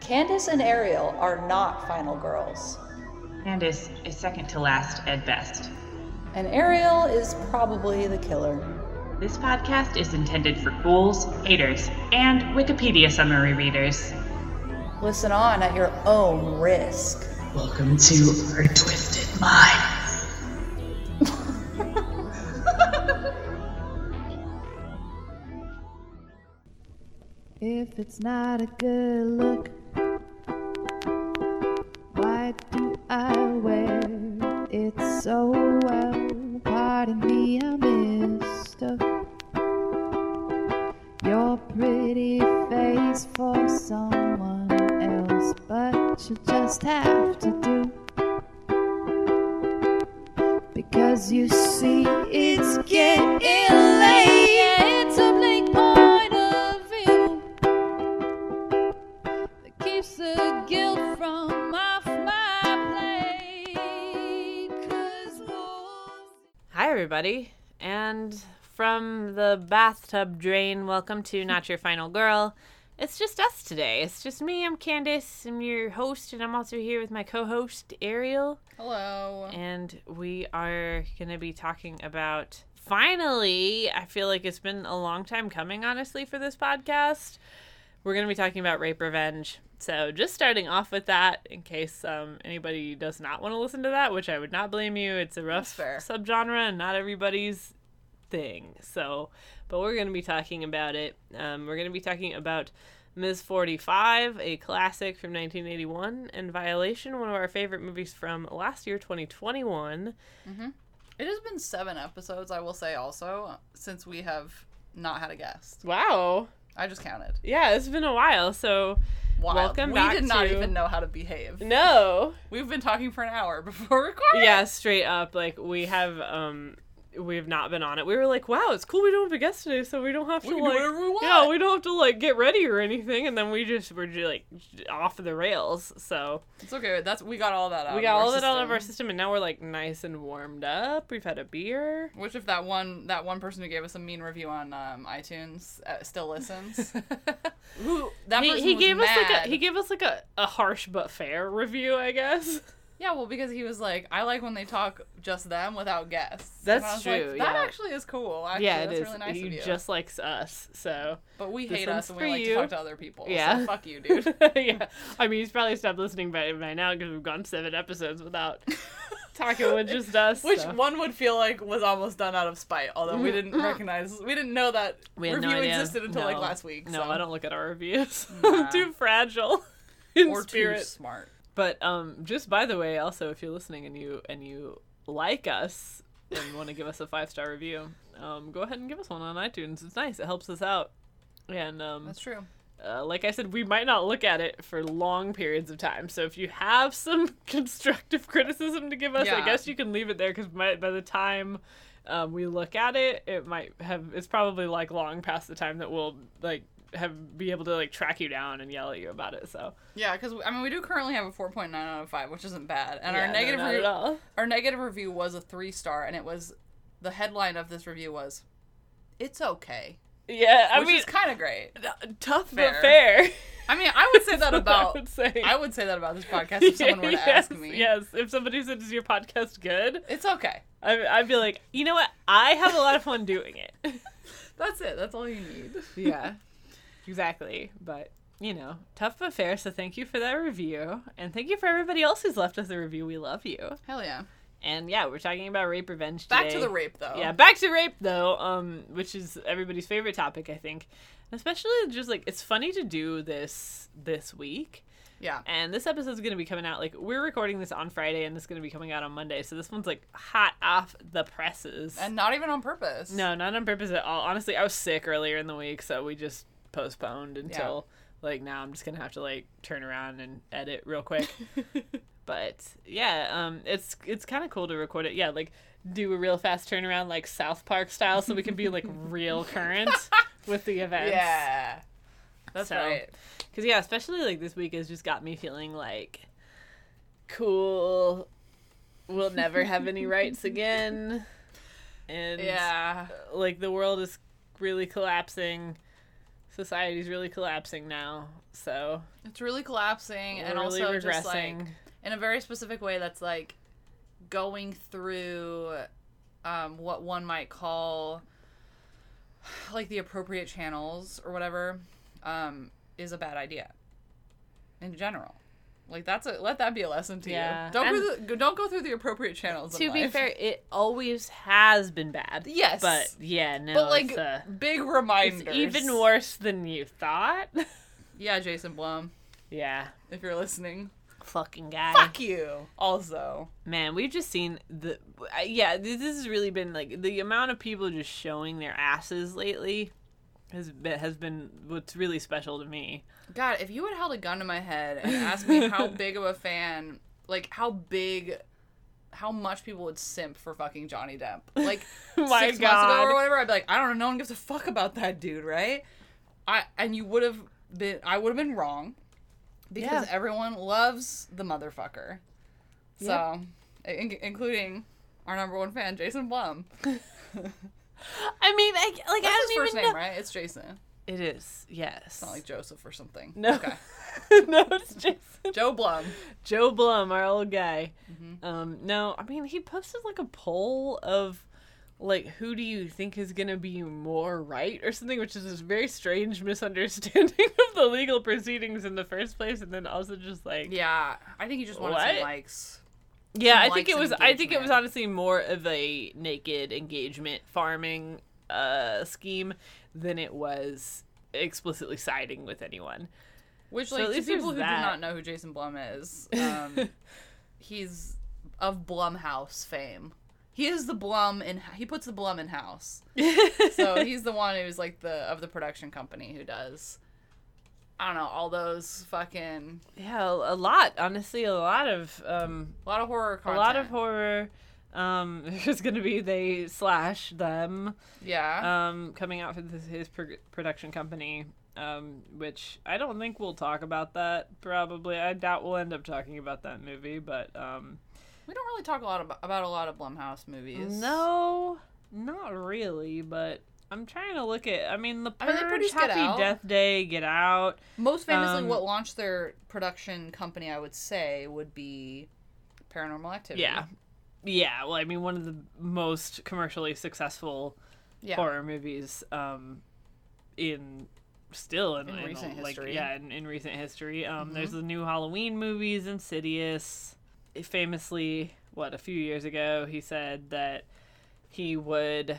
Candace and Ariel are not final girls, Candace is second to last at best. and Ariel is probably the killer. This podcast is intended for fools, haters, and Wikipedia summary readers. Listen on at your own risk. Welcome to our twisted minds. If it's not a good look, bathtub drain, welcome to Not Your Final Girl. It's just us today. It's just me. I'm Candace. I'm your host, and I'm also here with my co host, Ariel. Hello. And we are going to be talking about. Finally, I feel like it's been a long time coming, honestly, for this podcast. We're going to be talking about rape revenge. So, just starting off with that, in case um, anybody does not want to listen to that, which I would not blame you. It's a rough subgenre and not everybody's thing. So, but we're going to be talking about it. Um, we're going to be talking about Ms. 45, a classic from 1981, and Violation, one of our favorite movies from last year, 2021. It has been seven episodes, I will say also, since we have not had a guest. Wow. I just counted. Yeah, it's been a while. So, Wild. Welcome we back did not to- even know how to behave. no. We've been talking for an hour before recording. Yeah, straight up. Like, we have, um, we've not been on it. We were like, wow, it's cool we don't have a guest today, so we don't have We to, like, we yeah, we don't have to, like, get ready or anything. And then we just were, just, like, off the rails. So, It's okay. That's we got all that out. we of got our all that out of our system. system, and now we're, like, nice and warmed up. We've had a beer. Which if that one that one person who gave us a mean review on um, iTunes uh, still listens? Who that He, he gave us like a he gave us like a, a harsh but fair review, I guess. Yeah, well, because he was like, I like when they talk just them without guests. That's And I was true, Like, that yeah. actually is cool. Actually, yeah, it that's is. really nice he of you. just likes us, so But we hate us and we like you. to talk to other people. Yeah. So fuck you, dude. yeah. I mean, he's probably stopped listening by by now because we've gone seven episodes without talking with just us. Which so. one would feel like was almost done out of spite, although we didn't mm-hmm. recognize, we didn't know that no review idea. existed until like last week. No, so. I don't look at our reviews. Nah. Too fragile in Or spirit. too smart. But um, just by the way, also if you're listening and you and you like us and want to give us a five star review, um, go ahead and give us one on iTunes. It's nice. It helps us out. And um, That's true. uh, like I said, we might not look at it for long periods of time. So if you have some constructive criticism to give us, I guess you can leave it there because by, by the time um, we look at it, it might have. It's probably like long past the time that we'll like have be able to like track you down and yell at you about it. So Yeah, because I mean, we do currently have a 4.9 out of 5, which isn't bad. And Yeah, our no, negative not re- at all. our negative review was a three star, and it was the headline of this review was, "It's okay," Yeah, I which mean, is kind of great. tough fair. but fair. I mean, I would say that about I would say. I would say that about this podcast if someone were to yes, ask me. Yes, if somebody said, "Is your podcast good?" It's okay. I, I'd be like, you know what? I have a lot of fun doing it. That's it. That's all you need. yeah, exactly. But you know, tough but fair. So thank you for that review, and thank you for everybody else who's left us a review. We love you. Hell yeah. And yeah, we're talking about rape revenge today. Back to the rape though. Yeah, back to rape though, um, which is everybody's favorite topic, I think. Especially just like it's funny to do this this week. Yeah. And this episode's going to be coming out like we're recording this on Friday and this is going to be coming out on Monday. So this one's like hot off the presses. And not even on purpose. no, not on purpose at all. Honestly, I was sick earlier in the week, so we just postponed until like now I'm just to have to like turn around and edit real quick. but yeah, um it's it's kind of cool to record it. Yeah, like do a real fast turnaround like South Park style so we can be like real current with the events. Yeah. That's So- right. Because, yeah, especially like this week has just got me feeling like cool. We'll never have any rights again. And Yeah. like the world is really collapsing. Society's really collapsing now. So It's really collapsing and really also regressing. just like in a very specific way that's like going through um, what one might call like the appropriate channels or whatever um, is a bad idea in general. Like that's a let that be a lesson to Yeah. you. Don't And- go through, don't go through the appropriate channels. to be life. fair, it always has been bad. Yes. but yeah, no, but like it's, uh, big it's reminders. even worse than you thought. Yeah, Jason Blum, yeah, if you're listening, fucking guy. fuck you. Also, Man, we've just seen the yeah. This has really been like the amount of people just showing their asses lately has been has been what's really special to me. God, if you had held a gun to my head and asked me how big of a fan, like how big, how much people would simp for fucking Johnny Depp, like My six months ago or whatever, I'd be like, I don't know, no one gives a fuck about that dude, right? I and you would have been, I would have been wrong, because Yeah. everyone loves the motherfucker. So, in- including our number one fan, Jason Blum. I mean, I, like That's I his don't first even name, know. right? It's Jason. It is yes. It's not like Joseph or something. no, Okay. no, it's Jason. Joe Blum. Joe Blum, our old guy. Mm-hmm. Um, no, I mean he posted like a poll of like who do you think is gonna be more right or something, which is this very strange misunderstanding of the legal proceedings in the first place, and then also just like Yeah, I think he just wanted What? some likes. Yeah, I think it was I think it was honestly more of a naked engagement farming uh scheme than it was explicitly siding with anyone. Which, So like, at to people who that. do not know who Jason Blum is, um, he's of Blumhouse fame. He is the Blum in. He puts the Blum in house. So he's the one who's like the of the production company who does. I don't know all those fucking Yeah, a lot. Honestly, a lot of um, a lot of horror content. a lot of horror. Um, there's gonna be they slash them Yeah. um coming out for this, his pro- production company. Um, which I don't think we'll talk about that. Probably, I doubt we'll end up talking about that movie. But um, we don't really talk a lot about, about a lot of Blumhouse movies. no, not really. But I'm trying to look at. I mean, the I mean, Purge, Happy Death Day, Get Out. Most famously, Um, what launched their production company, I would say, would be Paranormal Activity. Yeah, yeah. Well, I mean, one of the most commercially successful Yeah. horror movies um in still in, In in, recent like history. Mm-hmm. yeah in, in recent history um there's the new halloween movies insidious famously what a few years ago he said that he would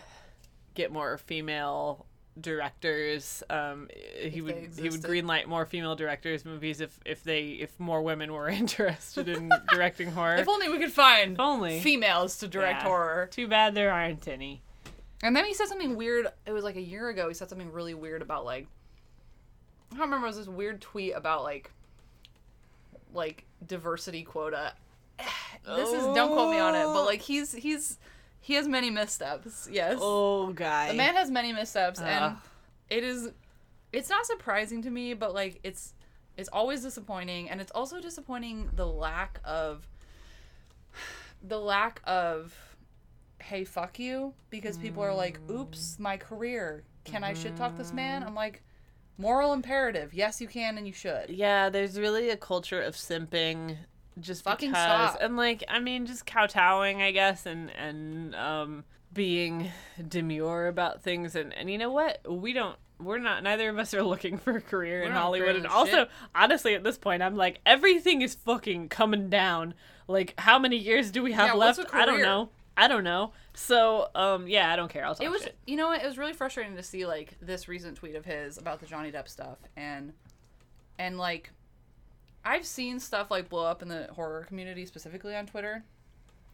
get more female directors um he would he would greenlight more female directors movies if if they if more women were interested in directing horror If only we could find If only. females to direct Yeah. horror. too bad there aren't any And then he said something weird. It was like a year ago. He said something really weird about like I don't remember. It was this weird tweet about like like diversity quota. This is don't quote me on it, but like he's he's he has many missteps. Yes, oh guy. The man has many missteps, and it is it's not surprising to me, but like it's it's always disappointing, and it's also disappointing the lack of the lack of hey fuck you because people are like oops mm. my career. Can i shit talk this man? Mm. I'm like moral imperative. Yes you can and you should. Yeah, there's really a culture of simping just Fucking because stop. and like I mean just kowtowing I guess and and um being demure about things and and you know what? We don't we're not neither of us are looking for a career in Hollywood and also shit. honestly at this point I'm like everything is fucking coming down. Like how many years do we have Yeah, left? I don't know. I don't know. So um yeah, I don't care. I'll talk it was shit. you know what it was really frustrating to see like this recent tweet of his about the johnny depp stuff and and like i've seen stuff like blow up in the horror community specifically on twitter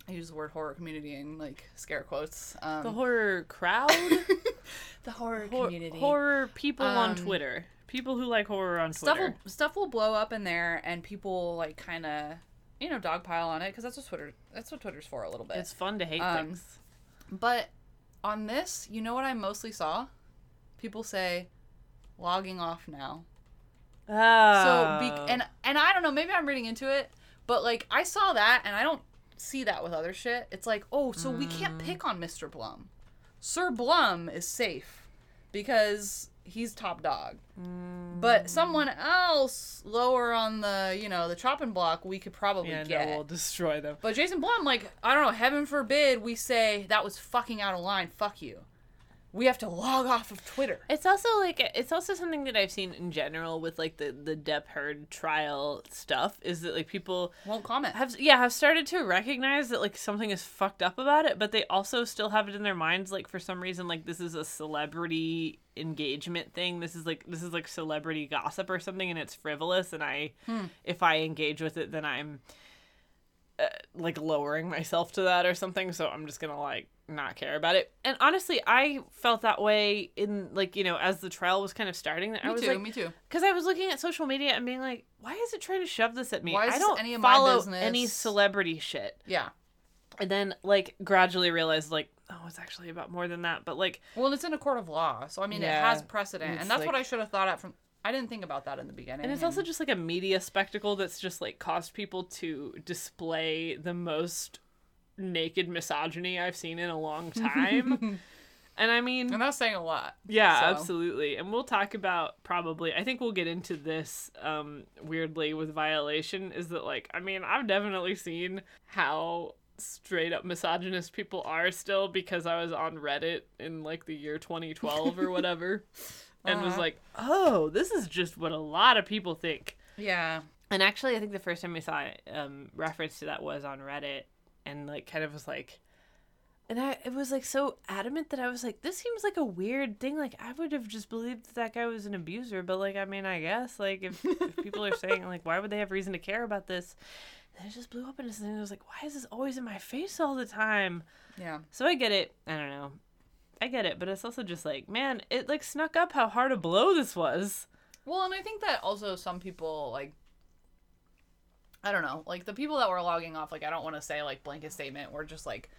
i use the word horror community in like scare quotes um, The horror crowd, the horror Hor- horror people on Um, Twitter, people who like horror on stuff Twitter. will, stuff will blow up in there and people like kind of you know dogpile on it because that's what twitter that's what twitter's for a little bit It's fun to hate Um, things. But on this, you know what I mostly saw? People say logging off now. Oh. So be- and and I don't know, maybe I'm reading into it, but like I saw that and I don't see that with other shit. It's like, "Oh, so we Mm. can't pick on Mr. Blum. Sir Blum is safe because he's top dog. Mm. But someone else lower on the, you know, the chopping block, we could probably Yeah, get. no, we'll destroy them. But Jason Blum, like, I don't know, heaven forbid we say that was fucking out of line. Fuck you. We have to log off of Twitter. It's also like it's also something that I've seen in general with like the the Depp Heard trial stuff is that like people Won't comment. have yeah have started to recognize that like something is fucked up about it, but they also still have it in their minds like for some reason like this is a celebrity engagement thing. This is like this is like celebrity gossip or something, and it's frivolous. And I hmm. if I engage with it, then I'm uh, like lowering myself to that or something. So I'm just gonna like not care about it. And honestly, I felt that way in like you know as the trial was kind of starting. I me was too, like, me too. because I was looking at social media and being like, why is it trying to shove this at me? Why is I don't any of my follow business?" any celebrity shit. Yeah. And then like gradually realized like, oh, it's actually about more than that. But like, Well, it's in a court of law, so I mean, Yeah. it has precedent, It's and that's what I should have thought at from. I didn't think about that in the beginning. and it's also just like a media spectacle that's just like caused people to display the most naked misogyny I've seen in a long time. and I mean, and that's saying a lot. Yeah, So- absolutely. And we'll talk about probably I think we'll get into this um weirdly with violation is that like I mean, I've definitely seen how straight up misogynist people are still because I was on Reddit in like the year 2012 or whatever and was Uh-huh. like, "Oh, this is just what a lot of people think." Yeah. And actually, I think the first time we saw um reference to that was on Reddit and like kind of was like and I it was like so adamant that I was like, this seems like a weird thing. Like I would have just believed that, that guy was an abuser, but like I mean, I guess like if, if people are saying like, why would they have reason to care about this? And it just blew up into something. I was like, why is this always in my face all the time? Yeah. So I get it. I don't know. I get it, but it's also just like, man, it like snuck up how hard a blow this was. Well, and I think that also some people like I don't know, like the people that were logging off, like I don't want to say like blanket statement, we're just like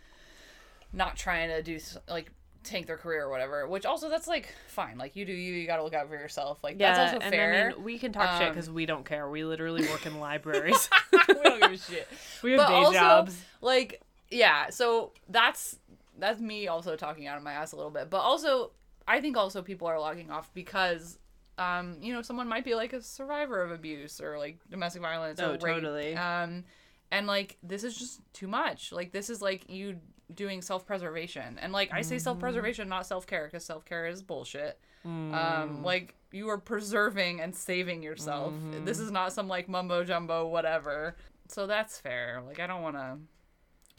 not trying to do like tank their career or whatever. Which also that's like fine, like you do you, you got to look out for yourself. Like that's also and fair. I mean, we can talk shit Um, because we don't care. We literally work in libraries. we don't give a shit. we have But day also, jobs. like yeah, so that's that's me also talking out of my ass a little bit. But also, I think also people are logging off because. Um, you know, someone might be like a survivor of abuse or like domestic violence Oh, or rape. totally. Um, and like this is just too much. Like this is like you doing self preservation, and like I say self preservation, not self care, because self care is bullshit. Um, like you are preserving and saving yourself. This is not some like mumbo jumbo whatever. So that's fair. Like I don't want to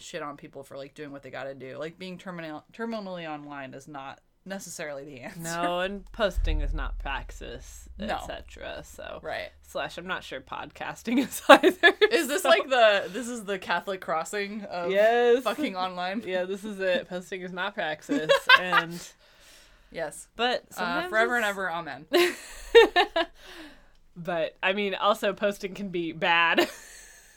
shit on people for like doing what they got to do. Like being terminal terminally online is not necessarily the answer. No, and posting is not praxis, No. etc. So Right. slash, I'm not sure podcasting is either. Is this so- like the this is the Catholic crossing of yes, fucking online? yeah, this is it. Posting is not praxis, and Yes. but Uh, forever and ever, amen. But I mean, also posting can be bad.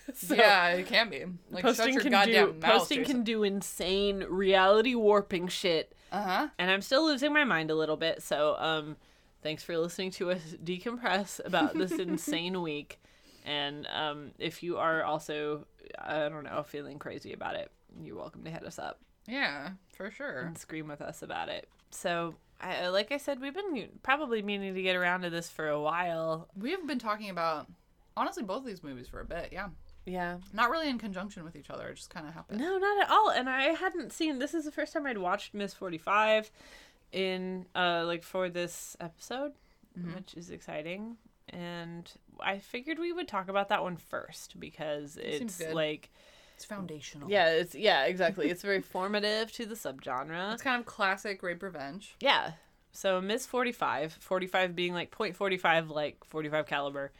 So, yeah, it can be. Like posting your can goddamn do mouth. posting can do insane reality warping shit. Uh huh. and I'm still losing my mind a little bit. So, um, thanks for listening to us decompress about this insane week. And um, if you are also, I don't know, feeling crazy about it, you're welcome to hit us up Yeah, for sure. and scream with us about it. So, I, like I said, we've been probably meaning to get around to this for a while. We have been talking about honestly both of these movies for a bit. Yeah, Yeah. not really in conjunction with each other. It just kind of happened. No, not at all. And I hadn't seen. This is the first time I'd watched Miss Forty Five, in uh like for this episode, which is exciting. And I figured we would talk about that one first because seems it's like It's foundational. yeah, it's yeah, exactly. it's very formative to the subgenre. it's kind of classic rape revenge. Yeah. So Miss 45, 45 being like point .45 like 45 caliber.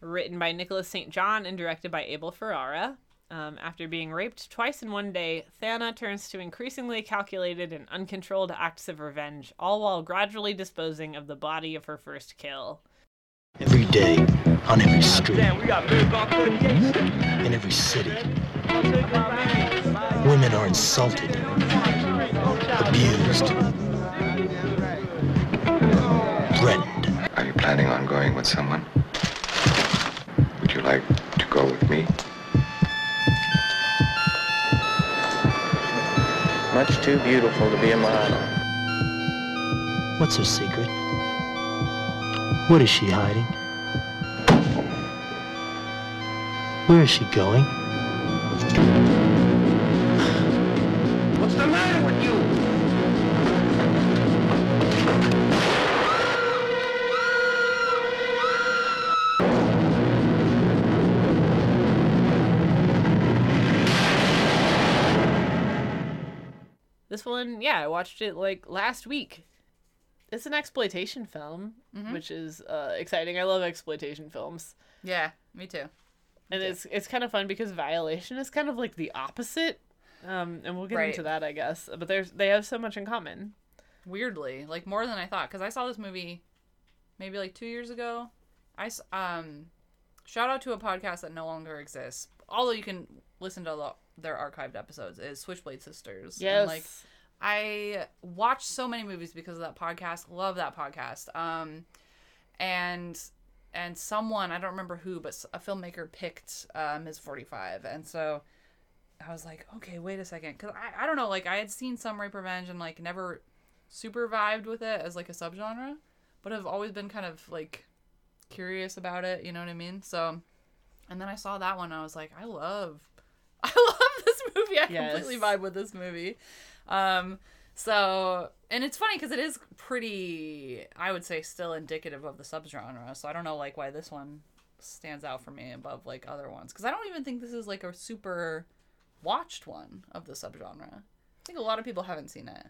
Written by Nicholas St. John and directed by Abel Ferrara. Um, after being raped twice in one day, Thana turns to increasingly calculated and uncontrolled acts of revenge, all while gradually disposing of the body of her first kill. Every day, on every street, in every city, women are insulted, abused, threatened. Are you planning on going with someone? Would you like to go with me? Much too beautiful to be a model. What's her secret? What is she hiding? Where is she going? What's the matter with This one, yeah, I watched it like last week. It's an exploitation film, which is uh, exciting. I love exploitation films. Yeah, me too. and it's it's kind of fun because violation is kind of like the opposite um and we'll get Right. into that i guess but there's they have so much in common Weirdly, like more than I thought, because I saw this movie maybe like two years ago. I um, shout out to a podcast that no longer exists, although you can listen to their archived episodes. Is Switchblade Sisters? yes And, like I watch so many movies because of that podcast. Love that podcast. Um, and and someone I don't remember who, but a filmmaker picked uh, Ms. Forty Five, and so I was like, okay, wait a second, because I I don't know, like I had seen some rape revenge and like never super vibed with it as like a subgenre, but have always been kind of like curious about it. You know what I mean? So, and then I saw that one, I was like, I love, I love this movie. I Yes. completely vibe with this movie. Um, so, and it's funny because it is pretty, I would say, still indicative of the subgenre. So I don't know like why this one stands out for me above like other ones because I don't even think this is like a super watched one of the subgenre. I think a lot of people haven't seen it.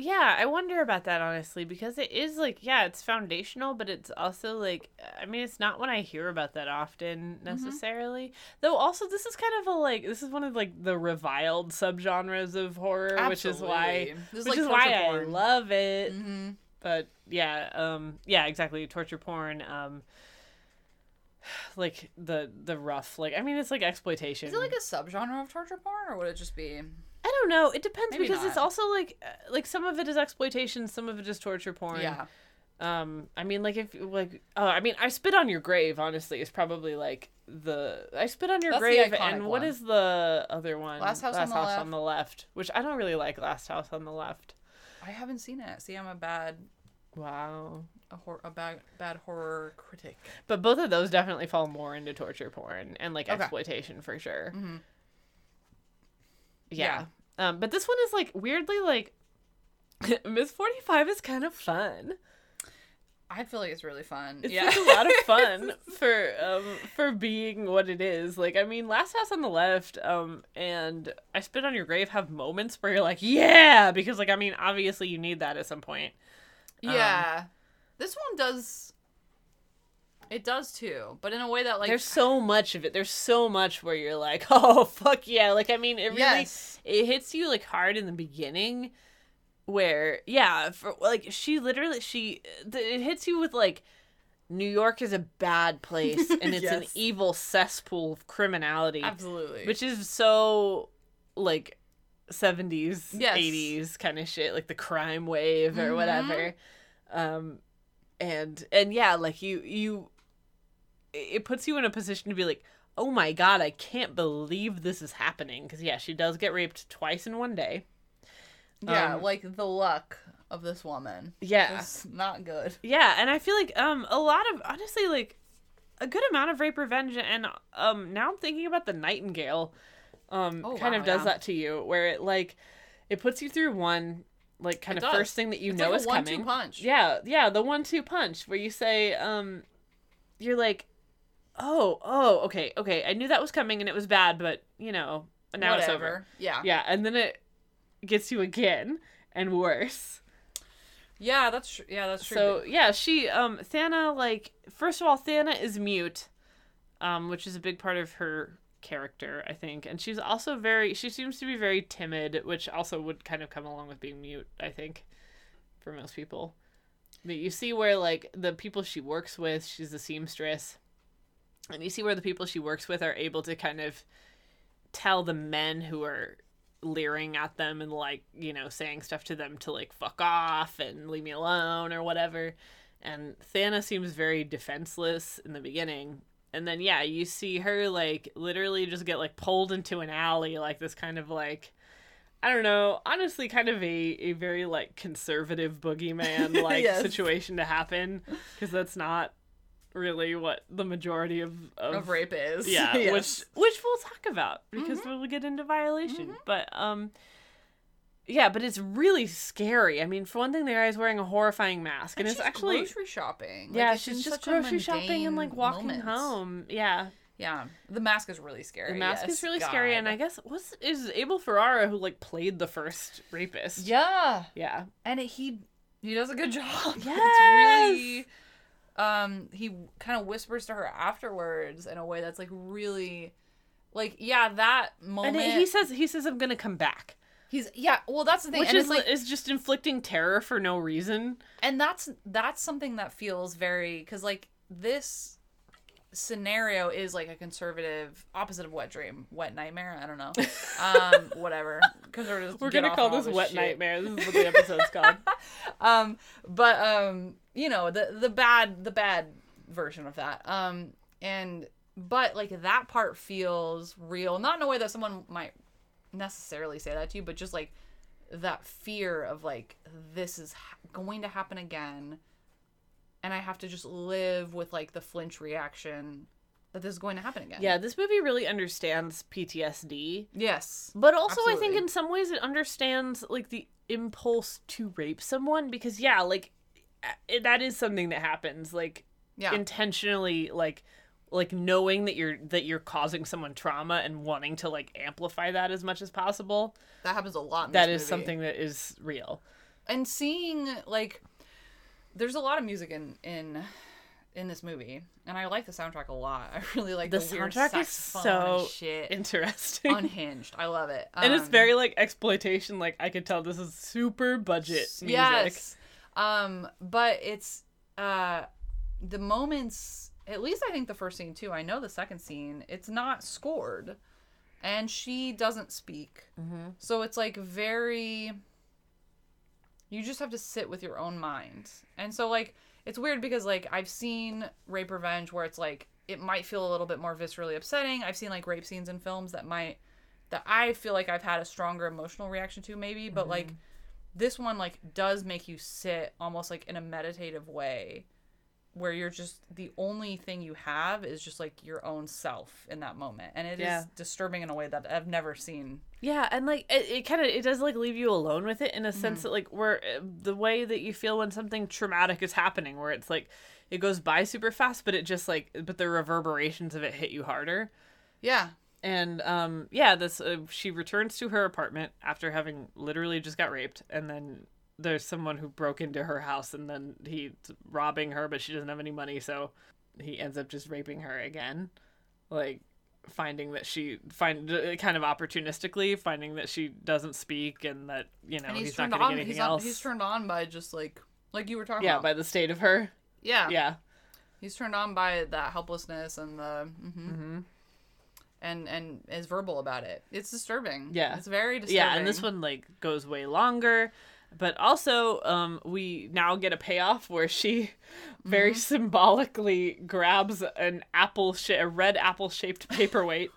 Yeah i wonder about that honestly because it is like yeah it's foundational but it's also like i mean it's not one i hear about that often necessarily though also this is kind of a like this is one of like the reviled subgenres of horror which is why Absolutely. This is which like is why torture i love it Mm-hmm. but yeah um yeah exactly torture porn um like the the rough like i mean it's like exploitation Is it like a subgenre of torture porn, or would it just be? I don't know it depends Maybe because it's also like uh, like some of it is exploitation some of it is torture porn Yeah. um i mean like if like oh i mean i spit on your grave honestly is probably like the i spit on your That's grave and what one. is the other one Last House on the Left. on the left which i don't really like last house on the left I haven't seen it. See, I'm a bad, wow a, hor- a bad, bad horror critic. But both of those definitely fall more into torture porn and like Okay. exploitation for sure. Mhm. Yeah. Um, but this one is like weirdly like Miss Forty Five is kind of fun. I feel like it's really fun. It's yeah, like a lot of fun for um for being what it is. Like I mean, Last House on the Left um and I Spit on Your Grave have moments where you're like, yeah, because like I mean, obviously you need that at some point. yeah. this one does. It does too, but in a way that like There's so much of it. There's so much where you're like, oh fuck yeah. Like I mean, it really Yes. it hits you like hard in the beginning where yeah for like she literally she it hits you with like new york is a bad place and it's an evil cesspool of criminality absolutely. which is so like 70s Yes. 80s kind of shit like the crime wave or Mhm. whatever um and and yeah like you you it puts you in a position to be like oh my god i can't believe this is happening because yeah she does get raped twice in one day yeah, um, like the luck of this woman. yeah It's not good. yeah and i feel like um a lot of honestly like a good amount of rape revenge and um now i'm thinking about the nightingale um Oh, kind wow, of does yeah. that to you where it like it puts you through one like kind It of does. first thing that you It's know like is coming punch. yeah yeah the one two punch where you say um you're like oh oh okay okay i knew that was coming and it was bad but you know now it's over Yeah. yeah and then it gets you again and worse Yeah, that's tr- yeah, that's true. so yeah, she um Thana like first of all Thana is mute, um which is a big part of her character I think, and she's also very she seems to be very timid, which also would kind of come along with being mute I think, for most people. But you see where like the people she works with, she's a seamstress, and you see where the people she works with are able to kind of tell the men who are leering at them and like you know saying stuff to them to like fuck off and leave me alone or whatever. And Thana seems very defenseless in the beginning. And then yeah you see her like literally just get like pulled into an alley like this kind of like I don't know, honestly, kind of a, a very like conservative boogeyman like Yes. situation to happen. Because that's not really what the majority of of, Of rape is. yeah, Yes. which which we'll talk about because we'll get into violation. But um, yeah, but it's really scary. I mean, for one thing, the guy's wearing a horrifying mask, and, And it's she's actually grocery shopping. Like, yeah, she's just grocery shopping and like walking moment. home. Yeah, Yeah, the mask is really scary. the mask yes, is really scary, and I guess was is Abel Ferrara who like played the first rapist. yeah, yeah. and it, he he does a good job. Yes! It's really um he kind of whispers to her afterwards in a way that's like really like yeah that And moment he says he says I'm gonna come back, he's yeah well that's the thing which and is like is just inflicting terror for no reason. and that's that's something that feels very because like this scenario is like a conservative opposite of wet dream wet nightmare i don't know um whatever conservatives We're gonna call this wet shit. nightmare. This is what the episode's called. um but um you know the the bad the bad version of that. Um and but like that part feels real. Not in a way that someone might necessarily say that to you but just like that fear of like this is ha- going to happen again and i have to just live with like the flinch reaction that this is going to happen again. Yeah, this movie really understands PTSD. yes. But also, I think in some ways it understands like the impulse to rape someone because yeah, like that is something that happens like yeah intentionally like like knowing that you're that you're causing someone trauma and wanting to like amplify that as much as possible. that happens a lot in That this is movie. something that is real. and seeing like there's a lot of music in in in this movie and i like the soundtrack a lot i really like The the, soundtrack is so shit Interesting. unhinged i love it and it's Um, very like exploitation like I could tell this is super budget music. yes um but it's uh the moments at least i think the first scene too i know the second scene it's not scored and she doesn't speak. Mm-hmm. so it's like very you just have to sit with your own mind. And so like it's weird because like i've seen rape revenge where it's like it might feel a little bit more viscerally upsetting. I've seen like rape scenes in films that might that i feel like i've had a stronger emotional reaction to maybe but like this one like does make you sit almost like in a meditative way where you're just the only thing you have is just like your own self in that moment and it is Yeah. disturbing in a way that i've never seen Yeah, and like it, it kind of it does like leave you alone with it in a Mm-hmm. sense that like where uh, the way that you feel when something traumatic is happening, where it's like it goes by super fast, but it just like but the reverberations of it hit you harder. yeah And um yeah, this uh, she returns to her apartment after having literally just got raped, and then there's someone who broke into her house, and then he's robbing her, but she doesn't have any money, so he ends up just raping her again, like finding that she find uh, kind of opportunistically finding that she doesn't speak and that you know and he's, he's, not getting on anything he's, on, else. he's turned on by just like like you were talking yeah, about by the state of her. yeah Yeah. he's turned on by that helplessness and the mhm. Mm-hmm. And and is verbal about it it's disturbing Yeah. it's very disturbing Yeah, and this one like goes way longer, but also um we now get a payoff where she very Mm-hmm. symbolically grabs an apple sh- a red apple shaped paperweight.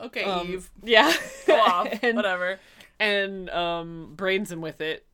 okay Um, eve yeah. go off and, whatever and um brains him with it.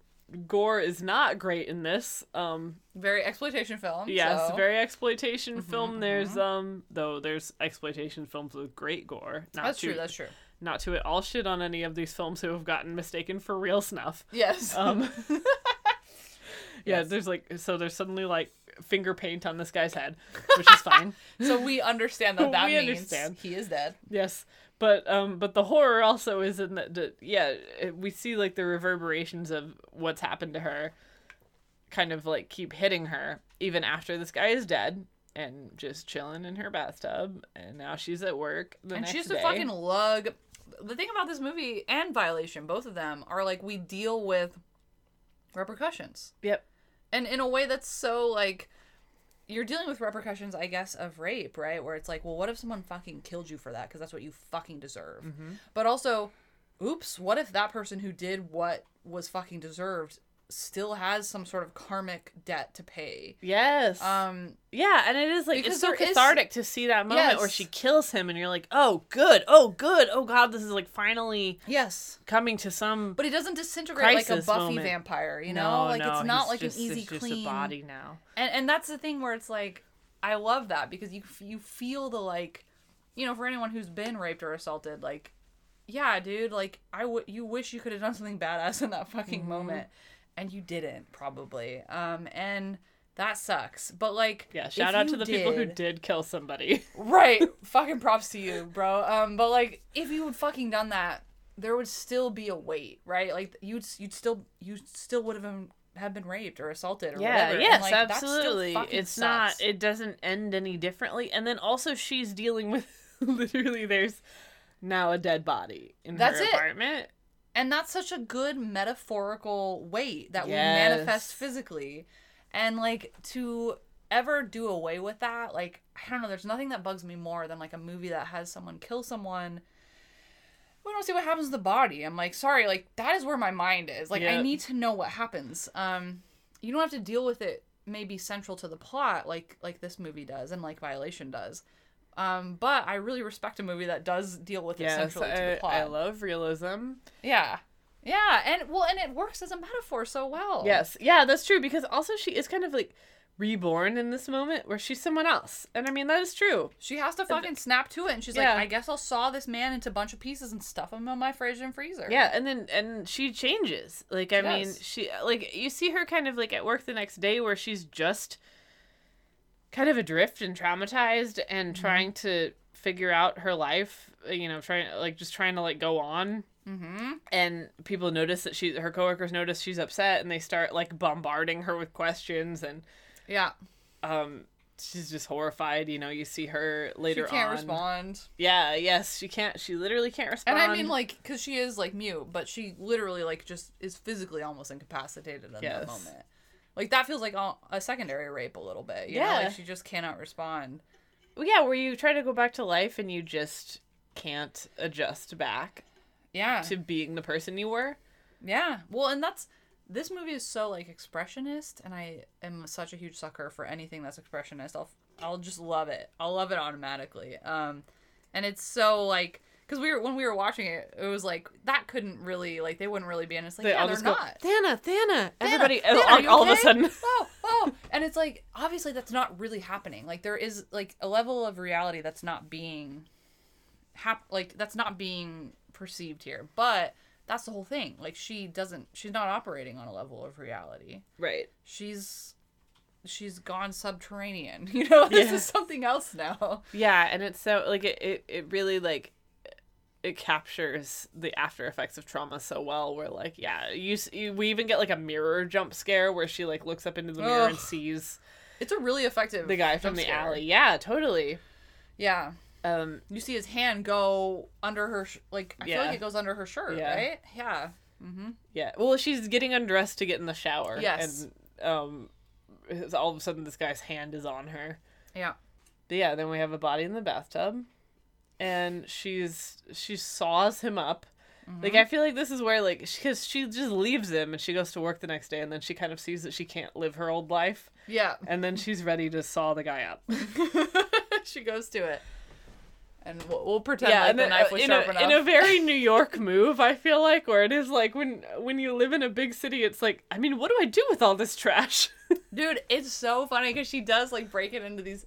Gore is not great in this. Um very exploitation film yes, so. Mm-hmm, very exploitation film. There's um though there's exploitation films with great gore. Not that's to, true that's true Not to at all shit on any of these films who have gotten mistaken for real snuff. yes Um, yeah, there's like so there's suddenly like finger paint on this guy's head, which is fine. so we understand that that We means understand. he is dead yes, but um, but the horror also is in that, that yeah, we see like the reverberations of what's happened to her, kind of like keep hitting her even after this guy is dead and just chilling in her bathtub, and now she's at work the and next she has day. to fucking lug the thing about this movie and violation both of them are like we deal with repercussions Yep. and in a way that's so like you're dealing with repercussions i guess of rape right? Where it's like well what if someone fucking killed you for that? Because that's what you fucking deserve. Mm-hmm. But also oops what if that person who did what was fucking deserved still has some sort of karmic debt to pay. Yes. Um, yeah, and it is like it's so there is- cathartic to see that moment where she kills him, and you're like, oh, good, oh, good, oh god, this is like finally yes, coming to some. but he doesn't disintegrate like a Buffy moment. vampire. You know, No, like no, it's not like just- an easy it's just clean a body now. and and that's the thing where it's like I love that because you you feel the like, you know, for anyone who's been raped or assaulted, like, yeah, dude, like I would you wish you could have done something badass in that fucking Mm-hmm. moment, and you didn't probably, um, and that sucks. But like, Yeah, shout out to the people who did kill somebody. right, fucking props to you, bro. Um, but like, if you had fucking done that, there would still be a weight, right? Like you'd you'd still you still would have been have been raped or assaulted or yeah, whatever. yes, like, absolutely. It's sucks. not. It doesn't end any differently. And then also, she's dealing with literally. There's now a dead body in That's her it. And that's such a good metaphorical weight that we manifest physically. And like to ever do away with that like i don't know there's nothing that bugs me more than like a movie that has someone kill someone. We don't see what happens to the body. I'm like sorry like that is where my mind is. Like i need to know what happens. Um you don't have to deal with it maybe central to the plot like like this movie does and like violation does um but i really respect a movie that does deal with it Yes, centrally to the I, plot I love realism. yeah. Yeah, and well, and it works as a metaphor so well. Yes, yeah, that's true because also she is kind of like reborn in this moment where she's someone else, and I mean that is true. She has to fucking snap to it, and she's Yeah. like, "I guess I'll saw this man into a bunch of pieces and stuff him in my fridge and freezer." Yeah, and then and she changes. Like I She mean, does. she like you see her kind of like at work the next day where she's just kind of adrift and traumatized and Mm-hmm. trying to figure out her life. You know, trying like just trying to like go on. Mm-hmm. And people notice that she, her coworkers notice she's upset, and they start like bombarding her with questions, and Yeah. um, she's just horrified. You know, you see her later on. she can't on. respond. Yeah, yes, she can't. She literally can't respond. And I mean, like, because she is like mute, but she literally like just is physically almost incapacitated in Yes. that moment. Like that feels like a a secondary rape a little bit. You Yeah. know? like she just cannot respond. Well, yeah, where you try to go back to life and you just can't adjust back Yeah. to being the person you were. Yeah. Well, and that's this movie is so like expressionist, and I am such a huge sucker for anything that's expressionist. I'll I'll just love it. I'll love it automatically. Um, and it's so like because we were when we were watching it, it was like that couldn't really like they wouldn't really be, and it's like They yeah, all they're just go, not. Thana, Thana. Everybody, Thana, all, Thana, all of a sudden. oh, oh, and it's like obviously that's not really happening. Like there is like a level of reality that's not being, hap- like that's not being perceived here. But that's the whole thing. Like she doesn't, she's not operating on a level of reality. Right. She's, she's gone subterranean. You know, this Yeah. is something else now. Yeah, and it's so like it, it, it really like it captures the after effects of trauma so well where like yeah you, you we even get like a mirror jump scare where she like looks up into the mirror and sees It's a really effective. the guy from the scare. alley yeah totally Yeah. um You see his hand go under her, sh- like I feel Yeah. like it goes under her shirt, Yeah. right? Yeah. Mm-hmm. Yeah. Well, she's getting undressed to get in the shower. Yes. And um, all of a sudden, this guy's hand is on her. Yeah. But yeah. Then we have a body in the bathtub, and she's she saws him up. Like mm-hmm. I feel like this is where like because she just leaves him and she goes to work the next day and then she kind of sees that she can't live her old life Yeah. and then she's ready to saw the guy up. she goes to it. And we'll, we'll pretend yeah, like the then, knife was in, sharp a, enough. in a very New York move, I feel like, where it is like when when you live in a big city, it's like, I mean, what do I do with all this trash? Dude, it's so funny because she does like break it into these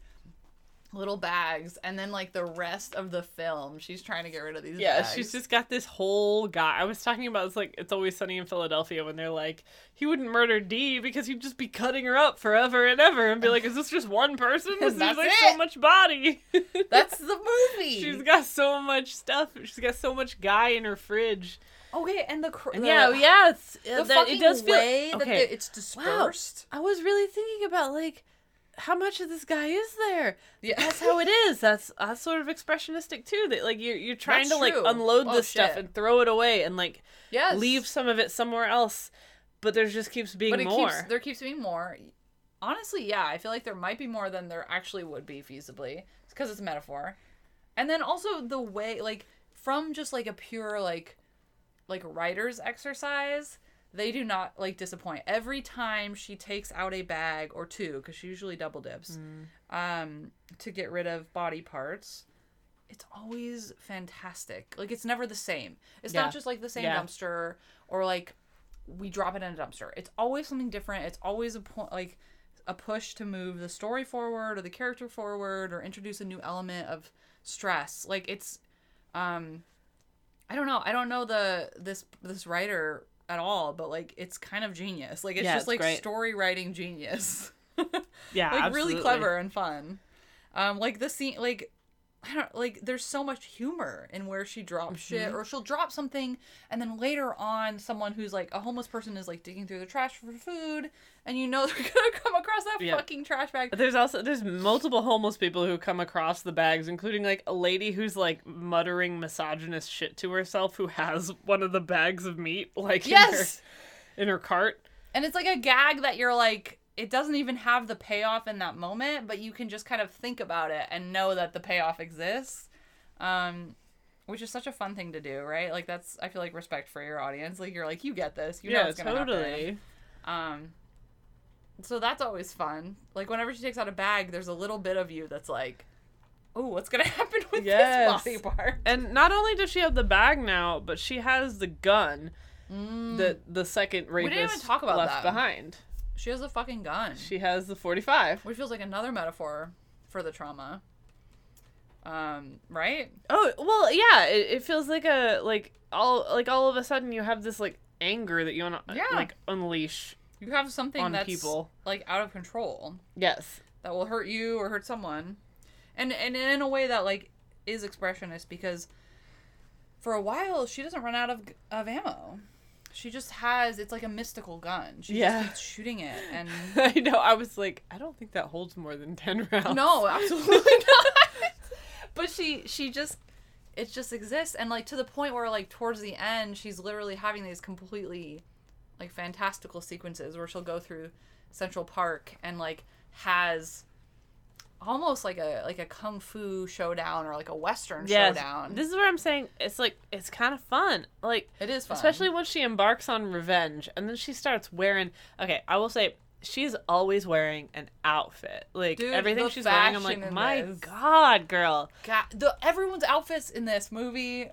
little bags, and then like the rest of the film, she's trying to get rid of these. Yeah, bags. she's just got this whole guy. I was talking about it's like it's always sunny in Philadelphia when they're like he wouldn't murder Dee because he'd just be cutting her up forever and ever and be like, is this just one person? There's like it. so much body. That's the movie. She's got so much stuff. She's got so much guy in her fridge. okay, and the, cr- the yeah, yeah, it's, the uh, fucking it does feel way that okay. the, it's dispersed. I was really thinking about like how much of this guy is there. Yeah. That's how it is. That's that's sort of expressionistic too. That like you're you're trying That's to like unload Oh, this stuff and throw it away and like Yes. leave some of it somewhere else. But there just keeps being but it more. keeps there keeps being more. Honestly, yeah, I feel like there might be more than there actually would be feasibly because it's a metaphor, and then also the way like from just like a pure like like writer's exercise, they do not like disappoint. Every time she takes out a bag or two, because she usually double dips, um, to get rid of body parts, it's always fantastic. Like it's never the same. It's Yeah. not just like the same Yeah. dumpster or like we drop it in a dumpster. It's always something different. It's always a point like a push to move the story forward or the character forward or introduce a new element of stress. Like it's um I don't know. I don't know the this this writer at all, but like it's kind of genius. Like it's Yeah, just it's like great. story writing genius. Yeah, like absolutely. really clever and fun. Um, like the scene, like I don't like. There's so much humor in where she drops shit, Mm-hmm. or she'll drop something, and then later on, someone who's like a homeless person is like digging through the trash for food, and you know they're gonna come across that Yeah. fucking trash bag. There's also there's multiple homeless people who come across the bags, including like a lady who's like muttering misogynist shit to herself, who has one of the bags of meat like Yes, in her in her cart. and it's like a gag that you're like. It doesn't even have the payoff in that moment, but you can just kind of think about it and know that the payoff exists. Um, which is such a fun thing to do, right? Like that's I feel like respect for your audience. Like you're like you get this, you know yeah, what's gonna happen. totally. Um, so that's always fun. Like whenever she takes out a bag, there's a little bit of you that's like, "Oh, what's gonna happen with Yes. this body part?" And not only does she have the bag now, but she has the gun that the second rapist didn't even talk about left that. behind. She has a fucking gun, She has the 45. which feels like another metaphor for the trauma. Um, right? Oh well, yeah. It, it feels like a like all like all of a sudden you have this like anger that you want to Yeah. like unleash. You have something On that's people. like out of control Yes. that will hurt you or hurt someone, and and in a way that like is expressionist because for a while she doesn't run out of of ammo. She just has it's like a mystical gun. She Yeah. just keeps shooting it and I know. I was like, I don't think that holds more than ten rounds. No, absolutely not. but she she just it just exists and like to the point where like towards the end she's literally having these completely like fantastical sequences where she'll go through Central Park and like has almost like a like a kung fu showdown or like a western Yes. showdown. This is what I'm saying. It's like it's kind of fun. Like it is fun. especially when she embarks on revenge and then she starts wearing. Okay, I will say she's always wearing an outfit. Like Dude, everything she's wearing, I'm like, my this. god, girl. God, the everyone's outfits in this movie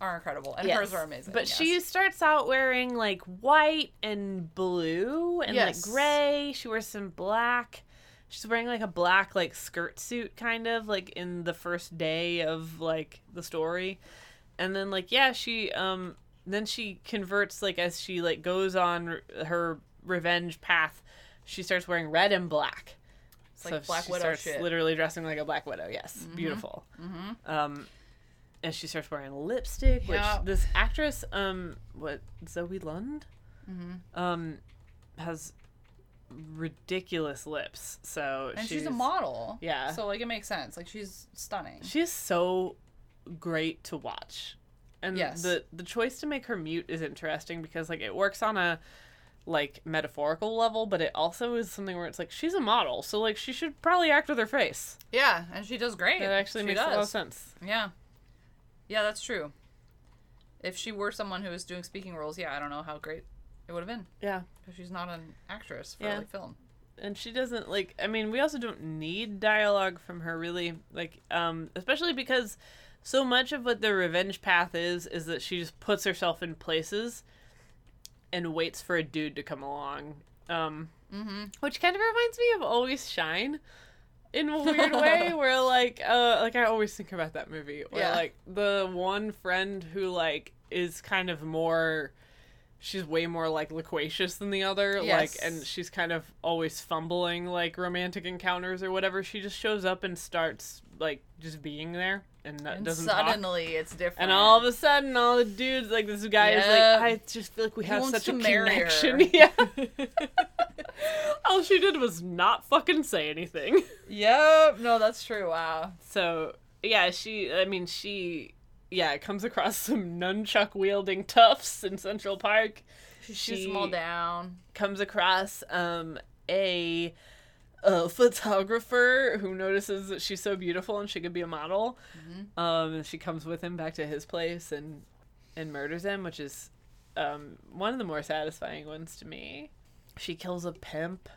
are incredible and hers are amazing. But yes. she starts out wearing like white and blue and Yes. like gray. She wears some black. She's wearing like a black like skirt suit kind of like in the first day of like the story. And then like yeah, she um then she converts like as she like goes on r- her revenge path. She starts wearing red and black. It's like Black she Widow starts shit. literally dressing like a Black Widow. Yes, beautiful. Mm-hmm. Um, and she starts wearing lipstick, Yeah. which this actress, um, what Zoe Lund, Mm-hmm. um, has ridiculous lips. So and she's, a model. Yeah. So like it makes sense. Like she's stunning. She's so great to watch, and Yes. the the choice to make her mute is interesting because like it works on a like metaphorical level, but it also is something where it's like she's a model, so like she should probably act with her face. Yeah, and she does great. That actually She makes a lot of sense. Yeah. Yeah, that's true. If she were someone who was doing speaking roles, yeah, I don't know how great it would have been Yeah. Because she's not an actress for Yeah. like film. and she doesn't like i mean we also don't need dialogue from her really like um especially because so much of what the revenge path is is that she just puts herself in places and waits for a dude to come along um Mm-hmm. which kind of reminds me of always shine in a weird way where like uh like i always think about that movie where Yeah. like the one friend who like is kind of more she's way more like loquacious than the other Yes. like and she's kind of always fumbling like romantic encounters or whatever she just shows up and starts like just being there and, that And doesn't talk. suddenly it's different. and all of a sudden all the dudes like this guy is like i just feel like we He have such a connection yeah all she did was not fucking say anything Yep. No, that's true. Wow. so yeah she i mean she yeah comes across some nunchuck wielding toughs in central park She shoots them all down. comes across um a a photographer who notices that she's so beautiful and she could be a model. Mm-hmm. Um, and she comes with him back to his place and and murders him, which is um, one of the more satisfying ones to me. She kills a pimp,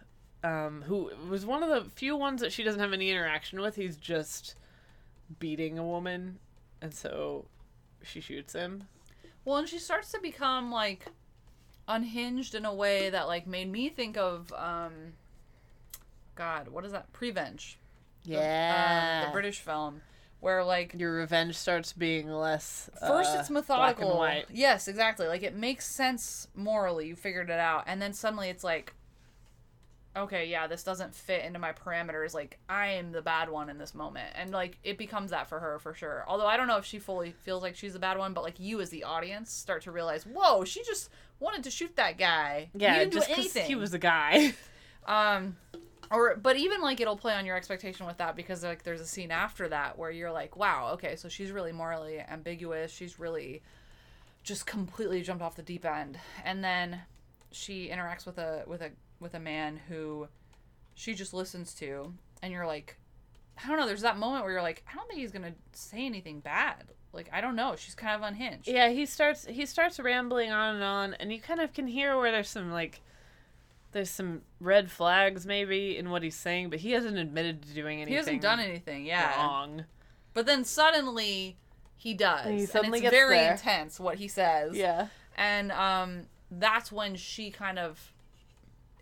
um, who was one of the few ones that she doesn't have any interaction with. He's just beating a woman, and so she shoots him. Well, and she starts to become like unhinged in a way that like made me think of um God, what is that? Prevenge. Yeah, Um, the British film where like your revenge starts being less. first uh, it's methodical. black and white. Yes, exactly. Like it makes sense morally. You figured it out, and then suddenly it's like, okay, yeah, this doesn't fit into my parameters. Like I am the bad one in this moment, and like it becomes that for her for sure. Although I don't know if she fully feels like she's the bad one, but like you as the audience start to realize, whoa, she just wanted to shoot that guy. Yeah, he didn't just do 'cause anything. he was a guy. Um, or but even like it'll play on your expectation with that because like there's a scene after that where you're like, wow, okay, so she's really morally ambiguous. She's really just completely jumped off the deep end, and then she interacts with a with a with a man who she just listens to, and you're like, I don't know. There's that moment where you're like, I don't think he's gonna say anything bad. Like I don't know. She's kind of unhinged. Yeah, he starts he starts rambling on and on, and you kind of can hear where there's some like there's some red flags maybe in what he's saying, but he hasn't admitted to doing anything. He hasn't done anything. Yeah. wrong. But then suddenly he does. And he and suddenly it's gets very there. intense what he says. Yeah. And um that's when she kind of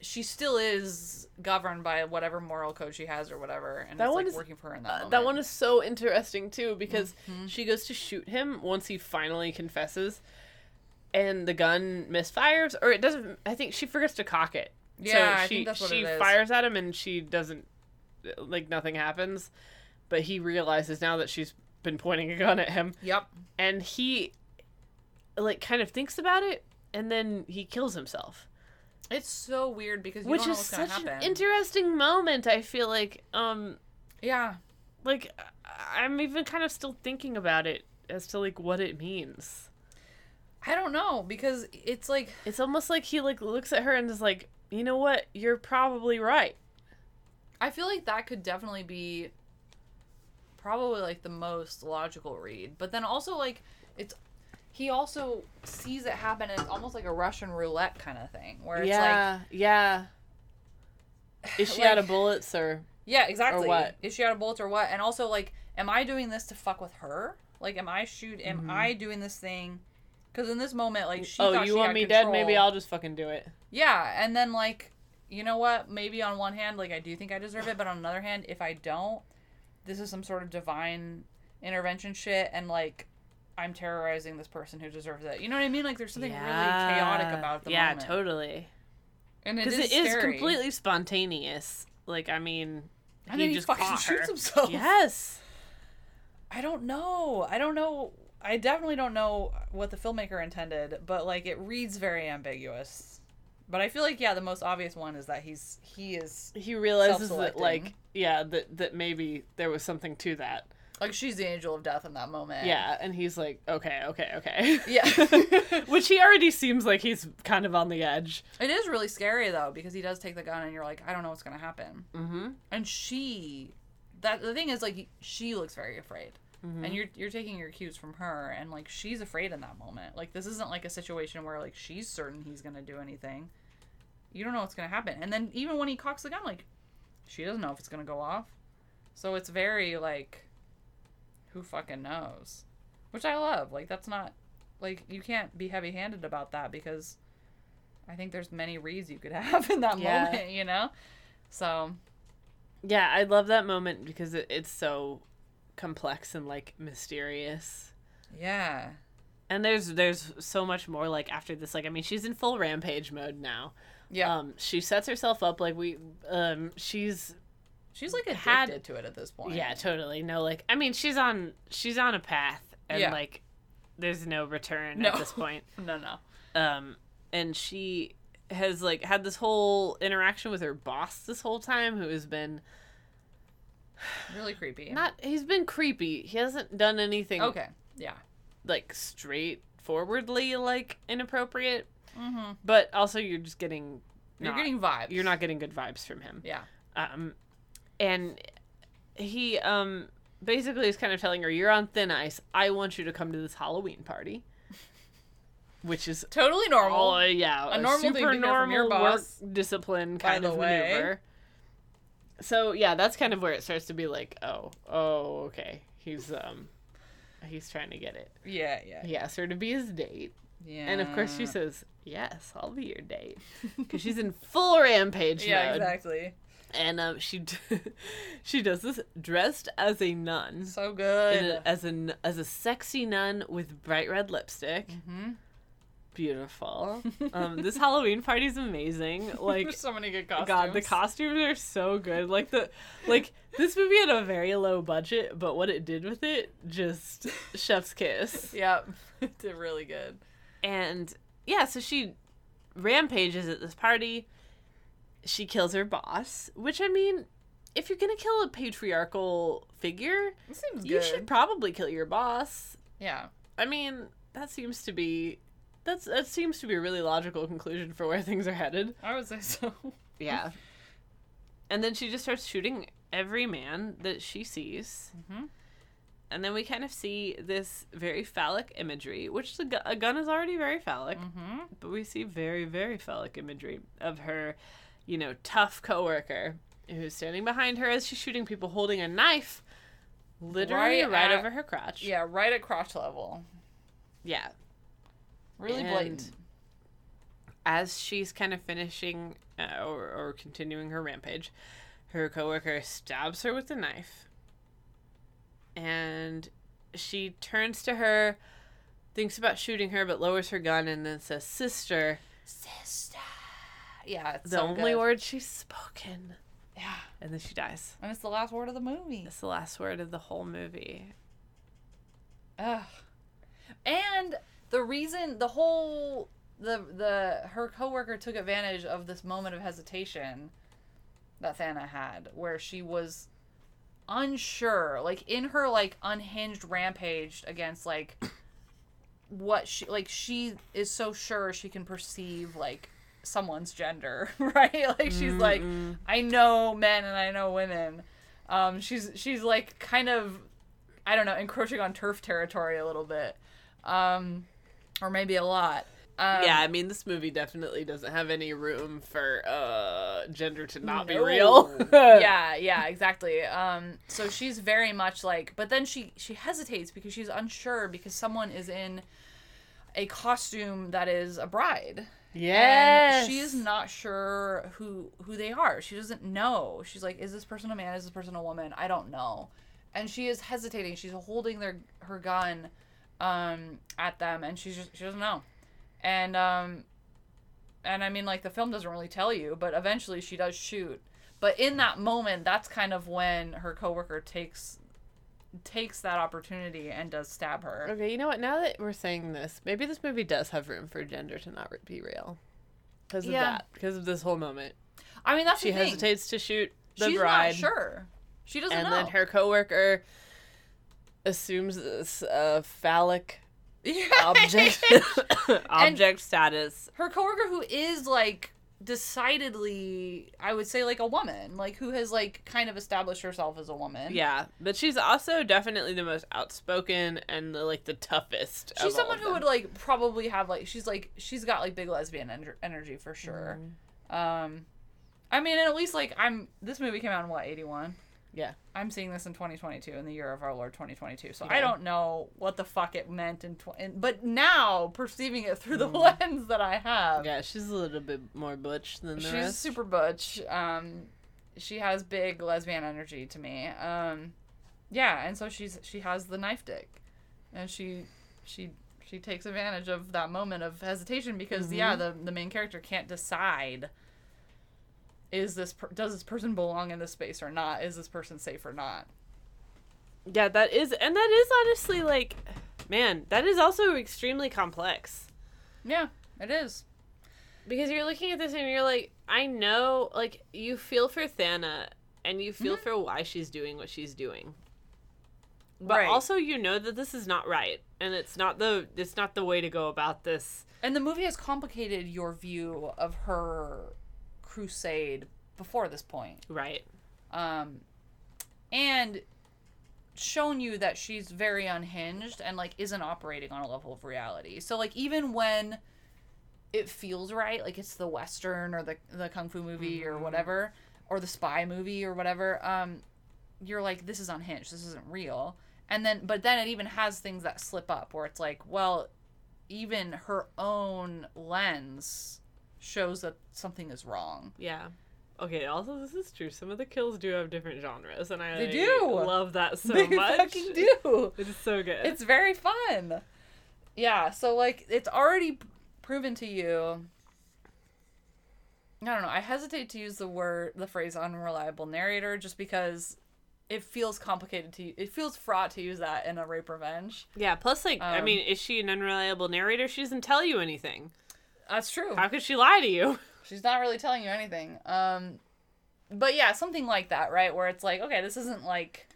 she still is governed by whatever moral code she has or whatever and That it's one like is- working for her in that Uh, moment. that one is so interesting too because Mm-hmm. she goes to shoot him once he finally confesses, and the gun misfires, or it doesn't. I think she forgets to cock it. Yeah, so I she think that's what she it is. fires at him and she doesn't like nothing happens, but he realizes now that she's been pointing a gun at him, Yep. and he like kind of thinks about it, and then he kills himself. It's so weird because you which don't know is what's such happen. an interesting moment. I feel like, um, yeah. like I'm even kind of still thinking about it as to like what it means. I don't know because it's like It's almost like he like looks at her and is like, you know what, you're probably right. I feel like that could definitely be probably like the most logical read. But then also like it's he also sees it happen and it's almost like a Russian roulette kind of thing where it's like yeah, yeah. Is she out of Like- bullets or? Yeah, exactly. what? Is she out of bullets or what? And also, like, am I doing this to fuck with her? Like, am I shoot? Am I doing this thing? Because in this moment, like, she Mm-hmm. oh, you want me dead? Maybe I'll just fucking do it. Yeah, and then like, you know what? Maybe on one hand, like, I do think I deserve it, but on another hand, if I don't, this is some sort of divine intervention shit, and like, I'm terrorizing this person who deserves it. You know what I mean? Like, there's something really chaotic about the yeah, moment. totally. And it Because is it is completely spontaneous. Like, I mean, And then he just fucking shoots himself. Yes. I don't know. I don't know. I definitely don't know what the filmmaker intended, but like it reads very ambiguous. But I feel like yeah, the most obvious one is that he's he is He realizes that, like, yeah, that that maybe there was something to that. Like she's the angel of death in that moment. Yeah, and he's like, okay, okay, okay. Yeah. Which he already seems like he's kind of on the edge. It is really scary though because he does take the gun and you're like, I don't know what's gonna happen. Mm-hmm. And she, that the thing is like she looks very afraid. Mm-hmm. And you're you're taking your cues from her, and like she's afraid in that moment. Like this isn't like a situation where like she's certain he's gonna do anything. You don't know what's gonna happen. And then even when he cocks the gun, like she doesn't know if it's gonna go off. So it's very like, who fucking knows? Which I love. Like that's not like you can't be heavy handed about that because I think there's many reads you could have in that Yeah. moment. You know. So Yeah, I love that moment because it, it's so complex and like mysterious. yeah. And there's there's so much more like after this. Like I mean, she's in full rampage mode now. Yeah. Um, she sets herself up like we. Um, she's She's like addicted had- to it at this point. yeah, totally. No, like I mean, she's on she's on a path, and Yeah. like there's no return No. at this point. No, no. um and she has like had this whole interaction with her boss this whole time who has been Really creepy. not he's been creepy he hasn't done anything okay. Yeah. like straightforwardly like inappropriate Mm-hmm. but also you're just getting You're getting vibes. you're not getting good vibes from him Yeah. um and he um basically is kind of telling her you're on thin ice i want you to come to this halloween party which is Totally normal. all yeah, A normal super to hear your normal work discipline kind of way. maneuver. So yeah, that's kind of where it starts to be like, oh, oh, okay, he's um, he's trying to get it. yeah, yeah, He asks her to be his date, yeah. and of course she says, "Yes, I'll be your date," because she's in full rampage Yeah, mode. exactly. And um, she d- she does this dressed as a nun, So good. a- as a as a sexy nun with bright red lipstick. Mm-hmm. Beautiful. um, this Halloween party is amazing. Like There's so many good costumes. God, the costumes are so good. Like the like this movie had a very low budget, but what it did with it, just chef's kiss. Yep, did really good. And yeah, so she rampages at this party. She kills her boss, which I mean, if you're gonna kill a patriarchal figure, you should probably kill your boss. Yeah. I mean, that seems to be that's that seems to be a really logical conclusion for where things are headed. I would say so. Yeah. And then she just starts shooting every man that she sees. Mhm. And then we kind of see this very phallic imagery, which the gu- a gun is already very phallic, Mm-hmm. but we see very, very phallic imagery of her, you know, tough coworker who's standing behind her as she's shooting people holding a knife literally Right right, at- over her crotch. Yeah, right at crotch level. Yeah. Really And blatant. As she's kind of finishing uh, or, or continuing her rampage, her coworker stabs her with a knife. And she turns to her, thinks about shooting her, but lowers her gun and then says, Sister. Sister. Yeah, it's The so only good. word she's spoken. Yeah, And then she dies. and it's the last word of the movie. It's the last word of the whole movie. Ugh. And the reason the whole the the her coworker took advantage of this moment of hesitation that Thana had where she was unsure like in her like unhinged rampage against like what she like she is so sure she can perceive like someone's gender right like she's like i know men and i know women um she's she's like kind of I don't know, encroaching on TERF territory a little bit, um, or maybe a lot. Um, yeah, I mean, this movie definitely doesn't have any room for uh, gender to not be real. yeah, yeah, exactly. Um, so she's very much like, but then she she hesitates because she's unsure because someone is in a costume that is a bride. Yes. And she is not sure who who they are. She doesn't know. She's like, is this person a man? Is this person a woman? I don't know. And she is hesitating. She's holding their her gun um at them and she's just she doesn't know. And um and I mean like the film doesn't really tell you, but eventually she does shoot. But in that moment, that's kind of when her coworker takes takes that opportunity and does stab her. Okay, you know what? Now that we're saying this, maybe this movie does have room for gender to not be real. Because of Yeah. that. Because of this whole moment. I mean that's She hesitates to shoot the She's bride. not sure. She doesn't and know. then her coworker assumes this uh, phallic object object status. her coworker who is like decidedly I would say like a woman, like who has like kind of established herself as a woman. Yeah, but she's also definitely the most outspoken and the, like the toughest. She's of all someone who would like probably have like she's like she's got like big lesbian ener- energy for sure. Um I mean, at least like I'm this movie came out in what, 81? Yeah. I'm seeing this in 2022 in the year of our Lord 2022. So Yeah. I don't know what the fuck it meant in, tw- in but now perceiving it through the Mm. lens that I have. Yeah, she's a little bit more butch than the She's rest. super butch. Um, she has big lesbian energy to me. Um, yeah, and so she's she has the knife dick, and she she she takes advantage of that moment of hesitation because yeah, Mm-hmm. the the main character can't decide. Is this per- does this person belong in this space or not? Is this person safe or not? Yeah, that is, and that is honestly like, man, that is also extremely complex Yeah, it is. because you're looking at this and you're like, I know, like you feel for Thana and you Mm-hmm. feel for why she's doing what she's doing, but Right. also you know that this is not right and it's not the it's not the way to go about this. And the movie has complicated your view of her crusade before this point. Right. Um, and shown you that she's very unhinged and like isn't operating on a level of reality. So like even when it feels right, like it's the western or the the kung fu movie or whatever or the spy movie or whatever, um you're like this is unhinged. This isn't real. And then but then it even has things that slip up where it's like, well, even her own lens shows that something is wrong. Yeah. Okay, also this is true. Some of the kills do have different genres and I They do. love that so they much. They fucking do. It is so good. It's very fun. Yeah, so like it's already proven to you. I don't know. I hesitate to use the word, the phrase "unreliable narrator" just because it feels complicated to. It feels fraught to use that in a rape revenge. yeah, plus like I Um, mean, is she an unreliable narrator? She doesn't tell you anything. That's true. How could she lie to you? She's not really telling you anything. Um, but yeah, something like that, right? Where it's like, okay, this isn't like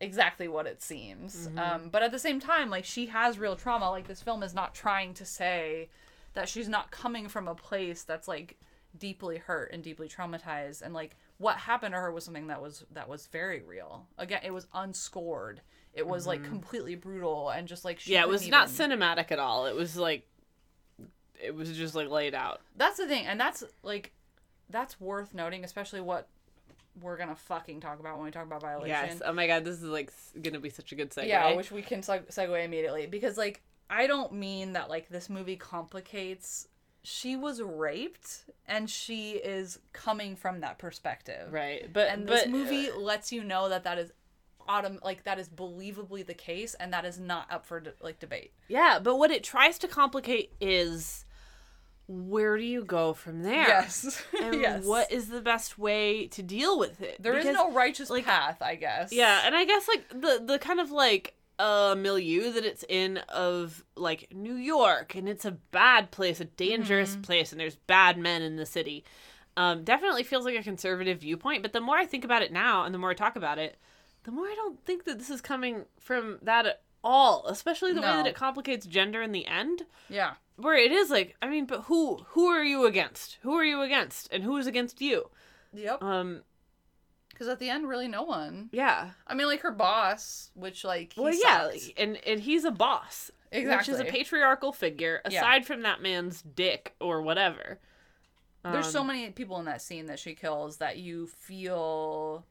exactly what it seems. Um, but at the same time, like she has real trauma. Like this film is not trying to say that she's not coming from a place that's like deeply hurt and deeply traumatized. And like what happened to her was something that was that was very real. Again, it was unscored. It was like completely brutal and just like she yeah, it was couldn't cinematic at all. It was like it was just like laid out. that's the thing and that's like that's worth noting especially what we're gonna fucking talk about when we talk about violation Yes. Oh my god, this is like gonna be such a good segue. yeah which we can seg- segue immediately because like i don't mean that like this movie complicates she was raped and she is coming from that perspective right. But and but this movie lets you know that that is autumn like that is believably the case and that is not up for de- like debate yeah, but what it tries to complicate is where do you go from there? yes And yes what is the best way to deal with it? there is Because- no righteous like- path i guess Yeah, and I guess like the the kind of like uh milieu that it's in of like New York and it's a bad place, a dangerous Mm-hmm. place and there's bad men in the city. Um definitely feels like a conservative viewpoint, but the more I think about it now and the more I talk about it, the more I don't think that this is coming from that at all, especially the way that it complicates gender in the end yeah where it is like I mean, but who who are you against? Who are you against and who is against you? yep Um Because at the end, really, no one. yeah. I mean, like her boss, which like Well, yeah, like, and and he's a boss, exactly. which is a patriarchal figure. Yeah. Aside from that man's dick or whatever, There's so Um, many people in that scene that she kills that you feel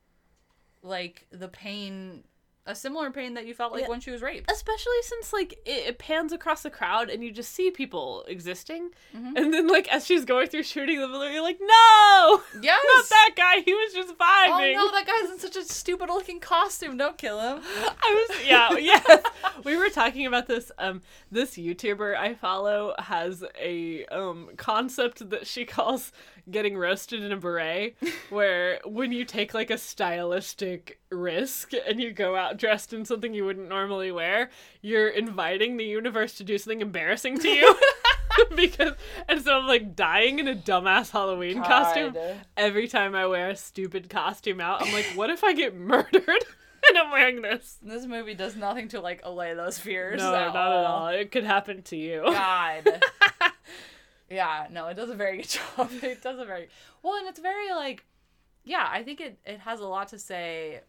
like the pain, a similar pain that you felt like Yeah. when she was raped. especially since like it, it pans across the crowd and you just see people existing, Mhm. and then like as she's going through shooting them, you're like, no, Yes. not that guy. He was just vibing. Oh no, that guy's in such a stupid looking costume. Don't kill him. I was yeah yes. We were talking about this. Um, this YouTuber I follow has a um concept that she calls getting roasted in a beret, where when you take like a stylistic risk and you go out dressed in something you wouldn't normally wear, you're inviting the universe to do something embarrassing to you. because and so I'm like dying in a dumbass Halloween costume every time I wear a stupid costume out. I'm like, what if I get murdered and I'm wearing this? This movie does nothing to like allay those fears. No, at not at all. all. It could happen to you. God. Yeah, no, it does a very good job. It does a very well, and it's very like, yeah, I think it it has a lot to say.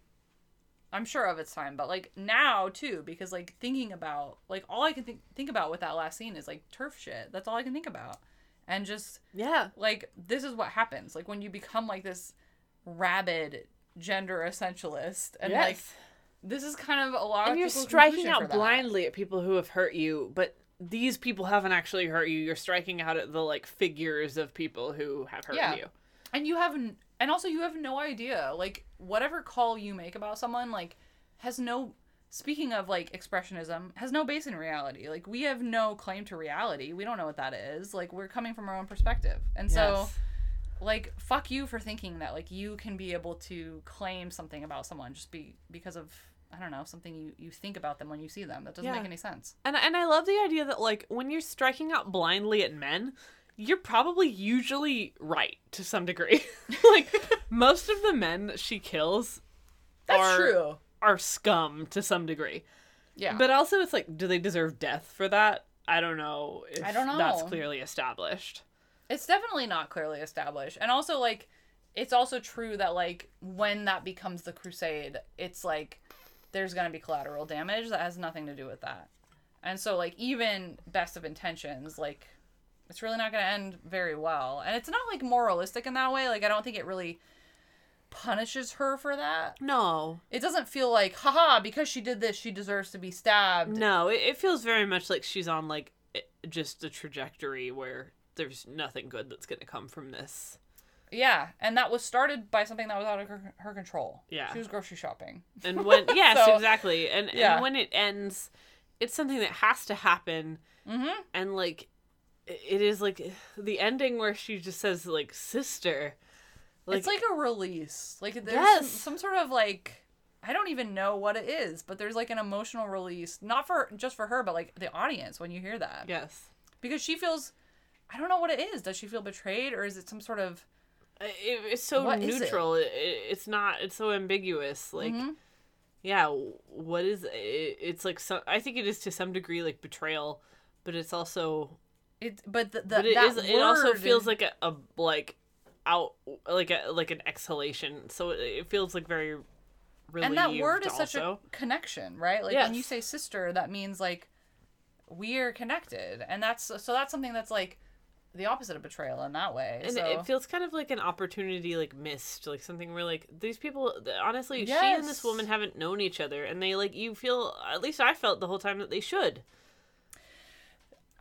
I'm sure of its time, but like now too, because like thinking about like all I can think think about with that last scene is like TERF shit. That's all I can think about, and just Yeah. like this is what happens like when you become like this rabid gender essentialist, and like this is kind of a lot and of you're striking out blindly at people who have hurt you, but these people haven't actually hurt you. You're striking out at the like figures of people who have hurt Yeah. you. and you have n- and also you have no idea like whatever call you make about someone like has no speaking of like expressionism has no base in reality like we have no claim to reality we don't know what that is like we're coming from our own perspective and so like fuck you for thinking that like you can be able to claim something about someone just be because of i don't know something you you think about them when you see them that doesn't Yeah. make any sense And and I love the idea that like when you're striking out blindly at men, you're probably usually right to some degree. like most of the men that she kills that's are true are scum to some degree. yeah But also it's like do they deserve death for that? I don't know if I don't know. that's clearly established. It's definitely not clearly established. And also like it's also true that like when that becomes the crusade, it's like there's going to be collateral damage that has nothing to do with that. And so like even best of intentions like it's really not going to end very well. And it's not like moralistic in that way. Like I don't think it really punishes her for that. No, It doesn't feel like haha because she did this she deserves to be stabbed. no, it, it feels very much like she's on like eh, just a trajectory where there's nothing good that's gonna come from this. Yeah, and that was started by something that was out of her, her control. Yeah. She was grocery shopping. And when yes, So, exactly, and yeah. and when it ends, it's something that has to happen, Mm-hmm. and like it is like the ending where she just says like sister, like, it's like a release. Like there's Yes. some, some sort of like I don't even know what it is, but there's like an emotional release, not for just for her, but like the audience when you hear that. yes, Because she feels I don't know what it is. Does she feel betrayed or is it some sort of it, it's so What neutral. It? It, it's not. It's so ambiguous. Like. Mhm. Yeah, what is it? It's like some. I think it is to some degree like betrayal, but it's also it but the, the but it that is it also feels like a, a like out like a like an exhalation so it, it feels like very relieved and that word is such a connection, right? Like when you say sister, that means like we are connected, and that's so that's something that's like the opposite of betrayal in that way. and so. it feels kind of like an opportunity like missed like something where like these people honestly she and this woman haven't known each other and they like you feel at least i felt the whole time that they should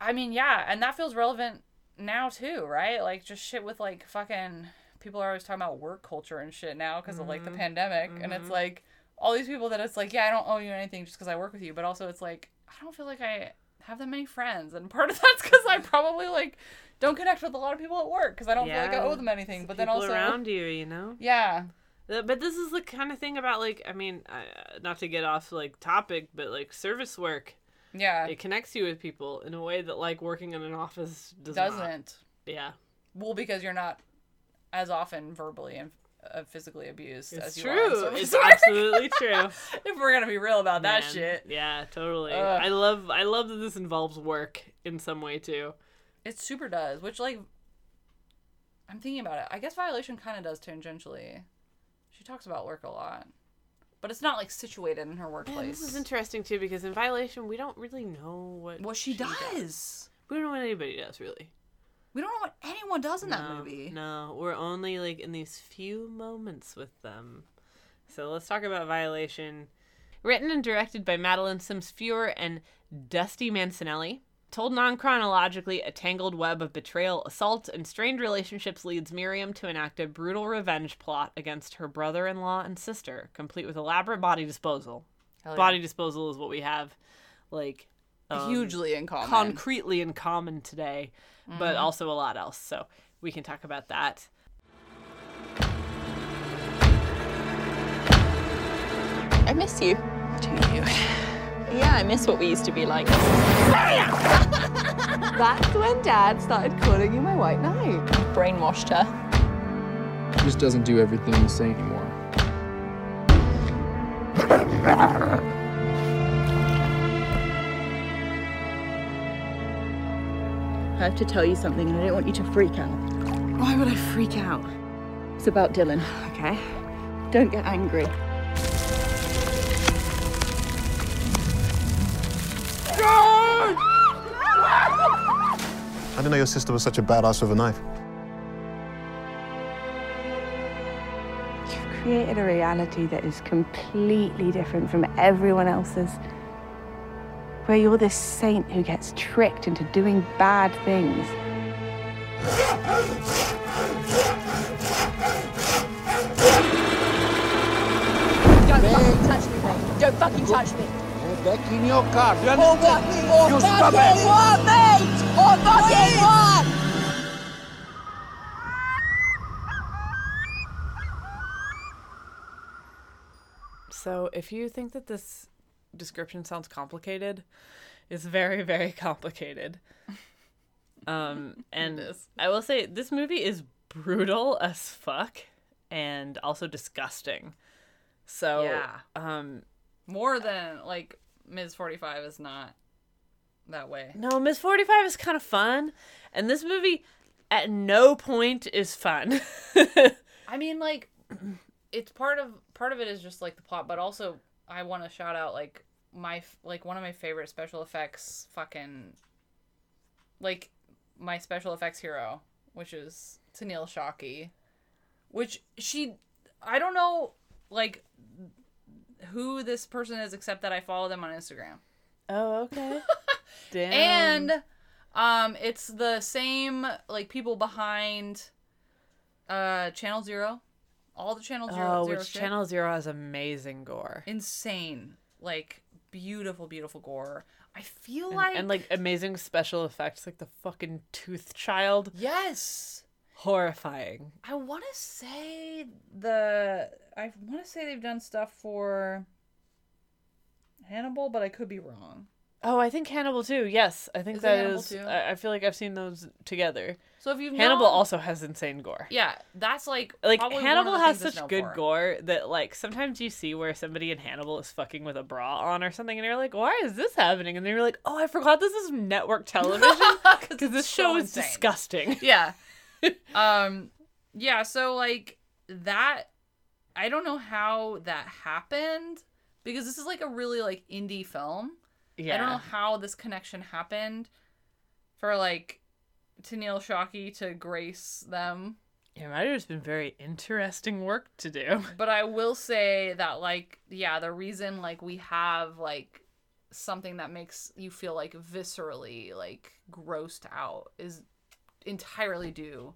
I mean, yeah, and that feels relevant now too, right? Like just shit with like fucking people are always talking about work culture and shit now because of like Mm-hmm. the pandemic, and it's like all these people that it's like, yeah, I don't owe you anything just because I work with you, but also it's like I don't feel like I have that many friends, and part of that's because I probably like don't connect with a lot of people at work because I don't feel like I owe them anything. But then People also, around you you know yeah, Uh, But this is the kind of thing about like I mean, uh, not to get off like topic, but like service work, yeah, it connects you with people in a way that like working in an office does not. doesn't. Yeah, Well, because you're not as often verbally and uh, physically abused it's as you true. are. It's absolutely true. if we're gonna be real about that shit. Yeah, totally. Ugh. I love I love that this involves work in some way too. It super does, which like I'm thinking about it. I guess violation kind of does tangentially. She talks about work a lot, but it's not like situated in her workplace. this is interesting too because in violation we don't really know what what she, does. We don't know what anybody does really. We don't know what anyone does in that movie. No, we're only like in these few moments with them. So let's talk about Violation. Written and directed by Madeleine Sims Fewer and Dusty Mancinelli. Told non chronologically, a tangled web of betrayal, assault, and strained relationships leads Miriam to enact a brutal revenge plot against her brother in law and sister, complete with elaborate body disposal. Yeah. Body disposal is what we have, like, um, hugely in common. concretely in common today, but Mm-hmm. also a lot else. So we can talk about that. I miss you. Do you? Yeah, I miss what we used to be like. That's when Dad started calling you my white knight. Brainwashed her. He just doesn't do everything you say anymore. I have to tell you something, and I don't want you to freak out. Why would I freak out? It's about Dylan. Okay. Don't get angry. I didn't know your sister was such a badass with a knife. You've created a reality that is completely different from everyone else's. Where you're this saint who gets tricked into doing bad things. Don't fucking touch me, mate. Don't fucking touch me. Back in your car. You Or what? You fucking stupid. what, mate? Or fucking what? So if you think that this description sounds complicated, it's very, very complicated. Um, and I will say this movie is brutal as fuck and also disgusting. So Yeah. um, More than like Ms. 45 is not that way. no, Miss Forty Five is kind of fun, and this movie at no point is fun. I mean, like, it's part of part of it is just like the plot, but also I want to shout out like my like one of my favorite special effects fucking like my special effects hero, which is Tennille Shockey, which she I don't know like who this person is except that I follow them on Instagram. Oh, okay. Damn. And um it's the same like people behind uh Channel Zero. All the Channel Zero. oh, Zero which shit. Channel Zero has amazing gore. insane. Like beautiful, beautiful gore. I feel And, like and like amazing special effects, like the fucking tooth child. yes. Horrifying. I want to say the I want to say they've done stuff for Hannibal, but I could be wrong. Oh, I think Hannibal too. Yes, I think Is that is. too? I, feel like I've seen those together. So if you've Hannibal known- also has insane gore. Yeah, that's like Like probably one of Hannibal has such good for. gore that like sometimes you see where somebody in Hannibal is fucking with a bra on or something, and you're like, why is this happening? And then you're like, oh, I forgot this is network television because this show so is insane. disgusting. yeah. um yeah, so like that I don't know how that happened because this is like a really like indie film. Yeah. I don't know how this connection happened for like Tennille Shockey to grace them. It might have just been very interesting work to do. But I will say that like yeah, the reason like we have like something that makes you feel like viscerally like grossed out is entirely due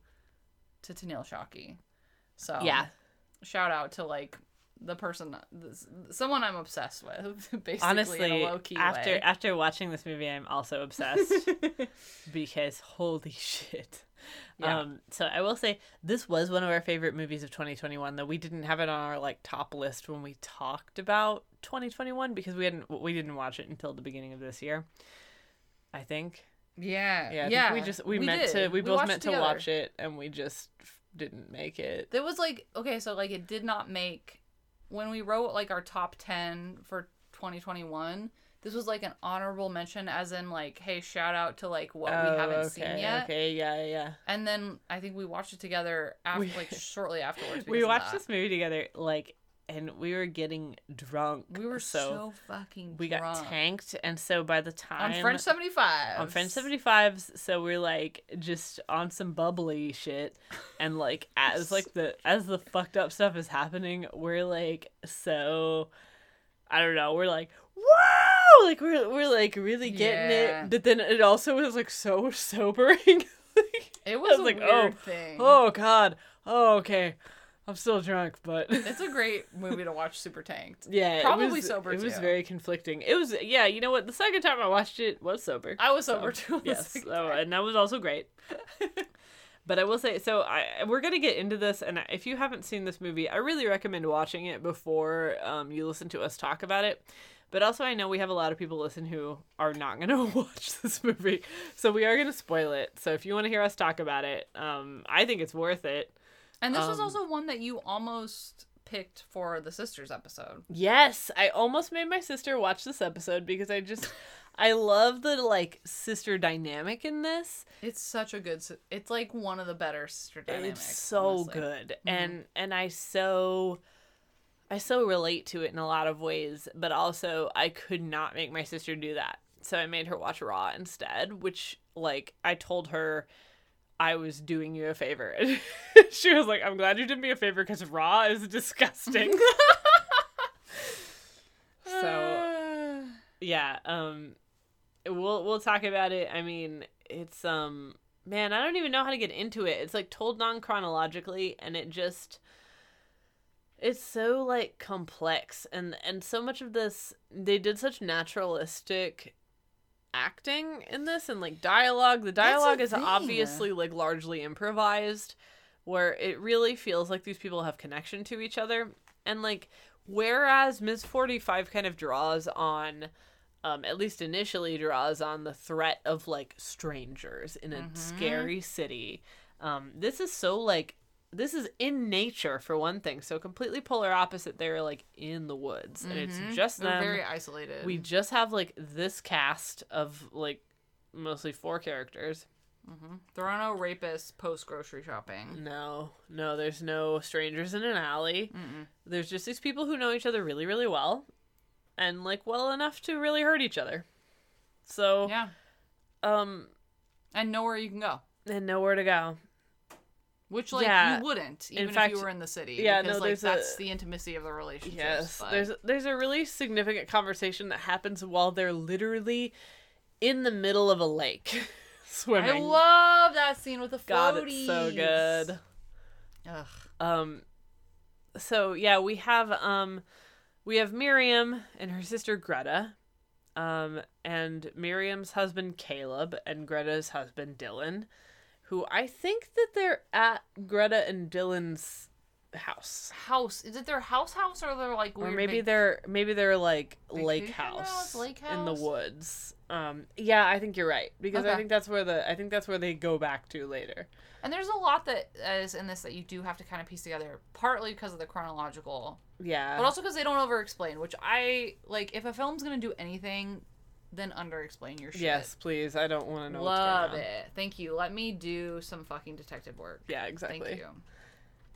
to Tennille Shockey. So Yeah. shout out to like the person, this, someone I'm obsessed with, basically in Honestly, a low key after way. after watching this movie, I'm also obsessed because holy shit. Yeah. Um, so I will say this was one of our favorite movies of 2021. Though we didn't have it on our like top list when we talked about 2021 because we hadn't we didn't watch it until the beginning of this year. I think. Yeah, Yeah. Yeah, we just we, meant to did. we, both meant to watch it and we just didn't make it. There was like okay, so like it did not make when we wrote like our top ten for 2021. This was like an honorable mention, as in like, hey, shout out to like what Oh, we haven't oh, okay, seen yet. Okay. Yeah. Yeah. And then I think we watched it together after, We- like shortly afterwards. We watched this movie together like and we were getting drunk. We were so so fucking we got tanked and so by the time on French 75. on French 75s so we're like just on some bubbly shit and like as like the as the fucked up stuff is happening we're like so I don't know we're like wow like we're we're like really getting Yeah. it but then it also was like so sobering It I was, a like weird oh thing. oh god oh okay I'm still drunk but It's a great movie to watch super tanked. yeah it Probably was- sober it was very conflicting. It was yeah you know what? The second time I watched it was sober. I was So, sober too. yes so, and that was also great. But i will say so i we're gonna get into this and if you haven't seen this movie i really recommend watching it before um, you listen to us talk about it. But also i know we have a lot of people listen who are not gonna watch this movie. So we are gonna spoil it. So if you want to hear us talk about it um, i think it's worth it And this was Um, also one that you almost picked for the sisters episode. Yes, I almost made my sister watch this episode because I just I love the like sister dynamic in this. It's such a good. It's like one of the better sister dynamics. it's so honestly. good. Mhm. And and I so I so relate to it in a lot of ways, but also I could not make my sister do that. So I made her watch Raw instead, which like I told her I was doing you a favor. she was like, "I'm glad you did me a favor because Raw is disgusting." so yeah um we'll we'll talk about it i mean it's um man i don't even know how to get into it it's like told non-chronologically and it just it's so like complex and and so much of this they did such naturalistic acting in this and like dialogue the dialogue is thing. obviously like largely improvised where it really feels like these people have connection to each other and like whereas ms 45 kind of draws on um, at least initially draws on the threat of like strangers in a Mhm. scary city um, this is so like this is in nature for one thing so completely polar opposite they're like in the woods and Mhm. it's just They're them very isolated. we just have like this cast of like mostly four characters hmm There are no rapists post grocery shopping. no no there's no strangers in an alley Mm-mm. there's just these people who know each other really really well and like well enough to really hurt each other. So Yeah. um And nowhere you can go. and nowhere to go. Which like Yeah. you wouldn't, In even fact- if you were in the city. yeah, because, no, like there's a- that's the intimacy of the relationship. Yes, but- there's there's a really significant conversation that happens while they're literally in the middle of a lake swimming. I love that scene with the floaties. God, it's so good. Ugh. Um, so yeah, we have um, we have Miriam and her sister Greta, um, and Miriam's husband Caleb and Greta's husband Dylan, who I think that they're at Greta and Dylan's house. House. Is it their house house or their like or maybe vac- they're maybe they're like lake house, house, lake in the woods. Um, yeah, I think you're right because I think that's where the I think that's where they go back to later. And there's a lot that is in this that you do have to kind of piece together, partly because of the chronological, Yeah, but also because they don't over explain. Which I like. If a film's gonna do anything, then under explain your shit. yes, please. I don't want to know. Love what's going on. it. Thank you. Let me do some fucking detective work. Yeah, exactly. Thank you.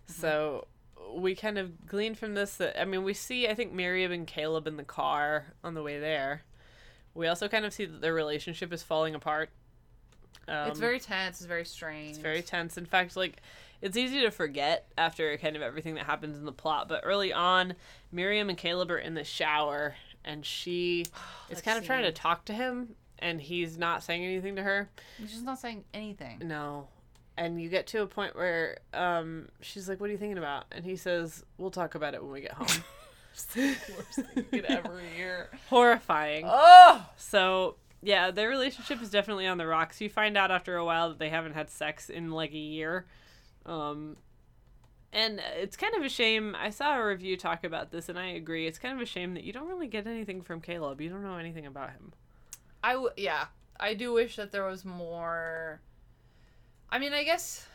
So we kind of glean from this that I mean we see I think Miriam and Caleb in the car on the way there. We also kind of see that their relationship is falling apart. Um, it's very tense. It's very strange. It's very tense. In fact, like it's easy to forget after kind of everything that happens in the plot. But early on, Miriam and Caleb are in the shower, and she is kind of trying to talk to him, and he's not saying anything to her. He's just not saying anything. No. And you get to a point where um, she's like, "What are you thinking about?" And he says, "We'll talk about it when we get home." every year. Horrifying. Oh. So yeah, their relationship is definitely on the rocks. You find out after a while that they haven't had sex in like a year. Um, and it's kind of a shame. I saw a review talk about this, and I agree. It's kind of a shame that you don't really get anything from Caleb. You don't know anything about him. I w- yeah, I do wish that there was more. I mean, I guess,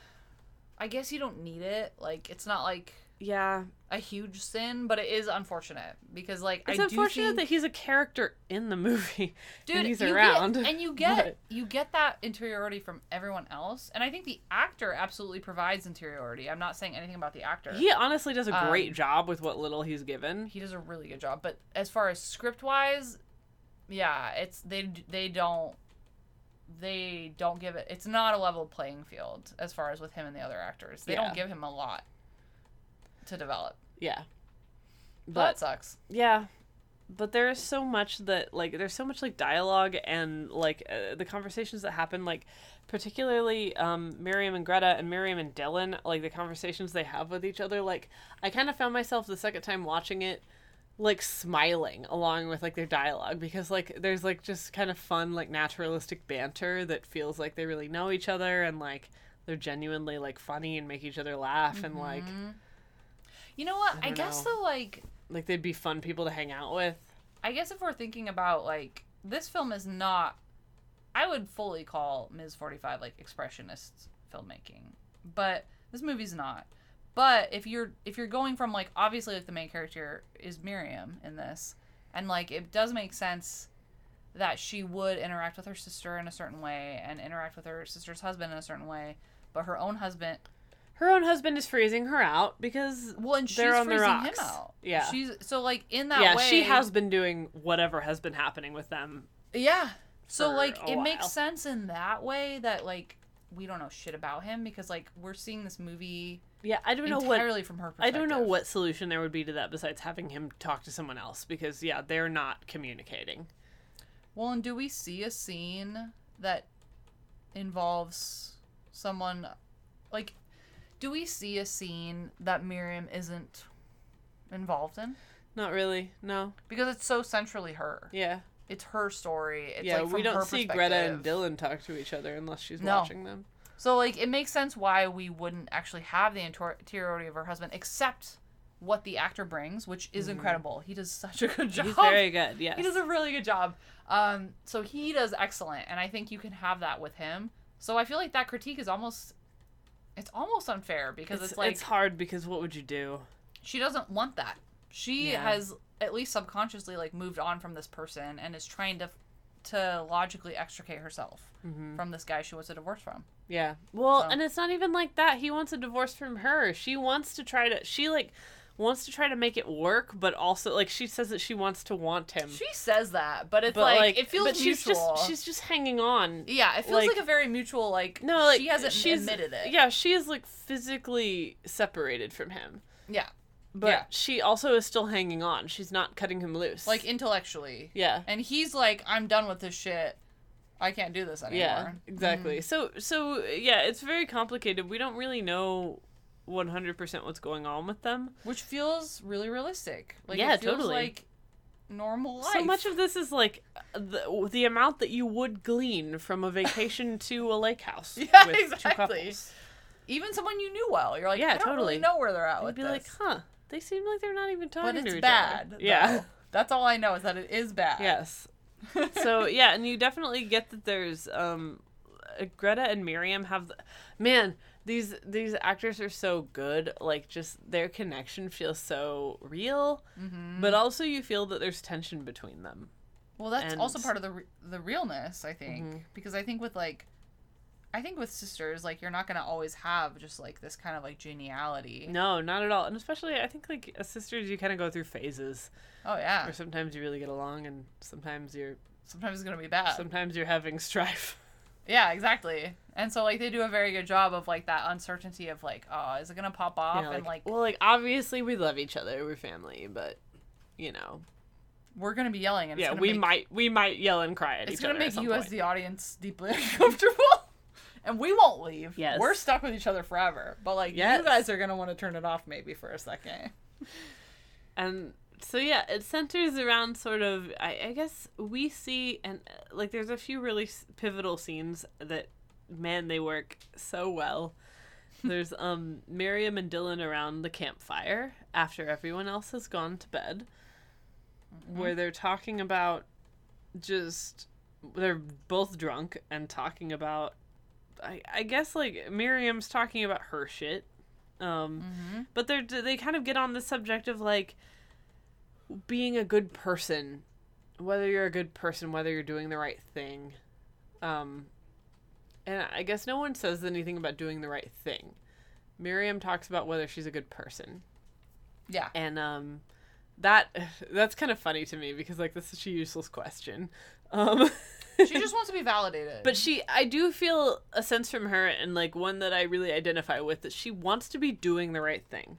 I guess you don't need it. Like, it's not like Yeah, a huge sin, but it is unfortunate because like it's I unfortunate think, that he's a character in the movie dude, and he's you get- around. and you get but- you get that interiority from everyone else, and I think the actor absolutely provides interiority. I'm not saying anything about the actor. He honestly does a great Um, job with what little he's given. he does a really good job. But as far as script wise, yeah, it's they they don't they don't give it. It's not a level playing field as far as with him and the other actors. They Yeah. don't give him a lot to develop. Yeah. But that sucks. yeah, but there is so much that like there's so much like dialogue and like uh, the conversations that happen like particularly um Miriam and Greta and Miriam and Dylan like the conversations they have with each other like I kind of found myself the second time watching it like smiling along with like their dialogue because like there's like just kind of fun like naturalistic banter that feels like they really know each other and like they're genuinely like funny and make each other laugh and like Mhm. You know what? I I, guess know. though, like like they'd be fun people to hang out with. I guess if we're thinking about like this film is not I would fully call Ms. 45 like expressionist filmmaking. But this movie's not. But if you're if you're going from like obviously like the main character is Miriam in this and like it does make sense that she would interact with her sister in a certain way and interact with her sister's husband in a certain way, but her own husband Her own husband is freezing her out because well, and she's they're on the freezing rocks. him out. Yeah. she's so like in that way. yeah, way. she has been doing whatever has been happening with them. Yeah. So like it while. makes sense in that way that like we don't know shit about him because like we're seeing this movie Yeah, I don't know what entirely from her I don't know what solution there would be to that besides having him talk to someone else because yeah, they're not communicating. Well, and do we see a scene that involves someone like do we see a scene that Miriam isn't involved in? Not really. No. Because it's so centrally her. Yeah. It's her story. It's yeah, like from we don't see Greta and. Dylan talk to each other unless she's No. watching them. So like it makes sense why we wouldn't actually have the interiority of her husband, except what the actor brings, which is Mhm. incredible. He does such a good job. He's very good, yes. he does a really good job. Um, so he does excellent, and I think you can have that with him. So I feel like that critique is almost, it's almost unfair because it's, like it's hard because what would you do? she doesn't want that. She Yeah. has at least subconsciously like moved on from this person and is trying to to logically extricate herself Mhm. from this guy she wants a divorce from. Yeah. Well, So- and it's not even like that. He wants a divorce from her. She wants to try to she like wants to try to make it work, but also like she says that she wants to want him. She says that, but it's but like, it feels but she's mutual. just she's just hanging on. yeah, it feels like, a very mutual like no, like she hasn't she's, admitted it. Yeah, she is like physically separated from him, Yeah. but Yeah. she also is still hanging on. She's not cutting him loose. Like intellectually. yeah, And he's like, I'm done with this shit. I can't do this anymore. yeah, exactly. Mm. So so yeah, it's very complicated. We don't really know. 100% what's going on with them. Which feels really realistic. Like Yeah, it feels totally. like normal life. So much of this is like the, the amount that you would glean from a vacation to a lake house. Yeah, with two exactly. Even someone you knew well, you're like, Yeah, I don't totally. really know where they're at You'd be this. like, huh, they seem like they're not even talking but to it's each bad. other. Yeah. That's all I know is that it is bad. Yes. so yeah, and you definitely get that there's um Greta and Miriam have the, man, these these actors are so good. Like just their connection feels so real, Mhm. but also you feel that there's tension between them. Well, that's also part of the re- the realness, I think, Mhm. because I think with like, I think with sisters, like you're not gonna always have just like this kind of like geniality. No, not at all. And especially I think like as sisters you kind of go through phases. Oh yeah. or sometimes you really get along and sometimes you're Sometimes it's gonna be bad. sometimes you're having strife. Yeah, exactly. And so like they do a very good job of like that uncertainty of like, oh, is it gonna pop off? Yeah, and like well, like obviously we love each other, we're family, but you know, we're gonna be yelling and yeah, we make, might we might yell and cry at it's each gonna make at some you as the audience deeply uncomfortable. and we won't leave. Yes. We're stuck with each other forever. But like Yes. you guys are gonna want to turn it off maybe for a second. and so yeah, it centers around sort of I, I guess we see and uh, like there's a few really s- pivotal scenes that man they work so well. There's um Miriam and Dylan around the campfire after everyone else has gone to bed, where they're talking about just they're both drunk and talking about I, I guess like Miriam's talking about her shit. Um but they're they kind of get on the subject of like being a good person, whether you're a good person, whether you're doing the right thing. Um and I guess no one says anything about doing the right thing. Miriam talks about whether she's a good person. Yeah. And um that that's kind of funny to me because like this is a useless question. Um she just wants to be validated. But she, I do feel a sense from her, and like one that I really identify with, that she wants to be doing the right thing.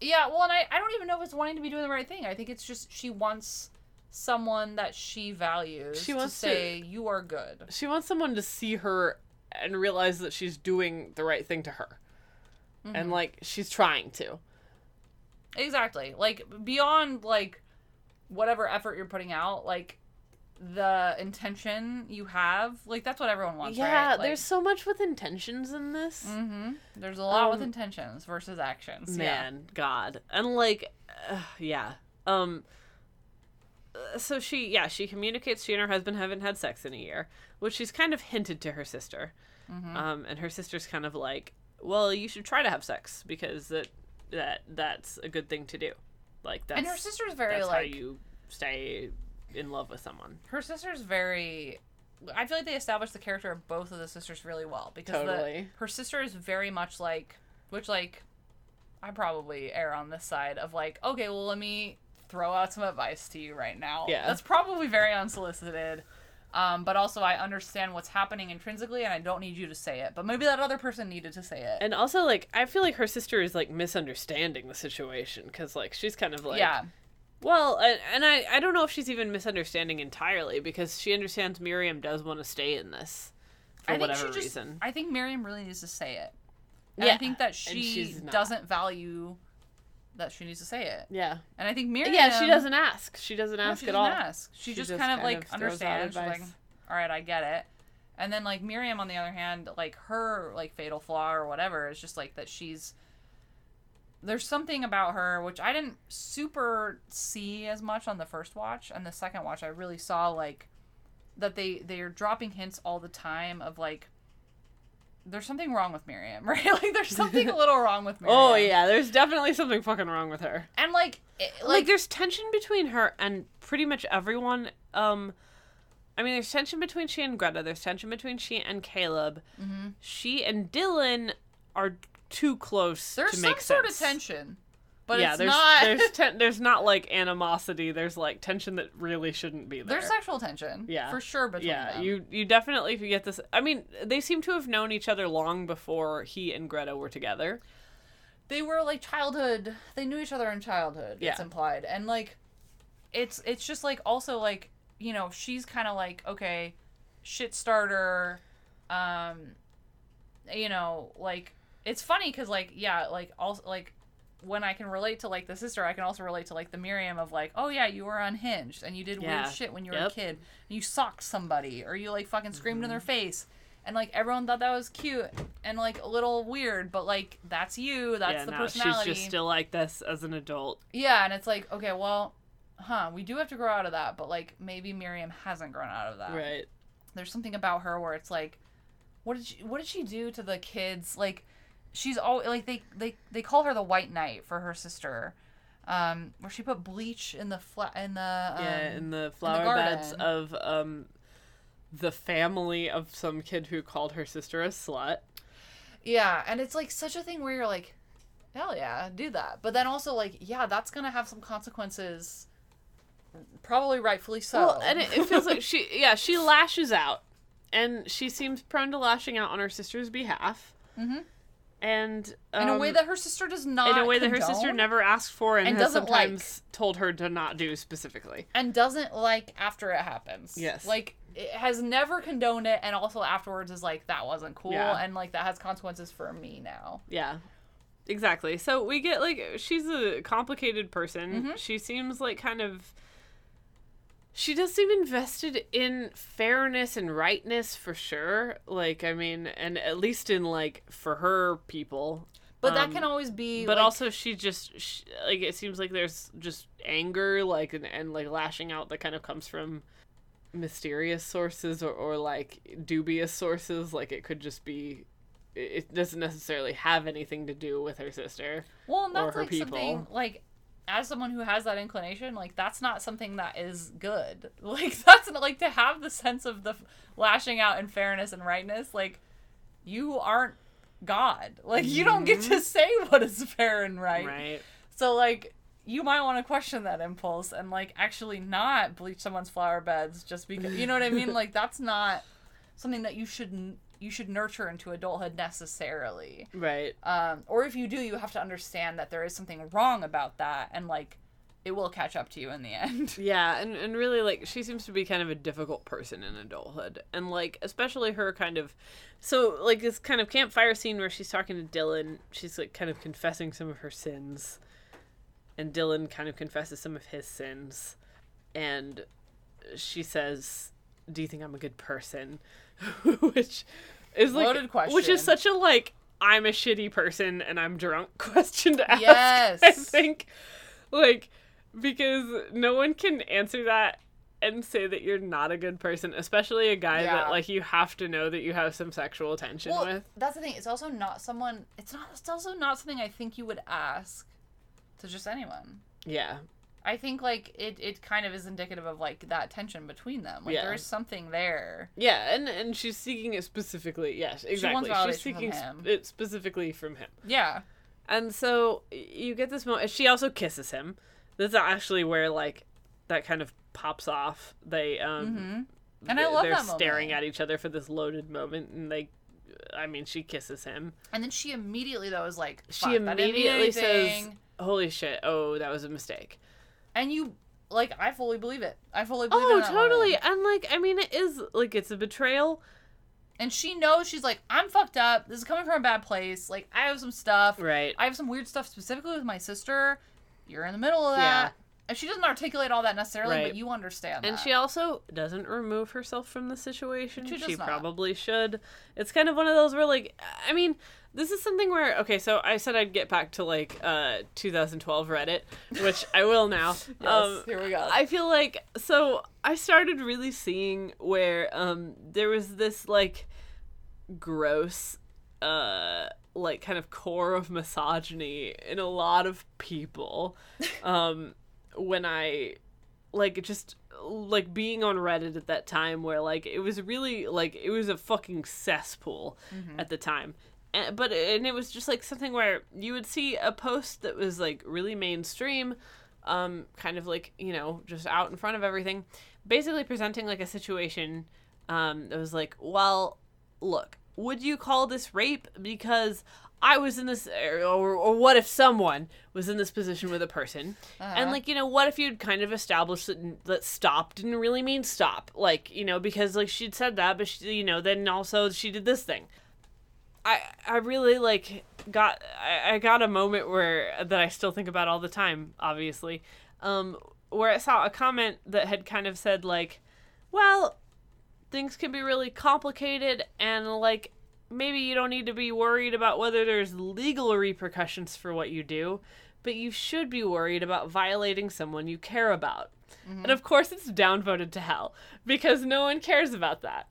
Yeah, well, and I, I don't even know if it's wanting to be doing the right thing. I think it's just she wants someone that she values She wants to to- say, you are good. She wants someone to see her and realize that she's doing the right thing to her, and Mhm. like she's trying to. Exactly. Like, beyond, like, whatever effort you're putting out, like, the intention you have, like, that's what everyone wants, yeah, right? Like, there's so much with intentions in this. hmm There's a lot with Um, intentions versus actions. Man, God, and like, uh, yeah. Um. uh, So she, yeah, she communicates she and her husband haven't had sex in a year, which she's kind of hinted to her sister. Mhm. Um, and her sister's kind of like, well, you should try to have sex because that that that's a good thing to do. Like that's And her sister's very, that's like- how you stay in love with someone. her sister's very I feel like they established the character of both of the sisters really well because the- Totally. her sister is very much like which like I probably err on this side of like okay well let me throw out some advice to you right now Yeah. that's probably very unsolicited um, but also I understand what's happening intrinsically and I don't need you to say it but maybe that other person needed to say it And also, like, I feel like her sister is like misunderstanding the situation because, like, she's kind of like, Yeah. Well, and, and I I don't know if she's even misunderstanding entirely because she understands Miriam does want to stay in this for I think whatever she just, reason. I think Miriam really needs to say it and Yeah, I think that she doesn't value that she needs to say it Yeah. and I think Miriam Yeah, she doesn't ask. She doesn't ask No, she at doesn't all. ask. She, just, kind of like understands. She's like, all right, I get it. And then like Miriam, on the other hand, like her like fatal flaw or whatever is just like that she's. There's something about her which I didn't super see as much on the first watch, and the second watch I really saw like that they they are dropping hints all the time of like. There's something wrong with Miriam, right? Like there's something a little wrong with Miriam. Oh yeah, there's definitely something fucking wrong with her. And like, it, like, like there's tension between her and pretty much everyone. Um, I mean, there's tension between she and Greta. There's tension between she and Caleb. Mhm. She and Dylan are too close There's to some make sort of tension. but yeah, it's there's not. there's ten, there's not like animosity. There's like tension that really shouldn't be there. There's sexual tension. yeah, for sure. Between yeah, them. you you definitely get this. I mean, they seem to have known each other long before he and Greta were together. they were like childhood they knew each other in childhood it's implied and like it's it's just like also like you know she's kind of like okay shit starter um you know like it's funny because like yeah like also like when I can relate to like the sister, I can also relate to like the Miriam of like, oh yeah, you were unhinged and you did Yeah. weird shit when you were Yep. a kid. And you socked somebody or you like fucking screamed in their Mm-hmm. face. And like everyone thought that was cute and like a little weird, but like that's you. That's yeah, the now personality. she's just still like this as an adult. Yeah, and it's like, okay, well, huh, we do have to grow out of that, but like maybe Miriam hasn't grown out of that. Right. There's something about her where it's like, what did she, what did she do to the kids? Like, she's all like they they they call her the White Knight for her sister, um, where she put bleach in the fla- in the um, yeah, in the flower beds of um, the family of some kid who called her sister a slut. Yeah, and it's like such a thing where you're like, hell yeah, do that. But then also like, yeah, that's gonna have some consequences. Probably rightfully so. Well, and it, it feels like she, yeah, she lashes out, and she seems prone to lashing out on her sister's behalf, Mhm. And in a way um, that her sister does not in a way that her sister never asked for and, and has doesn't like. sometimes told her to not do specifically. and doesn't like after it happens. Yes. Like it has never condoned it and also afterwards is like that wasn't cool Yeah. and like that has consequences for me now. Yeah. Exactly. So we get like she's a complicated person. Mhm. She seems like kind of she does seem invested in fairness and rightness for sure. Like I mean, and at least in like for her people. But that Um, can always be But like- also she just sh like it seems like there's just anger like and, and like lashing out that kind of comes from mysterious sources or, or like dubious sources like it could just be it doesn't necessarily have anything to do with her sister Well, and or that's her like people something like as someone who has that inclination, like that's not something that is good. Like that's not, like to have the sense of the f- lashing out and fairness and rightness. Like you aren't God. Like you don't get to mm-hmm. say what is fair and right. right So like you might want to question that impulse and like actually not bleach someone's flower beds just because you know what I mean. Like that's not something that you should n- you should nurture into adulthood necessarily. right. Um, or if you do, you have to understand that there is something wrong about that, and like it will catch up to you in the end. yeah and, and really like she seems to be kind of a difficult person in adulthood. And like especially her kind of so like this kind of campfire scene where she's talking to dylan she's like kind of confessing some of her sins. And dylan kind of confesses some of his sins. And she says do you think i'm a good person? Which is like Loaded question, which is such a like i'm a shitty person and i'm drunk question to ask Yes. i think like because no one can answer that and say that you're not a good person especially a guy Yeah. that like you have to know that you have some sexual tension well, with that's the thing. It's also not someone. It's not. It's also not something I think you would ask to just anyone. yeah I think like it. It kind of is indicative of like that tension between them. Like Yeah. there is something there. yeah and and she's seeking it specifically yes exactly she's validation seeking from sp- it specifically from him Yeah. And so you get this moment. She also kisses him. This is actually where like that kind of pops off. They um, Mhm. And I love they're staring moment. at each other for this loaded moment, and they, I mean, she kisses him. And then she immediately though is like, She "Fuck, that didn't mean immediately says, "Holy shit! Oh, that was a mistake." And you like, I fully believe it. I fully believe. It. Oh, totally. moment. And like, I mean, it is like it's a betrayal. And she knows she's like, I'm fucked up. This is coming from a bad place. Like, I have some stuff. Right. I have some weird stuff specifically with my sister. You're in the middle of Yeah. that. And she doesn't articulate all that necessarily, Right. but you understand And that. she also doesn't remove herself from the situation. She She, probably should. It's kind of one of those where, like, I mean, this is something where, okay, so I said I'd get back to, like, uh, 2012 Reddit, which I will now. Um, Yes, here we go. I feel like, so I started really seeing where um, there was this, like, gross, uh, like, kind of core of misogyny in a lot of people. Um, when I like just like being on Reddit at that time where like it was really like it was a fucking cesspool Mhm. at the time. And, but and it was just like something where you would see a post that was like really mainstream um kind of like you know just out in front of everything basically presenting like a situation um that was like well look would you call this rape because I was in this, or, or what if someone was in this position with a person, Uh-huh. and like you know, what if you'd kind of established that that stop didn't really mean stop, like you know, because like she'd said that, but she, you know, then also she did this thing. I I really like got I, I got a moment where that I still think about all the time, obviously, um, where I saw a comment that had kind of said like, well, things can be really complicated and like maybe you don't need to be worried about whether there's legal repercussions for what you do, but you should be worried about violating someone you care about. And of course, it's downvoted to hell because no one cares about that.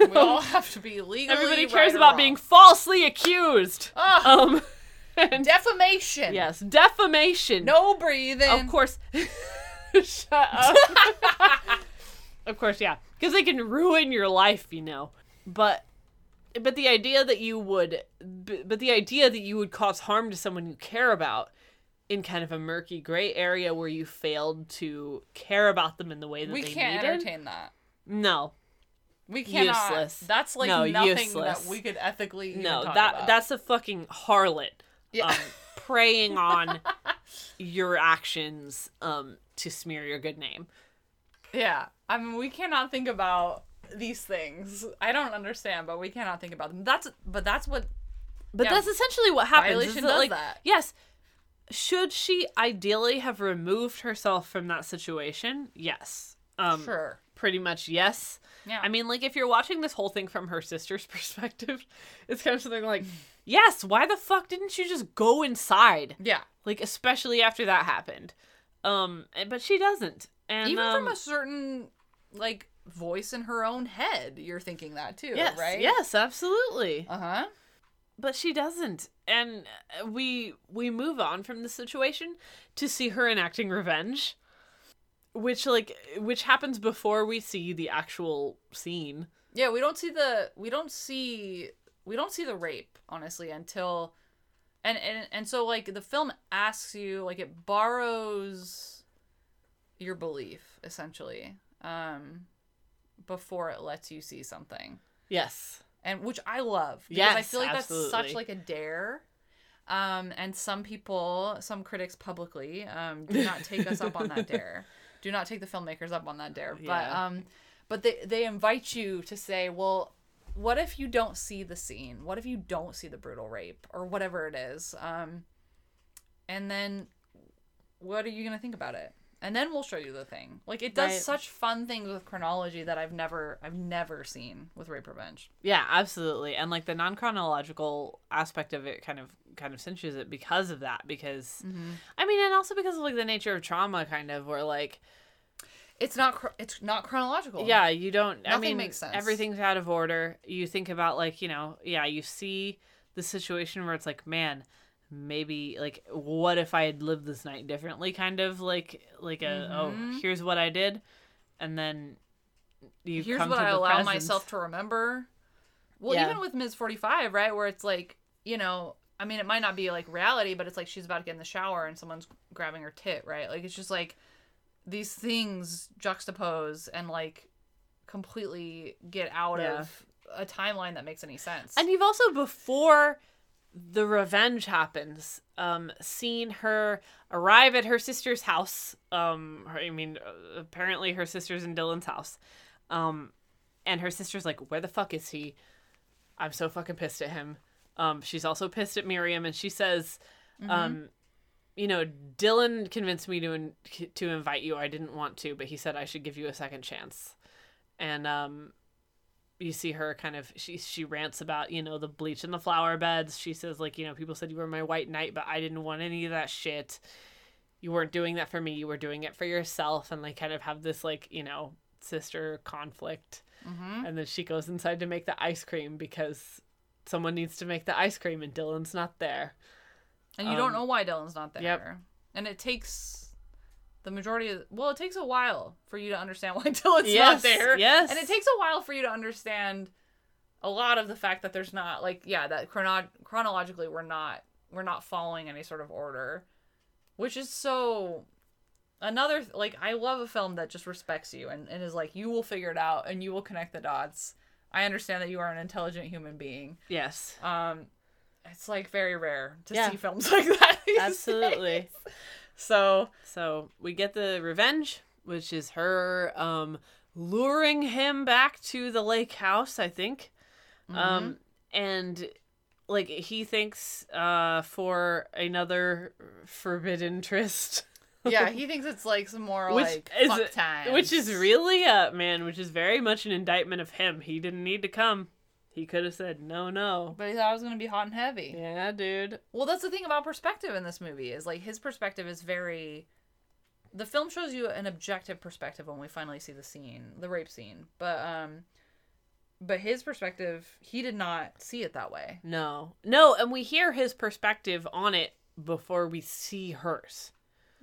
We all have to be legally. Everybody right cares or about being falsely accused. Ah, Um, and defamation. yes, defamation. No breathing. Of course. Shut up. of course, yeah, because they can ruin your life, you know. But but the idea that you would but the idea that you would cause harm to someone you care about in kind of a murky gray area where you failed to care about them in the way that we they can't needed. entertain that. No. We cannot. Useless. That's like No, nothing useless. that we could ethically. No, that about. that's a fucking harlot. Yeah. Um, preying on your actions um to smear your good name. Yeah, I mean, we cannot think about these things. I don't understand, but we cannot think about them. That's but that's what. But yeah, that's essentially what happens. Violation does like, that. Yes. Should she ideally have removed herself from that situation? Yes. Um, Sure. Pretty much yes. Yeah. I mean, like, if you're watching this whole thing from her sister's perspective, it's kind of something like, yes, why the fuck didn't you just go inside? Yeah. Like, especially after that happened. Um, but she doesn't. And Even um, from a certain like voice in her own head, you're thinking that too, yes, right? Yes, absolutely. Uh huh. But she doesn't. And uh, we we move on from the situation to see her enacting revenge which like which happens before we see the actual scene. Yeah, we don't see the we don't see we don't see the rape honestly until and and and so like the film asks you like it borrows your belief essentially um before it lets you see something. yes and which I love because I feel like that's such like a dare. Um, and some people, some critics publicly, um, do not take us up on that dare. Do not take the filmmakers up on that dare. But Yeah. um, but they they invite you to say, well, what if you don't see the scene? What if you don't see the brutal rape or whatever it is? Um, and then what are you gonna think about it? And then we'll show you the thing. Like it does Right. such fun things with chronology that I've never I've never seen with rape revenge. yeah absolutely and like the non-chronological aspect of it kind of kind of cinches it because of that because mm-hmm. i mean and also because of like the nature of trauma kind of where like It's not chro- it's not chronological. Yeah, you don't. I Nothing mean, makes sense. everything's out of order. You think about like you know, yeah, you see the situation where it's like, man, maybe like, what if I had lived this night differently? Kind of like like a oh, Mhm. here's what I did, and then you Here's come what I allow present. myself to remember. Well, Yeah. even with Ms. 45, right, where it's like, you know, I mean, it might not be like reality, but it's like she's about to get in the shower and someone's grabbing her tit, right? Like it's just like these things juxtapose and like completely get out Yeah. of a timeline that makes any sense. And you've also before the revenge happens, um, seen her arrive at her sister's house. Um, her- I mean, uh, apparently her sister's in Dylan's house. Um, and her sister's like, "Where the fuck is he?" I'm so fucking pissed at him. Um, she's also pissed at Miriam, and she says, um, you know, Dylan convinced me to in- to invite you. I didn't want to, but he said I should give you a second chance. And um, you see her kind of she she rants about you know the bleach in the flower beds. She says like you know people said you were my white knight, but I didn't want any of that shit. You weren't doing that for me. You were doing it for yourself, and they kind of have this like you know sister conflict. Mhm. And then she goes inside to make the ice cream because someone needs to make the ice cream, and Dylan's not there. And you don't Um, know why Dylan's not there. yep. And it takes the majority of well, it takes a while for you to understand why Dylan's not Yes, there. yes. And it takes a while for you to understand a lot of the fact that there's not like yeah that chrono- chronologically we're not we're not following any sort of order which is so another like i love a film that just respects you and, and is like you will figure it out and you will connect the dots i understand that you are an intelligent human being Yes. um it's like very rare to Yeah. see films like that Absolutely. days. So So we get the revenge, which is her um luring him back to the lake house, I think. Um and like he thinks uh for another forbidden tryst. yeah he thinks it's like some more which like is fuck time which is really uh man, which is very much an indictment of him. He didn't need to come. He could have said no, no. but he thought it was gonna be hot and heavy Yeah, dude. Well, that's the thing about perspective in this movie is like his perspective is very. The film shows you an objective perspective when we finally see the scene, the rape scene, but um, but his perspective, he did not see it that way. No. No, and we hear his perspective on it before we see hers.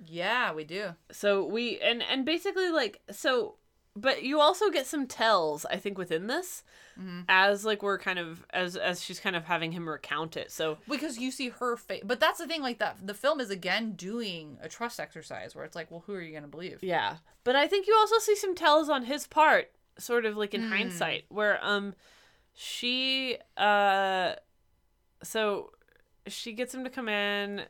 Yeah, we do. So we and and basically like so but you also get some tells I think within this Mhm. as like we're kind of as as she's kind of having him recount it. So Because you see her face, but that's the thing. Like that, the film is again doing a trust exercise where it's like, well, who are you gonna believe? yeah. But I think you also see some tells on his part sort of like in Hmm. hindsight where um she uh so she gets him to come in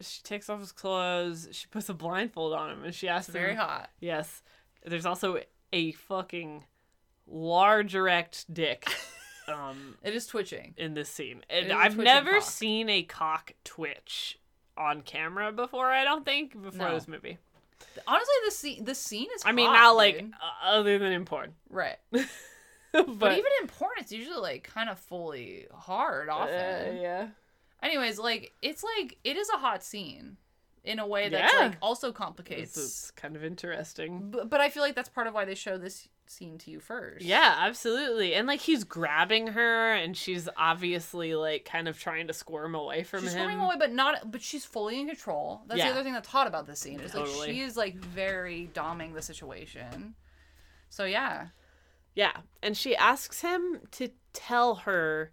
she takes off his clothes she puts a blindfold on him and she asks It's very him- hot. Yes. There's also a fucking large erect dick um It is twitching. in this scene. And I've never cock. seen a cock twitch on camera before, I don't think, before No. this movie. Honestly, the scene, the scene is. I mean, hot, not like dude. uh, other than in porn. right. but, But, even in porn, it's usually like kind of fully hard often. uh, yeah. Anyways, like it's like it is a hot scene in a way that's Yeah. like also complicates. it's kind of interesting. But, but I feel like that's part of why they show this scene to you first. Yeah, absolutely. And like he's grabbing her and she's obviously like kind of trying to squirm away from him. she's him. swimming away, but not. But she's fully in control. That's Yeah. the other thing that's hot about this scene. Is like she is like very doming the situation. So yeah, Yeah, and she asks him to tell her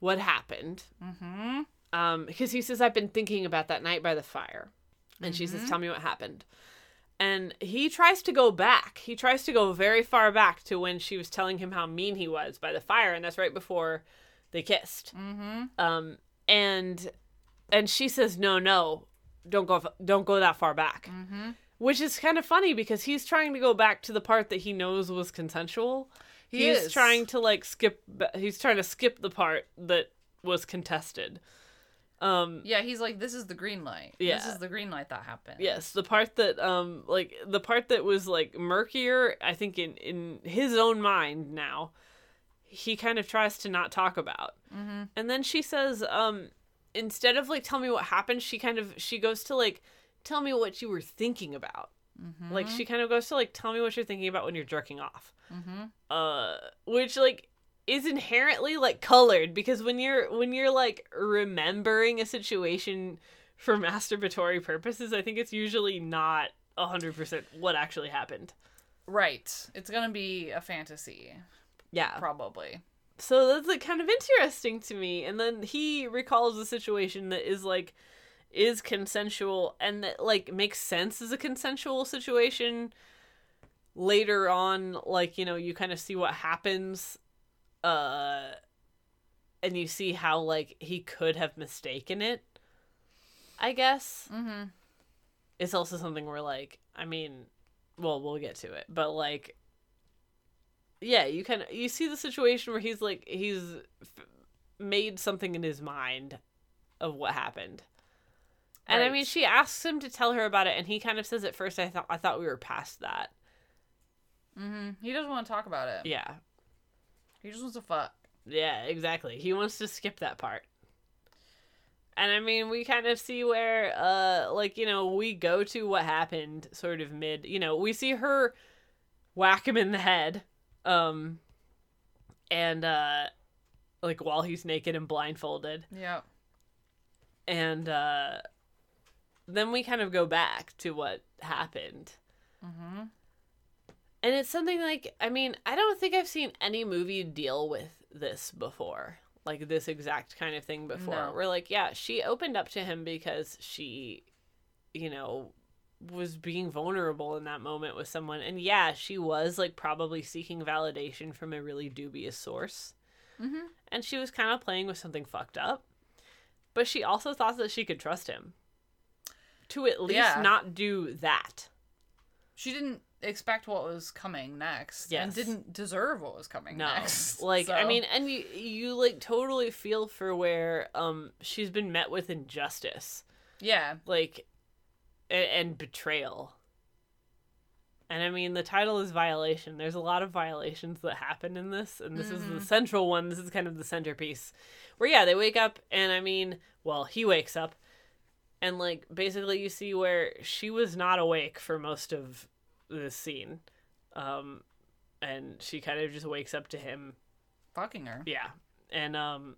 what happened. mm-hmm. Um, because he says I've been thinking about that night by the fire, and she says, Mhm. "Tell me what happened." And he tries to go back. He tries to go very far back to when she was telling him how mean he was by the fire, and that's right before they kissed. Mm-hmm. Um, and and she says, "No, no, don't go, don't go that far back." Mm-hmm. Which is kind of funny because he's trying to go back to the part that he knows was consensual. He he's is. trying to like skip. He's trying to skip the part that was contested. Um. Yeah, he's like, this is the green light. Yeah. This is the green light that happened. Yes, the part that um like the part that was like murkier. I think in in his own mind now, he kind of tries to not talk about. Mm-hmm. And then she says, um, instead of like tell me what happened, she kind of she goes to like tell me what you were thinking about. Mm-hmm. Like she kind of goes to like tell me what you're thinking about when you're jerking off. Mm-hmm. Uh, which like is inherently like colored because when you're when you're like remembering a situation for masturbatory purposes, I think it's usually not hundred percent what actually happened. Right. It's gonna be a fantasy, Yeah. probably. So that's like kind of interesting to me. And then he recalls a situation that is like is consensual and that like makes sense as a consensual situation. Later on, like, you know, you kind of see what happens uh and you see how like he could have mistaken it. I guess. Mm-hmm. It's also something where like, I mean, well, we'll get to it, but like yeah, you kind of you see the situation where he's like he's f- made something in his mind of what happened. And I mean, she asks him to tell her about it, and he kind of says at first, "I thought I thought we were past that." Mm-hmm. He doesn't want to talk about it. Yeah, He just wants to fuck. yeah, exactly. He wants to skip that part. And I mean, we kind of see where, uh, like you know, we go to what happened, sort of mid. You know, we see her whack him in the head, um, and uh, like while he's naked and blindfolded. Yeah. and uh then we kind of go back to what happened Mm-hmm. And it's something like i mean i don't think i've seen any movie deal with this before. Like this exact kind of thing before. No. Where like, yeah, she opened up to him because she, you know, was being vulnerable in that moment with someone. And yeah, she was like probably seeking validation from a really dubious source. Mm-hmm. And she was kind of playing with something fucked up. But she also thought that she could trust him to at least Yeah. not do that. She didn't expect what was coming next, Yes. and didn't deserve what was coming No, next. like I mean, and you you like totally feel for where um she's been met with injustice, yeah, like, and, and betrayal. And I mean, the title is violation. There's a lot of violations that happen in this, and this is Mhm. the central one. This is kind of the centerpiece. Where yeah, they wake up, and I mean, well, he wakes up, and like basically you see where she was not awake for most of this scene, um, and she kind of just wakes up to him fucking her. yeah. And um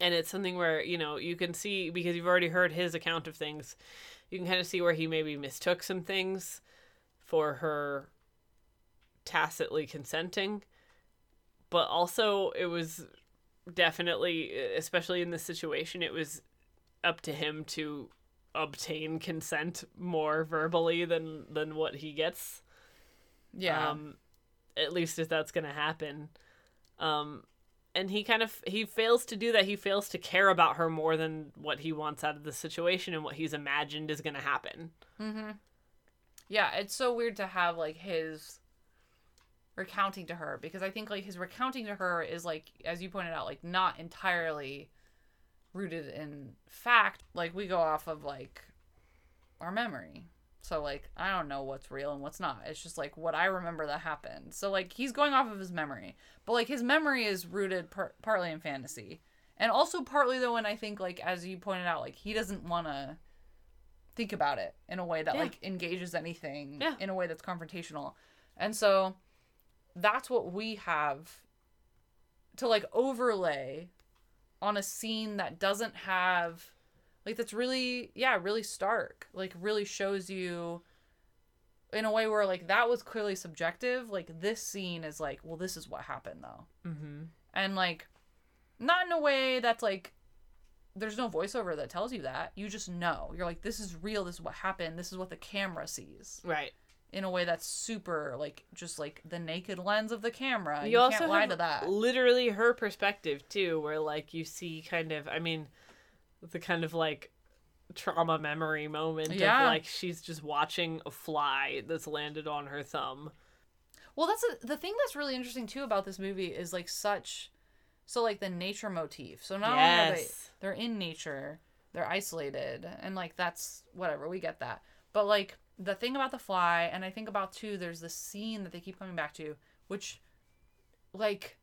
and it's something where, you know, you can see because you've already heard his account of things, you can kind of see where he maybe mistook some things for her tacitly consenting. But also it was definitely especially in this situation it was up to him to obtain consent more verbally than than what he gets Yeah. um at least if that's gonna happen um and he kind of he fails to do that he fails to care about her more than what he wants out of the situation and what he's imagined is gonna happen Mm-hmm. Yeah, it's so weird to have like his recounting to her because I think like his recounting to her is like, as you pointed out, like not entirely rooted in fact. Like we go off of like our memory. So like I don't know what's real and what's not. It's just like what I remember that happened. So like he's going off of his memory, but like his memory is rooted par- partly in fantasy, and also partly though. And I think like as you pointed out, like he doesn't want to think about it in a way that Yeah. like engages anything Yeah. in a way that's confrontational. And so that's what we have to like overlay on a scene that doesn't have like that's really yeah, really stark. Like really shows you in a way where like that was clearly subjective. Like this scene is like, well this is what happened though. mm-hmm. And like not in a way that's like there's no voiceover that tells you that. You just know. You're like, this is real. This is what happened. This is what the camera sees. right In a way that's super like just like the naked lens of the camera. you, You, also can't lie have to that. literally her perspective too where like you see kind of i mean the kind of like trauma memory moment Yeah. of like she's just watching a fly that's landed on her thumb Well, that's a, the thing that's really interesting too about this movie is like such, so like the nature motif. So not only are they they're in nature, they're isolated, and like that's whatever we get that. But like the thing about the fly, and I think about too, there's this scene that they keep coming back to, which, like,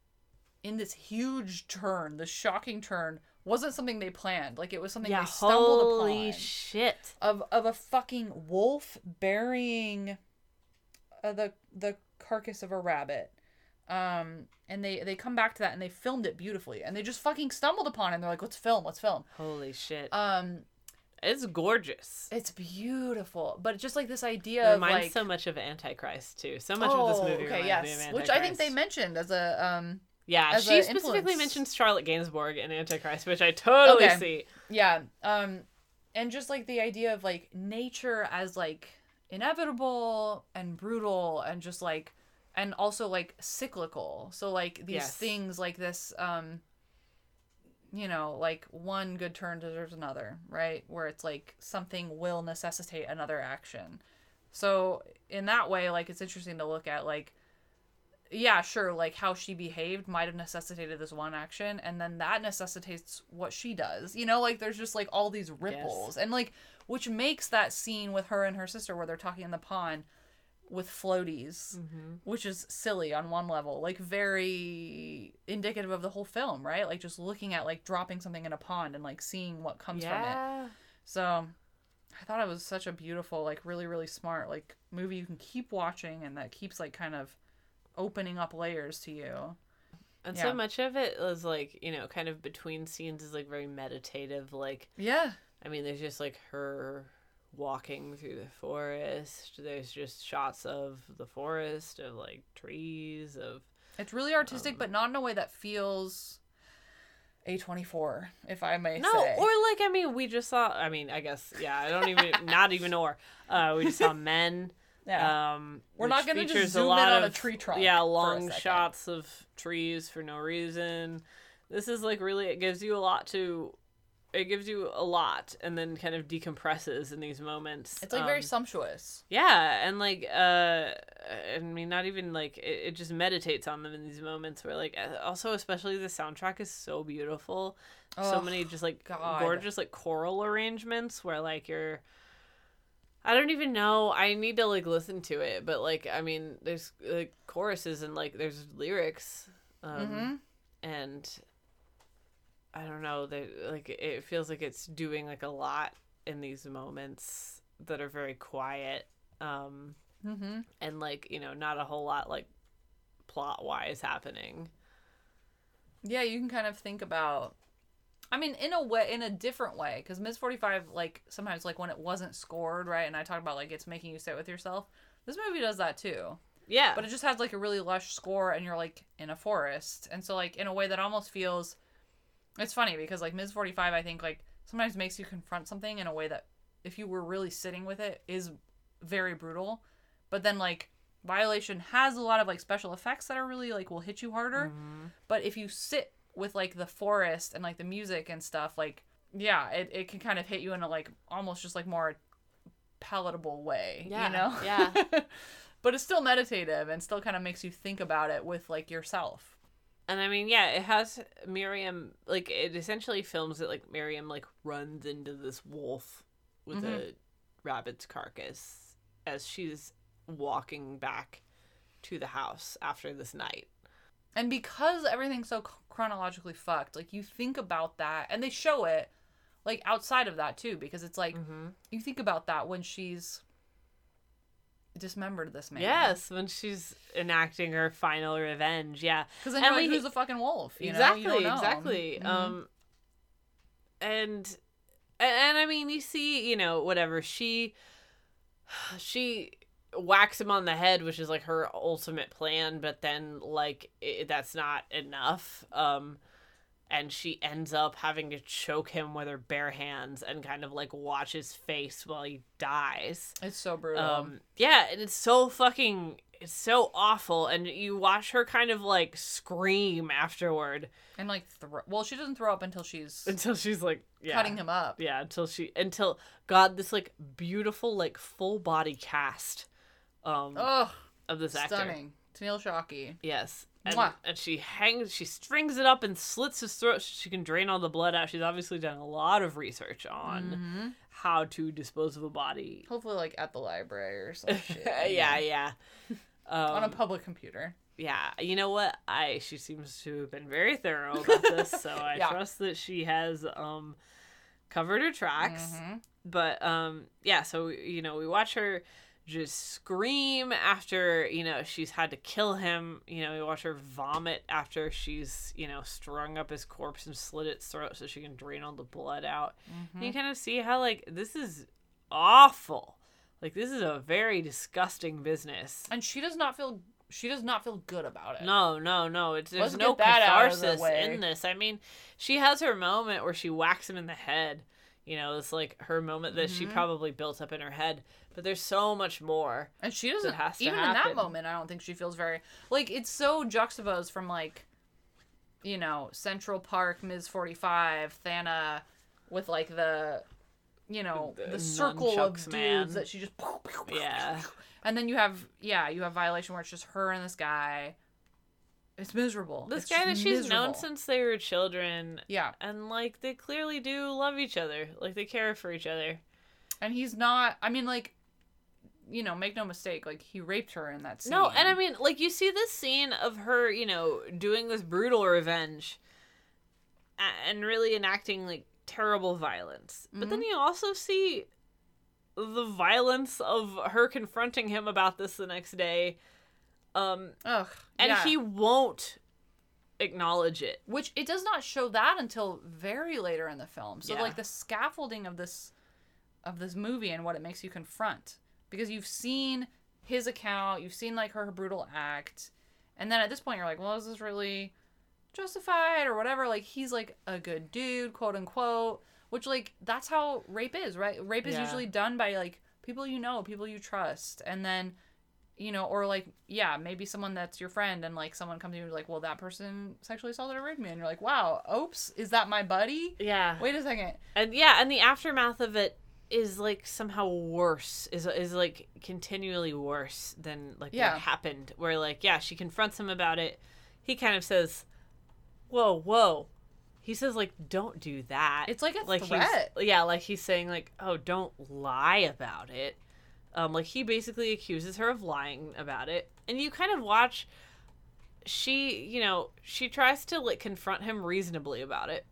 in this huge turn, this shocking turn, wasn't something they planned. Like it was something yeah they stumbled holy upon Holy shit of of a fucking wolf burying uh, the the carcass of a rabbit. Um, and they they come back to that and they filmed it beautifully and they just fucking stumbled upon it and they're like, let's film, let's film. holy shit Um, it's gorgeous it's beautiful, but just like this it idea of reminds like so much of antichrist too so much oh, of this movie okay, reminds yes, me of Antichrist, which I think they mentioned as a um yeah she specifically influence. mentions charlotte gainsbourg in antichrist which i totally Okay. see Yeah. Um and just like the idea of like nature as like inevitable and brutal and just like and also like cyclical. So like these Yes. things like this um you know, like one good turn deserves another, right? Where it's like something will necessitate another action. So in that way like it's interesting to look at like yeah, sure, like how she behaved might have necessitated this one action, and then that necessitates what she does. You know, like there's just like all these ripples, and like which makes that scene with her and her sister where they're talking in the pond with floaties, mm-hmm. which is silly on one level, like very indicative of the whole film, right? Like just looking at like dropping something in a pond and like seeing what comes from it. So I thought it was such a beautiful, like really, really smart, like movie you can keep watching and that keeps like kind of opening up layers to you. and Yeah. so much of it was like you know kind of between scenes is like very meditative like Yeah. I mean, there's just like her walking through the forest. There's just shots of the forest, of like trees, of It's really artistic, but not in a way that feels A24, if I may No, say. No, or like I mean, we just saw. I mean, I guess yeah. I don't even not even or. Uh, we just saw men. Yeah. Um, We're not gonna just features zoom in lot on a tree trunk Yeah, a long shots of trees for no reason. This is like really. It gives you a lot to. It gives you a lot, and then kind of decompresses in these moments. it's like very Um, sumptuous. yeah, and like uh I mean not even like it, it just meditates on them in these moments where like also especially the soundtrack is so beautiful. so many just like God. gorgeous like choral arrangements where like you're I don't even know. I need to like listen to it, but like I mean there's like choruses and like there's lyrics. Um Mhm. and I don't know, that like it feels like it's doing like a lot in these moments that are very quiet. Um Mm-hmm. and like, you know, not a whole lot like plot wise happening. Yeah, you can kind of think about. I mean, in a way, in a different way, because Ms. Forty Five, like sometimes, like when it wasn't scored right, and I talk about like it's making you sit with yourself. This movie does that too, Yeah. but it just has like a really lush score, and you're like in a forest, and so like in a way that almost feels. It's funny because like Ms. Forty Five, I think like sometimes makes you confront something in a way that, if you were really sitting with it, is very brutal, but then like Violation has a lot of like special effects that are really like will hit you harder. Mm-hmm. But if you sit with like the forest and like the music and stuff, like yeah, it, it can kind of hit you in a like almost just like more palatable way. Yeah, You know? yeah. but it's still meditative and still kind of makes you think about it with like yourself. And I mean, yeah, it has Miriam like it essentially films it like Miriam like runs into this wolf with Mhm. a rabbit's carcass as she's walking back to the house after this night. And because everything's so chronologically fucked, like you think about that and they show it like outside of that too because it's like Mm-hmm. you think about that when she's dismembered this man. Yes, when she's enacting her final revenge, yeah. Because then And like, who's a fucking wolf? You know? exactly, exactly. Mm-hmm. Um, and, and and I mean, you see, you know, whatever she, she whacks him on the head, which is like her ultimate plan, but then like it, that's not enough. Um, and she ends up having to choke him with her bare hands and kind of like watch his face while he dies. It's so brutal. Um, yeah, and it's so fucking it's so awful and you watch her kind of like scream afterward and like throw. Well, she doesn't throw up until she's until she's like yeah. cutting him up. Yeah, until she until god this like beautiful like full body cast um Ugh, of this actor. stunning. Tennille Shockey. Yes. And, Mwah. and she hangs she strings it up and slits his throat so she can drain all the blood out. She's obviously done a lot of research on Mhm. how to dispose of a body. Hopefully, like at the library or some shit. yeah, yeah. On a Um, public computer. yeah you know what i she seems to have been very thorough about this so i Yeah. trust that she has um covered her tracks Mhm. but um yeah so you know we watch her just scream after you know she's had to kill him you know we watch her vomit after she's you know strung up his corpse and slit its throat so she can drain all the blood out and you kind of see how like this is awful like this is a very disgusting business And she does not feel. She does not feel good about it. no, no, no. It's there's Let's no get that out of the catharsis in this. I mean, she has her moment where she whacks him in the head. You know, it's like her moment that she Mhm. probably built up in her head. But there's so much more. And she doesn't. has to even in that moment, I don't think she feels very like it's so juxtaposed from like, you know, Central Park, Ms. Forty Five, Thana, with like the, you know, the, The circle of dudes man. that she just. Yeah. And then you have yeah, you have Violation where it's just her and this guy. It's miserable. This It's guy that she's known since they were children. Yeah. And like they clearly do love each other. Like they care for each other. And he's not. I mean, like, you know, make no mistake. Like he raped her in that scene. No, and I mean, like you see this scene of her, you know, doing this brutal revenge, and really enacting like terrible violence. But then you also see the violence of her confronting him about this the next day, um, Ugh. and yeah. he won't acknowledge it. which it does not show that until very later in the film. So Yeah. like the scaffolding of this of this movie and what it makes you confront because you've seen his account, you've seen like her brutal act, And then at this point, you're like, well, is this really justified or whatever? Like, he's like a good dude, quote unquote. Which, like, that's how rape is, right? Rape is Yeah. usually done by like people you know, people you trust, and then, you know, or like, yeah, maybe someone that's your friend, and like someone comes to you and like, well, that person sexually assaulted or raped me, and you're like, wow, oops, is that my buddy? Yeah. Wait a second. And yeah, and the aftermath of it is like somehow worse. Is is like continually worse than like Yeah. what happened. Where like yeah, she confronts him about it. He kind of says, "Whoa, whoa." He says like, "Don't do that." It's like a like threat. He's, yeah, like he's saying like, "Oh, don't lie about it." Um, like he basically accuses her of lying about it, and you kind of watch. She, you know, she tries to like confront him reasonably about it.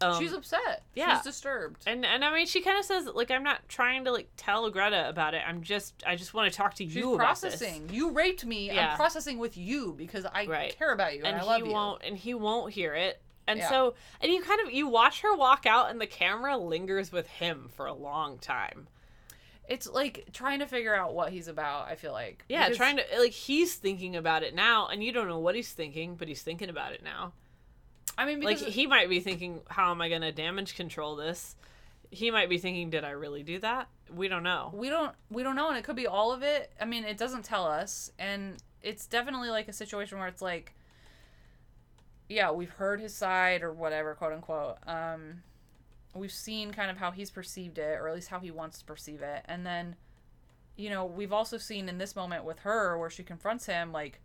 Um, She's upset. yeah. She's disturbed. and and I mean, she kind of says like, "I'm not trying to like tell Greta about it. I'm just, I just want to talk to She's you about this." processing. You raped me. Yeah. I'm processing with you because I Right. care about you and, and I love you. won't, and he won't hear it. And Yeah. so, and you kind of you watch her walk out, and the camera lingers with him for a long time. It's like trying to figure out what he's about. I feel like. Yeah, Because- trying to like he's thinking about it now, and you don't know what he's thinking, but he's thinking about it now. I mean, Like he might be thinking, "How am I going to damage control this?" He might be thinking, "Did I really do that?" We don't know. we don't we don't know, and it could be all of it. I mean, it doesn't tell us, and it's definitely like a situation where it's like, yeah, we've heard his side or whatever, quote unquote. Um, we've seen kind of how he's perceived it, or at least how he wants to perceive it, and then, you know, we've also seen in this moment with her where she confronts him, like,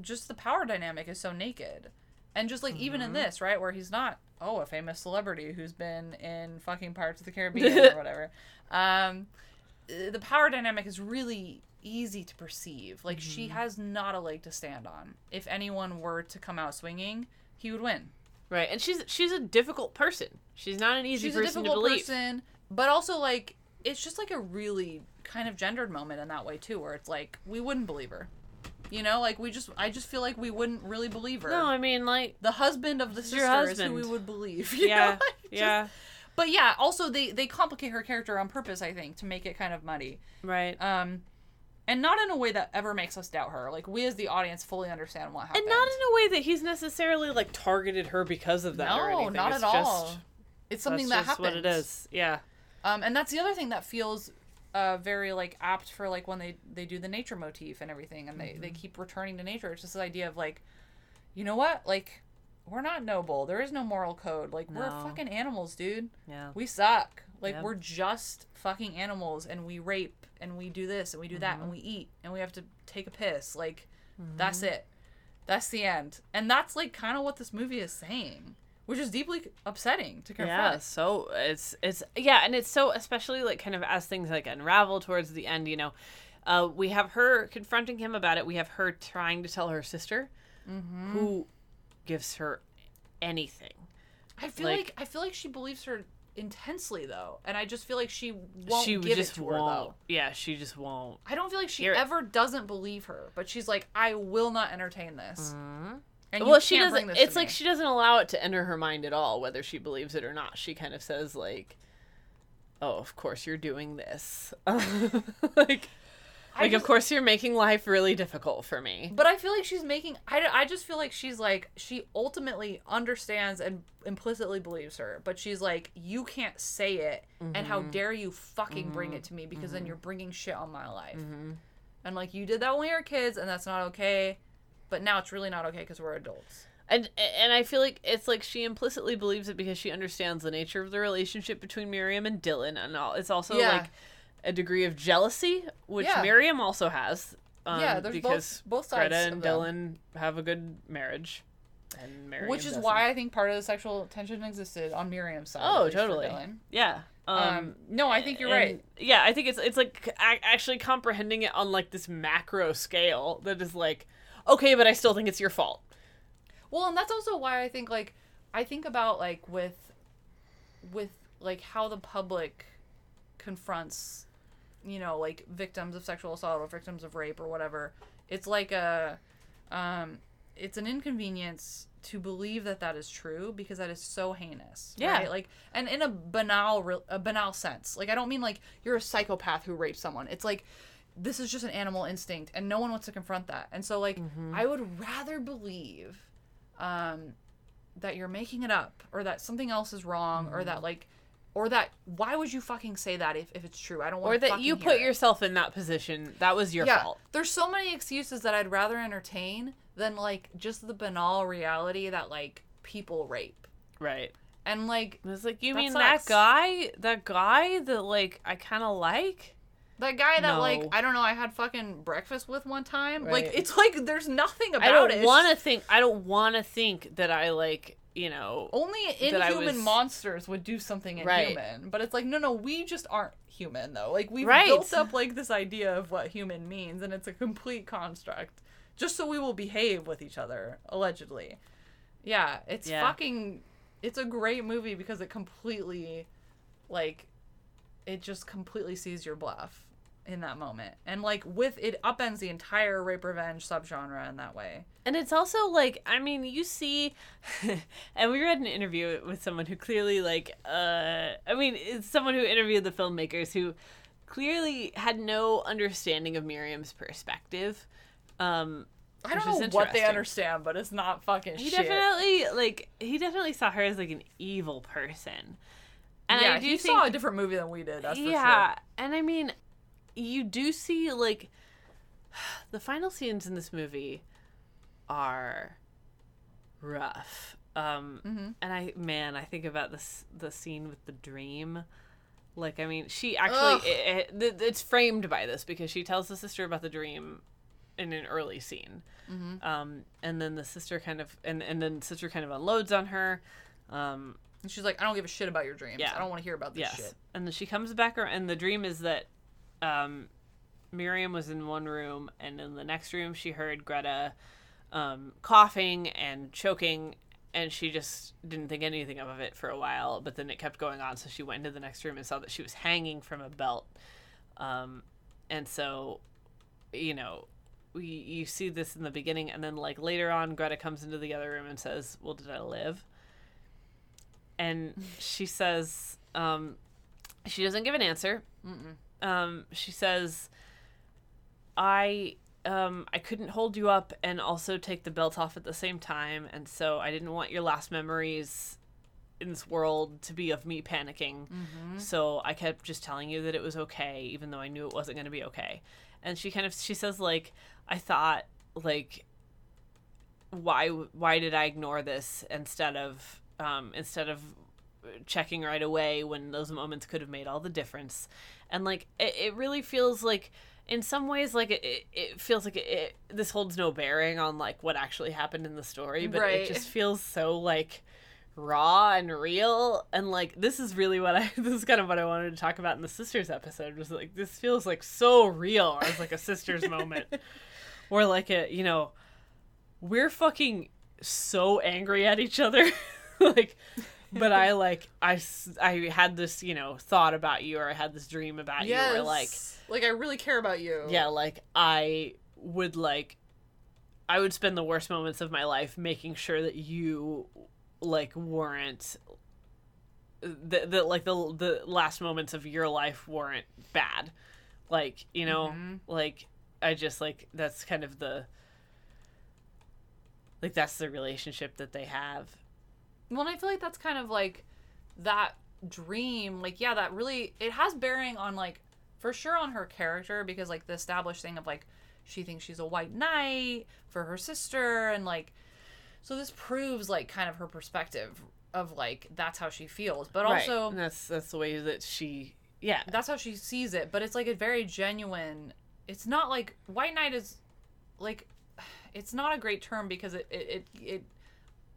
just the power dynamic is so naked, and just like even in Mhm. this, right, where he's not oh a famous celebrity who's been in fucking Pirates of the Caribbean or whatever. Um, uh, the power dynamic is really easy to perceive. Like she Mm-hmm. has not a leg to stand on. If anyone were to come out swinging, he would win. Right, and she's she's a difficult person. She's not an easy She's a person to believe. person, but also like it's just like a really kind of gendered moment in that way too, where it's like we wouldn't believe her. You know, like we just I just feel like we wouldn't really believe her. No, I mean like the husband of the sister is who we would believe. yeah, Like, just- yeah, But yeah, also they they complicate her character on purpose, I think, to make it kind of muddy. right. Um and not in a way that ever makes us doubt her. Like we as the audience fully understand what happened. and not in a way that he's necessarily like targeted her because of that or No, anything. not It's at just- all. It's something that's that just happens. what it is. Yeah. Um, and that's the other thing that feels uh, very like apt for like when they they do the nature motif and everything, and they they Mm-hmm. keep returning to nature. It's just this idea of like, you know what, like we're not noble. There is no moral code. Like we're fucking animals, dude. Yeah. We suck. Like Yep. we're just fucking animals, and we rape, and we do this, and we do that, Mm-hmm. and we eat, and we have to take a piss. Like that's it. That's the end. And that's like kind of what this movie is saying, which is deeply upsetting to confront. Yeah, so it's it's yeah, and it's so especially like kind of as things like unravel towards the end, you know, uh, we have her confronting him about it. We have her trying to tell her sister, Mm-hmm. who gives her anything. I feel Like- like, I feel like she believes her intensely though, and I just feel like she won't she give just it to her won't. though. Yeah, she just won't. I don't feel like she ever doesn't believe her, but she's like, I will not entertain this. And well, she doesn't. It's like me. she doesn't allow it to enter her mind at all, whether she believes it or not. She kind of says like, "Oh, of course you're doing this." like, I like just- of course you're making life really difficult for me. But I feel like she's making. I, I just feel like she's like she ultimately understands and implicitly believes her, but she's like, you can't say it, and how Mhm. dare you fucking bring Mhm. it to me because then Mhm. you're bringing shit on my life. Mhm. And like you did that when we were kids, and that's not okay. But now it's really not okay because we're adults. And and I feel like it's like she implicitly believes it because she understands the nature of the relationship between Miriam and Dylan, and all. It's also Yeah. like a degree of jealousy, which Yeah. Miriam also has. Um, Yeah, there's because both sides Greta of and. Dylan have a good marriage, and Miriam Which is doesn't. why I think part of the sexual tension existed on Miriam's side. Oh, at least for totally. Yeah. Um, Um, no, I think you're and- right. Yeah, I think it's it's like actually comprehending it on like this macro scale that is like, okay, but I still think it's your fault. Well, and that's also why I think like I think about like with with like how the public confronts you know like victims of sexual assault or victims of rape or whatever. It's like a um it's an inconvenience to believe that that is true because that is so heinous. Yeah. Right? Like and in a banal re- a banal sense. Like I don't mean like you're a psychopath who raped someone. It's like this is just an animal instinct and no one wants to confront that. And so like Mm-hmm. I would rather believe um that you're making it up or that something else is wrong or Mm-hmm. that like or that why would you fucking say that if, if it's true? I don't Or want Or that you put yourself in that position. That was your fault. There's so many excuses that I'd rather entertain than like just the banal reality that like people rape. Right. And like It's like you that mean that guy, that guy that like I kind of like. That guy that like I don't know, I had fucking breakfast with one time. Like it's like there's nothing about it. I don't it. Want to think. I don't want to think that I like. You know. Only inhuman was- monsters would do something Right. inhuman. But it's like, no, no, we just aren't human though. Like we've Right. built up like this idea of what human means, and it's a complete construct, just so we will behave with each other, allegedly. Yeah, it's Yeah. fucking. It's a great movie because it completely, like, it just completely sees your bluff in that moment, and like with it upends the entire rape revenge subgenre in that way. And it's also like, I mean, you see, and we read an interview with someone who clearly, like, uh, I mean, it's someone who interviewed the filmmakers who clearly had no understanding of Miriam's perspective. Um, I don't know what they understand, but it's not fucking He shit. definitely, like, he definitely saw her as, like, an evil person. And yeah, I do he think, saw a different movie than we did. That's for yeah, sure. and I mean, you do see like the final scenes in this movie are rough. Um, Mhm. and I man, I think about this the scene with the dream. Like, I mean, she actually it, it, it's framed by this because she tells the sister about the dream in an early scene. Mhm. Um, and then the sister kind of and and then the sister kind of unloads on her. Um, And she's like, I don't give a shit about your dreams. Yeah. I don't want to hear about this yes. shit. And then she comes back, ar- and the dream is that um, Miriam was in one room, and in the next room, she heard Greta um, coughing and choking, and she just didn't think anything of it for a while. But then it kept going on, so she went into the next room and saw that she was hanging from a belt. Um, and so, you know, we, you see this in the beginning, and then like later on, Greta comes into the other room and says, "Well, did I live?" and she says um, she doesn't give an answer. Um, she says, "I um, I couldn't hold you up and also take the belt off at the same time, and so I didn't want your last memories in this world to be of me panicking. Mhm. So I kept just telling you that it was okay, even though I knew it wasn't going to be okay." And she kind of she says like, "I thought like." why why did I ignore this instead of um, instead of checking right away when those moments could have made all the difference. And like it, it really feels like in some ways like it, it, feels like it, it this holds no bearing on like what actually happened in the story but Right. it just feels so like raw and real. And like this is really what i this is kind of what i wanted to talk about in the sisters episode was like this feels like so real as like a sisters moment. Or like a you know we're fucking so angry at each other. Like but i like I I had this you know thought about you or i had this dream about you or like like I really care about you. yeah like i would like i would spend the worst moments of my life making sure that you like weren't that the, like the the last moments of your life weren't bad like you know Mhm. like i just like that's kind of the like that's the relationship that they have Well, and I feel like that's kind of like that dream. Like, yeah, that really it has bearing on like for sure on her character because like the established thing of like she thinks she's a white knight for her sister and like so this proves like kind of her perspective of like that's how she feels, but Right. also And that's that's the way that she yeah that's how she sees it but it's like a very genuine it's not like white knight is like it's not a great term because it it it it,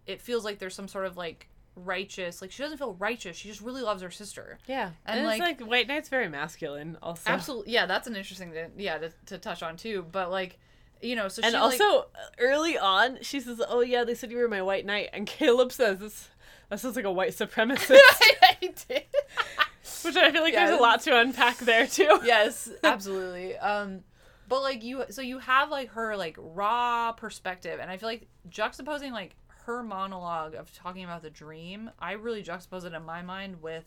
it feels like there's some sort of like righteous like she doesn't feel righteous she just really loves her sister. Yeah. And, and, like, it's like white knight's very masculine also. Absolutely yeah that's an interesting thing yeah to, to touch on too but like you know so and she also like, uh, early on she says oh yeah they said you were my white knight and caleb says this that sounds like a white supremacist. I did. which i feel like there's a lot to unpack there too. Yes absolutely um but like you so you have like her like raw perspective and i feel like juxtaposing like her monologue of talking about the dream i really juxtapose it in my mind with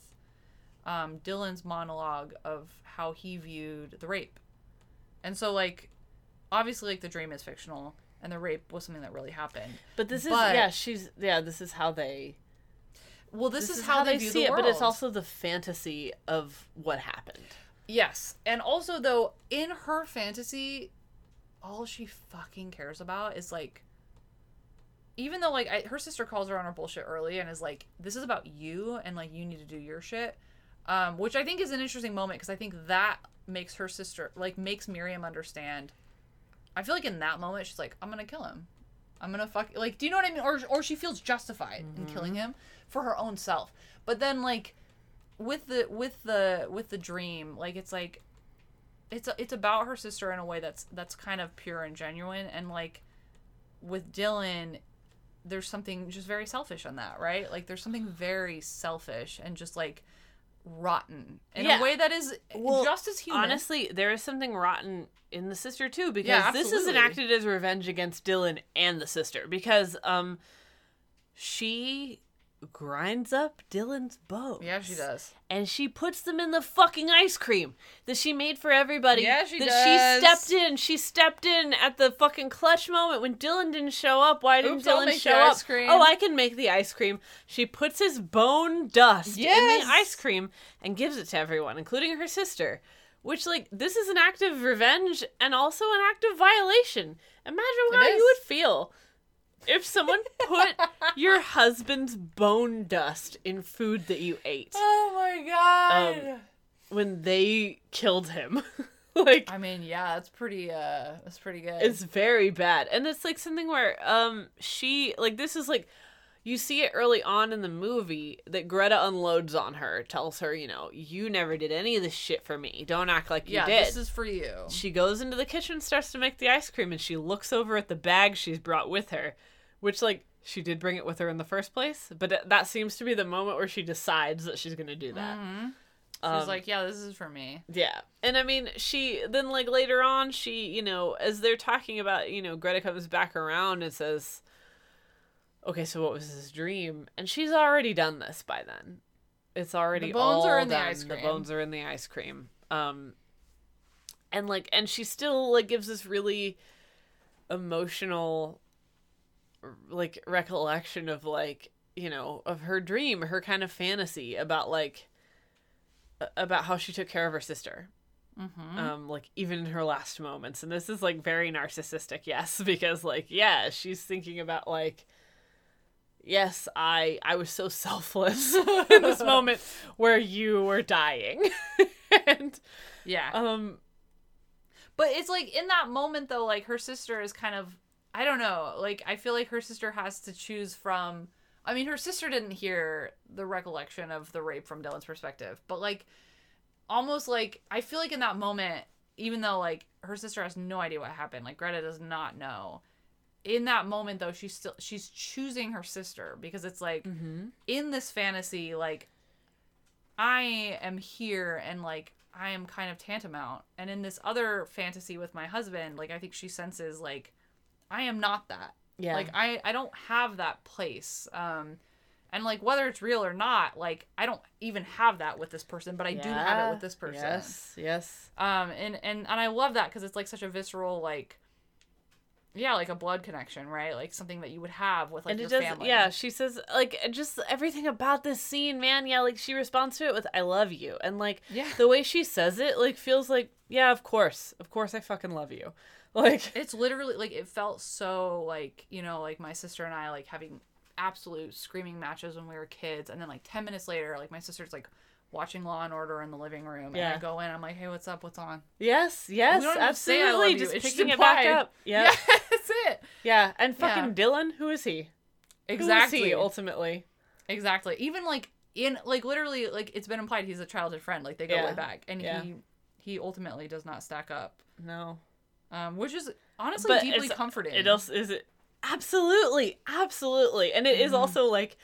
um dylan's monologue of how he viewed the rape And so like obviously like the dream is fictional and the rape was something that really happened. But this is yeah, she's yeah, this is how they Well, this, is, how, they, view see the it, but it's also the fantasy of what happened. Yes. And also though, in her fantasy, all she fucking cares about is like even though like I, her sister calls her on her bullshit early and is like this is about you and like you need to do your shit um which i think is an interesting moment because i think that makes her sister like makes miriam understand. I feel like in that moment she's like i'm gonna kill him. I'm gonna fuck like do you know what i mean? Or, or she feels justified in killing him for her own self. But then like with the with the with the dream like it's like it's it's about her sister in a way that's that's kind of pure and genuine. And like with Dylan there's something just very selfish on that right? Like there's something very selfish and just like rotten in Yeah. a way that is Well, just as human. Honestly, there is something rotten in the sister too because Yeah, this is enacted as revenge against Dylan and the sister because um she grinds up Dylan's bones. Yeah, she does. And she puts them in the fucking ice cream that she made for everybody. Yeah, she that does. she stepped in. She stepped in at the fucking clutch moment when Dylan didn't show up. Why didn't Oops, Dylan make show up? ice cream. Oh, I can make the ice cream. She puts his bone dust in the ice cream and gives it to everyone, including her sister. Which, like, this is an act of revenge and also an act of violation. Imagine how you would feel if someone put your husband's bone dust in food that you ate oh my god um, when they killed him. like, i mean yeah that's pretty uh that's pretty good it's very bad. And it's like something where um she like this is like you see it early on in the movie that Greta unloads on her, tells her, you know, you never did any of this shit for me. Don't act like you yeah did. this is for you She goes into the kitchen, starts to make the ice cream, and she looks over at the bag she's brought with her, which, like, she did bring it with her in the first place, but that seems to be the moment where she decides that she's going to do that. Mhm. Um, she's like yeah this is for me Yeah. And I mean, she then, like, later on, she, you know, as they're talking about, you know, Greta comes back around and says, okay, so what was his dream? And she's already done this by then. It's already The bones are all in the done. ice cream. The bones are in the ice cream. Um, and like, and she still like gives this really emotional, like recollection of like you know of her dream, her kind of fantasy about like about how she took care of her sister mm-hmm. um like even in her last moments and this is like very narcissistic yes because like yeah she's thinking about like yes i i was so selfless in this moment where you were dying and yeah um But it's like in that moment though, like her sister is kind of I don't know, like I feel like her sister has to choose from I mean her sister didn't hear the recollection of the rape from Dylan's perspective, but like almost like I feel like in that moment, even though like her sister has no idea what happened, like Greta does not know. In that moment though, she's still she's choosing her sister because it's like in this fantasy, like I am here and like I am kind of tantamount. And in this other fantasy with my husband, like I think she senses like I am not that. Yeah. Like I I don't have that place. Um and like whether it's real or not, like I don't even have that with this person, but I do have it with this person. yes yes Um and and and I love that cuz it's like such a visceral like yeah, like a blood connection, right? Like something that you would have with like and your it does family. yeah she says like just everything about this scene man yeah like she responds to it with i love you and like Yeah. the way she says it like feels like yeah of course of course i fucking love you like it's literally like it felt so like you know like my sister and i like having absolute screaming matches when we were kids and then like 10 minutes later like my sister's like watching law and order in the living room and i go in i'm like hey what's up what's on Yes, yes, We don't even say I absolutely. Just it's just picking it back up. Yeah. yeah that's it Yeah, and fucking Yeah. Dylan, who is he? Who is exactly he ultimately? exactly even like in like literally like it's been implied he's a childhood friend like they go Yeah. way back and Yeah. he he ultimately does not stack up No. um which is honestly But deeply comforting It also is it absolutely, absolutely. And it is Mhm. also like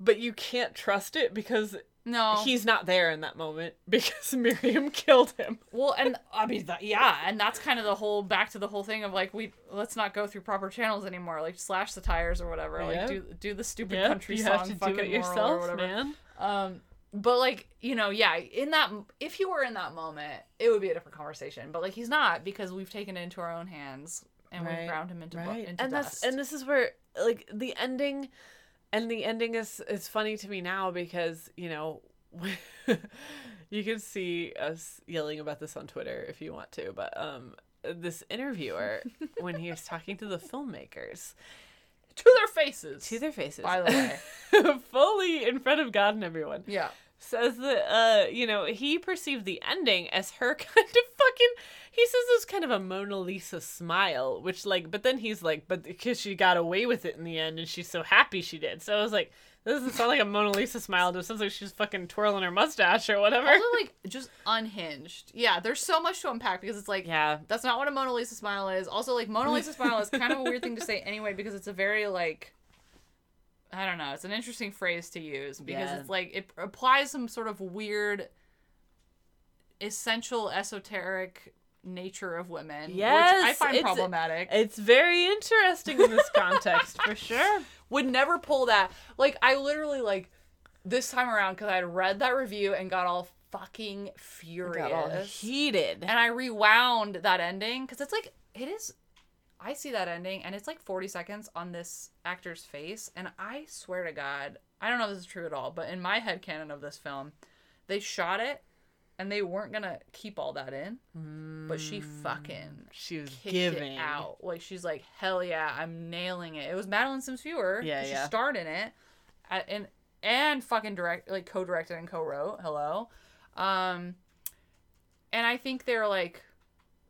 but you can't trust it because no he's not there in that moment because Miriam killed him. Well, and I mean, that, yeah, and that's kind of the whole back to the whole thing of like we let's not go through proper channels anymore, like slash the tires or whatever, like do do the stupid Yep, country you song, have to do it moral or yourself, whatever. man. Um, but like you know yeah in that if he were in that moment it would be a different conversation but like he's not because we've taken it into our own hands and we've ground him into, bu- into and dust that's and this is where like the ending and the ending is is funny to me now because you know you can see us yelling about this on twitter if you want to but um this interviewer when he was talking to the filmmakers to their faces. To their faces. By the way. Fully in front of god and everyone. Yeah says that uh you know he perceived the ending as her kind of fucking he says it was kind of a mona lisa smile which like but then he's like but because she got away with it in the end and she's so happy she did. So i was like this doesn't sound like a mona lisa smile. It sounds like she's fucking twirling her mustache or whatever. Also like just unhinged. Yeah there's so much to unpack because it's like yeah. that's not what a mona lisa smile is. Also like mona lisa smile is kind of a weird thing to say anyway because it's a very like I don't know. It's an interesting phrase to use because Yeah. it's like it applies some sort of weird, essential, esoteric nature of women, yes which I find it's- problematic. it's very interesting in this context for sure Would never pull that. Like I literally like this time around because I had read that review and got all fucking furious, got all heated and I rewound that ending because it's like it is. I see that ending and it's like 40 seconds on this actor's face, and I swear to God, I don't know if this is true at all, but in my head canon of this film, they shot it and they weren't gonna keep all that in, but she fucking she was giving it out. Like she's like, hell yeah, I'm nailing it. It was Madeleine Sims Fewer. Yeah, she yeah. starred in it, and and fucking direct like co-directed and co-wrote. Hello, um, and I think they're like,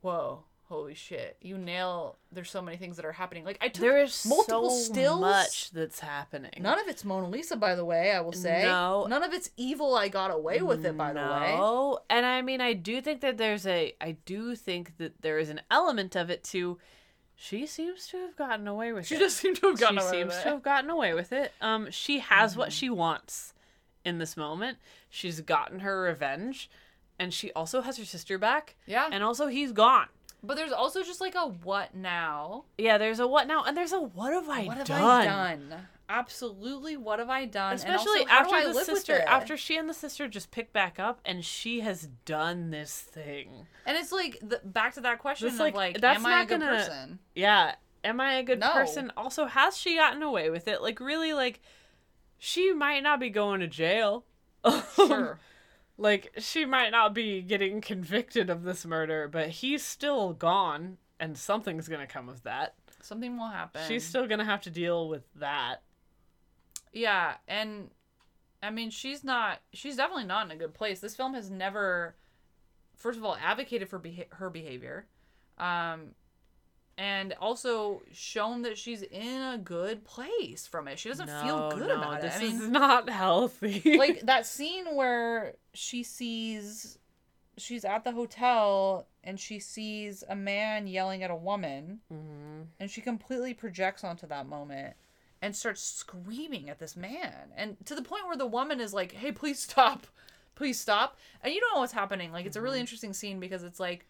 whoa, holy shit, you nail. There's so many things that are happening. Like I took there is multiple so stills. much that's happening None of it's Mona Lisa, by the way. I will say. No. None of it's evil. I got away with it, by the way. No, and I mean, I do think that there's a, I do think that there is an element of it too. She seems to have gotten away with it. She just does seem to have gotten she away seems with it. to have gotten away with it. Um, she has Mm-hmm. what she wants in this moment. She's gotten her revenge, and she also has her sister back. Yeah. and also he's gone. But there's also just like a what now? Yeah, there's a what now, and there's a what have I What have done? I done? Absolutely, what have I done? And Especially also, after the sister, after she and the sister just pick back up, and she has done this thing. And it's like the, back to that question It's of like, that's am not I a good gonna, person? Yeah, am I a good No. person? Also, has she gotten away with it? Like, really, like, she might not be going to jail. Um, sure. Like, she might not be getting convicted of this murder, but he's still gone, and something's gonna come of that. Something will happen. She's still gonna have to deal with that. Yeah, and I mean, she's not. She's definitely not in a good place. This film has never, first of all, advocated for beha- her behavior, um, and also shown that she's in a good place from it. She doesn't feel good no, about it. This I mean, is not healthy. like that scene where she sees she's at the hotel and she sees a man yelling at a woman Mhm. and she completely projects onto that moment and starts screaming at this man and to the point where the woman is like hey please stop please stop and you don't know what's happening like it's a really Mm-hmm. interesting scene because it's like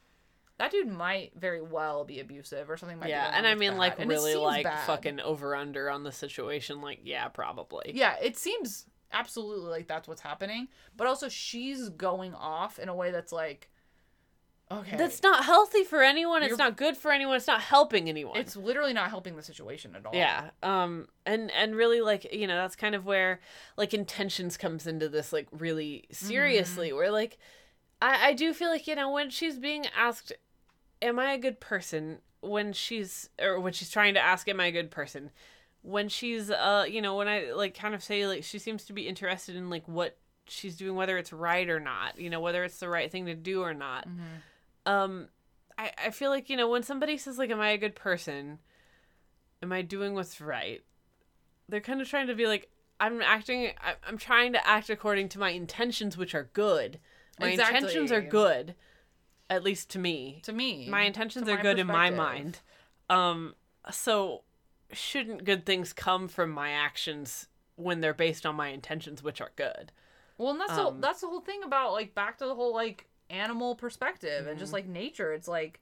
that dude might very well be abusive or something might yeah, and I mean, bad, like, and really, like, bad. fucking over under on the situation. Like, yeah, probably. Yeah, it seems absolutely like that's what's happening. But also, she's going off in a way that's like, okay, That's not healthy for anyone. It's not good for anyone. It's not helping anyone. It's literally not helping the situation at all. yeah. Um. And and really, like, you know, that's kind of where like intentions comes into this, like, really seriously. Mm-hmm. Where like, I I do feel like you know when she's being asked, "Am I a good person?" When she's or when she's trying to ask, "Am I a good person?" When she's uh, you know, when I like kind of say like she seems to be interested in like what she's doing, whether it's right or not. You know, whether it's the right thing to do or not. um I, I feel like you know when somebody says like am i a good person am i doing what's right they're kind of trying to be like i'm acting I, i'm trying to act according to my intentions which are good my intentions are good at least to me To me, my intentions are my good in my mind um so shouldn't good things come from my actions when they're based on my intentions which are good Well, and that's Um, the that's the whole thing about like back to the whole like animal perspective and Mm-hmm. just like nature. It's like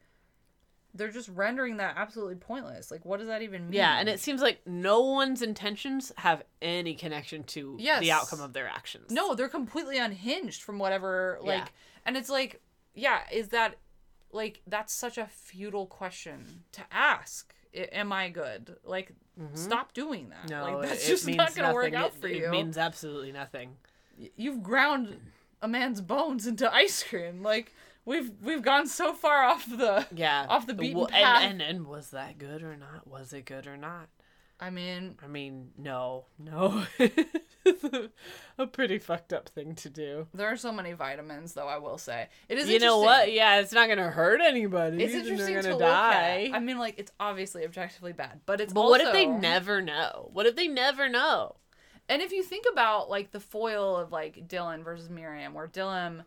they're just rendering that absolutely pointless. Like, what does that even mean? Yeah, and it seems like no one's intentions have any connection to Yes. the outcome of their actions. No, they're completely unhinged from whatever like Yeah. and it's like yeah, is that like that's such a futile question to ask. I, am I good? Like mm-hmm. stop doing that. No, like that's it, just it not means going to work out It- for it you. means absolutely nothing. You've ground a man's bones into ice cream. Like we've we've gone so far off the Yeah, off the beaten Well, path. And, and and was that good or not? Was it good or not? I mean, I mean, no, no. a, pretty fucked up thing to do. there are so many vitamins, though. I will say it is. You know what? Yeah, it's not gonna hurt anybody. It's interesting gonna to look die. at. I mean, like it's obviously objectively bad, but it's But what if they never know? What if they never know? And if you think about like the foil of like Dylan versus Miriam, where Dylan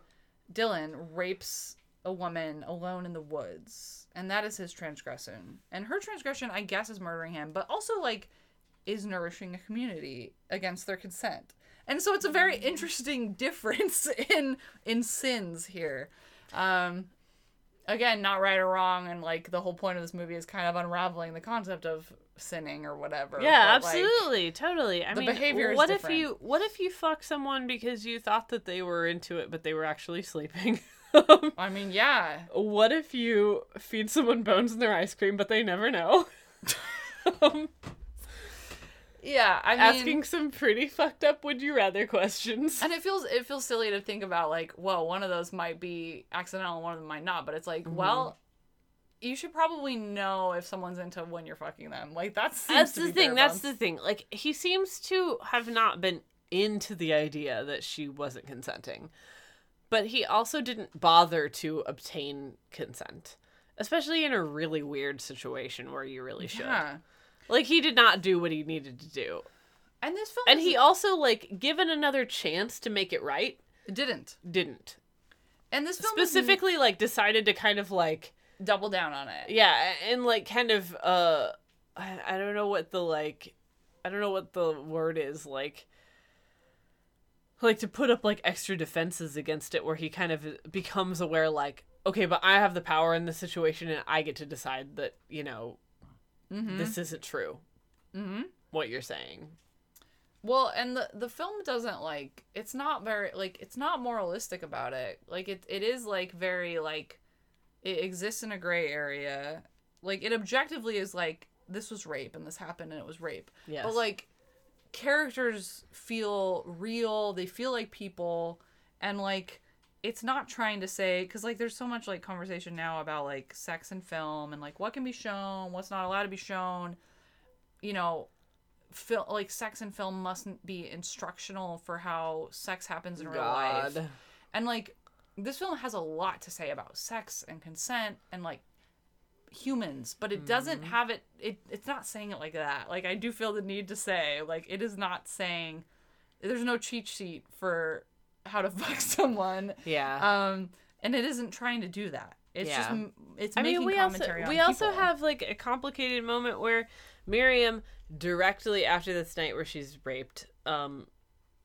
Dylan rapes a woman alone in the woods, and that is his transgression. And her transgression, I guess, is murdering him, but also like is nourishing a community against their consent. And so it's a very interesting difference in in sins here. Um again, not right or wrong, and like the whole point of this movie is kind of unraveling the concept of sinning or whatever. Yeah, but, like, absolutely, totally. I the mean, behavior is what different. if you what if you fuck someone because you thought that they were into it, but they were actually sleeping? I mean, yeah. What if you feed someone bones in their ice cream, but they never know? um, Yeah, I mean, asking some pretty fucked up would you rather questions. and it feels it feels silly to think about like, well, one of those might be accidental, and one of them might not. But it's like, Mm-hmm. well, you should probably know if someone's into when you're fucking them. Like that's That's the thing. That's the thing. Like he seems to have not been into the idea that she wasn't consenting, but he also didn't bother to obtain consent, especially in a really weird situation where you really should. Yeah. Like he did not do what he needed to do, And this film and he also like given another chance to make it right, didn't. didn't And this film specifically like decided to kind of like double down on it. yeah and like kind of uh I, I don't know what the like i don't know what the word is like like to put up like extra defenses against it where he kind of becomes aware like okay but i have the power in this situation and i get to decide that you know Mhm. this isn't true Mm-hmm. what you're saying Well, and the the film doesn't like it's not very like it's not moralistic about it. Like it it is like very like it exists in a gray area. Like it objectively is like this was rape and this happened and it was rape. Yes. But like characters feel real, they feel like people and like it's not trying to say cuz like there's so much like conversation now about like sex and film and like what can be shown, what's not allowed to be shown. You know, film like sex and film mustn't be instructional for how sex happens in real life. And like this film has a lot to say about sex and consent and like humans, but it doesn't Mm-hmm. have it it it's not saying it like that. Like I do feel the need to say like it is not saying there's no cheat sheet for how to fuck someone. Yeah. Um and it isn't trying to do that. It's just Yeah. m- it's I making mean, we also commentary we on also have like a complicated moment where Miriam directly after this night where she's raped, um,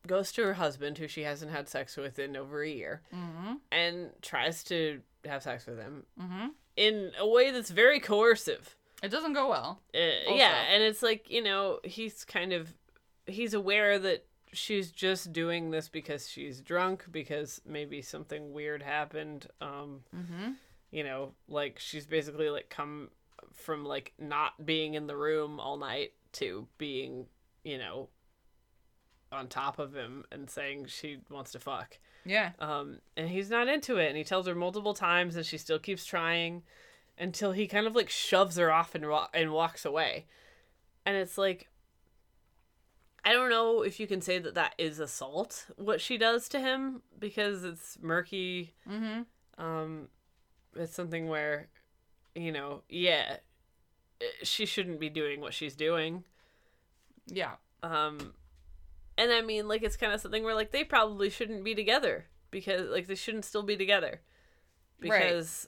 goes to her husband who she hasn't had sex with in over a year, Mhm. and tries to have sex with him Mhm. In a way that's very coercive. It doesn't go well. Uh, yeah, and it's like you know he's kind of he's aware that she's just doing this because she's drunk because maybe something weird happened. Um, Mhm. you know, like she's basically like come from like not being in the room all night to being, you know, on top of him and saying she wants to fuck. Yeah. Um, and he's not into it, and he tells her multiple times, and she still keeps trying until he kind of like shoves her off and wa- and walks away. And it's like, I don't know if you can say that that is assault what she does to him because it's murky. Mhm. Um, it's something where, you know, yeah, eh, she shouldn't be doing what she's doing. Yeah. Um, and I mean, like, it's kind of something where, like, they probably shouldn't be together because, like, they shouldn't still be together Right. because,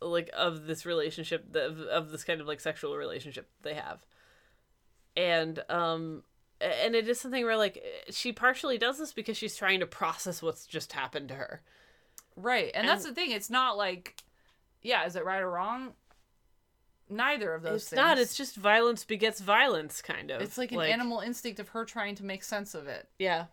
like, of this relationship, the, of, of this kind of, like, sexual relationship they have. And, um, and it is something where, like, she partially does this because she's trying to process what's just happened to her. Right. And, that's the thing. It's not like, yeah, is it right or wrong? Neither of those It's things. not. It's just violence begets violence, kind of. It's like an animal instinct of her trying to make sense of it. Yeah,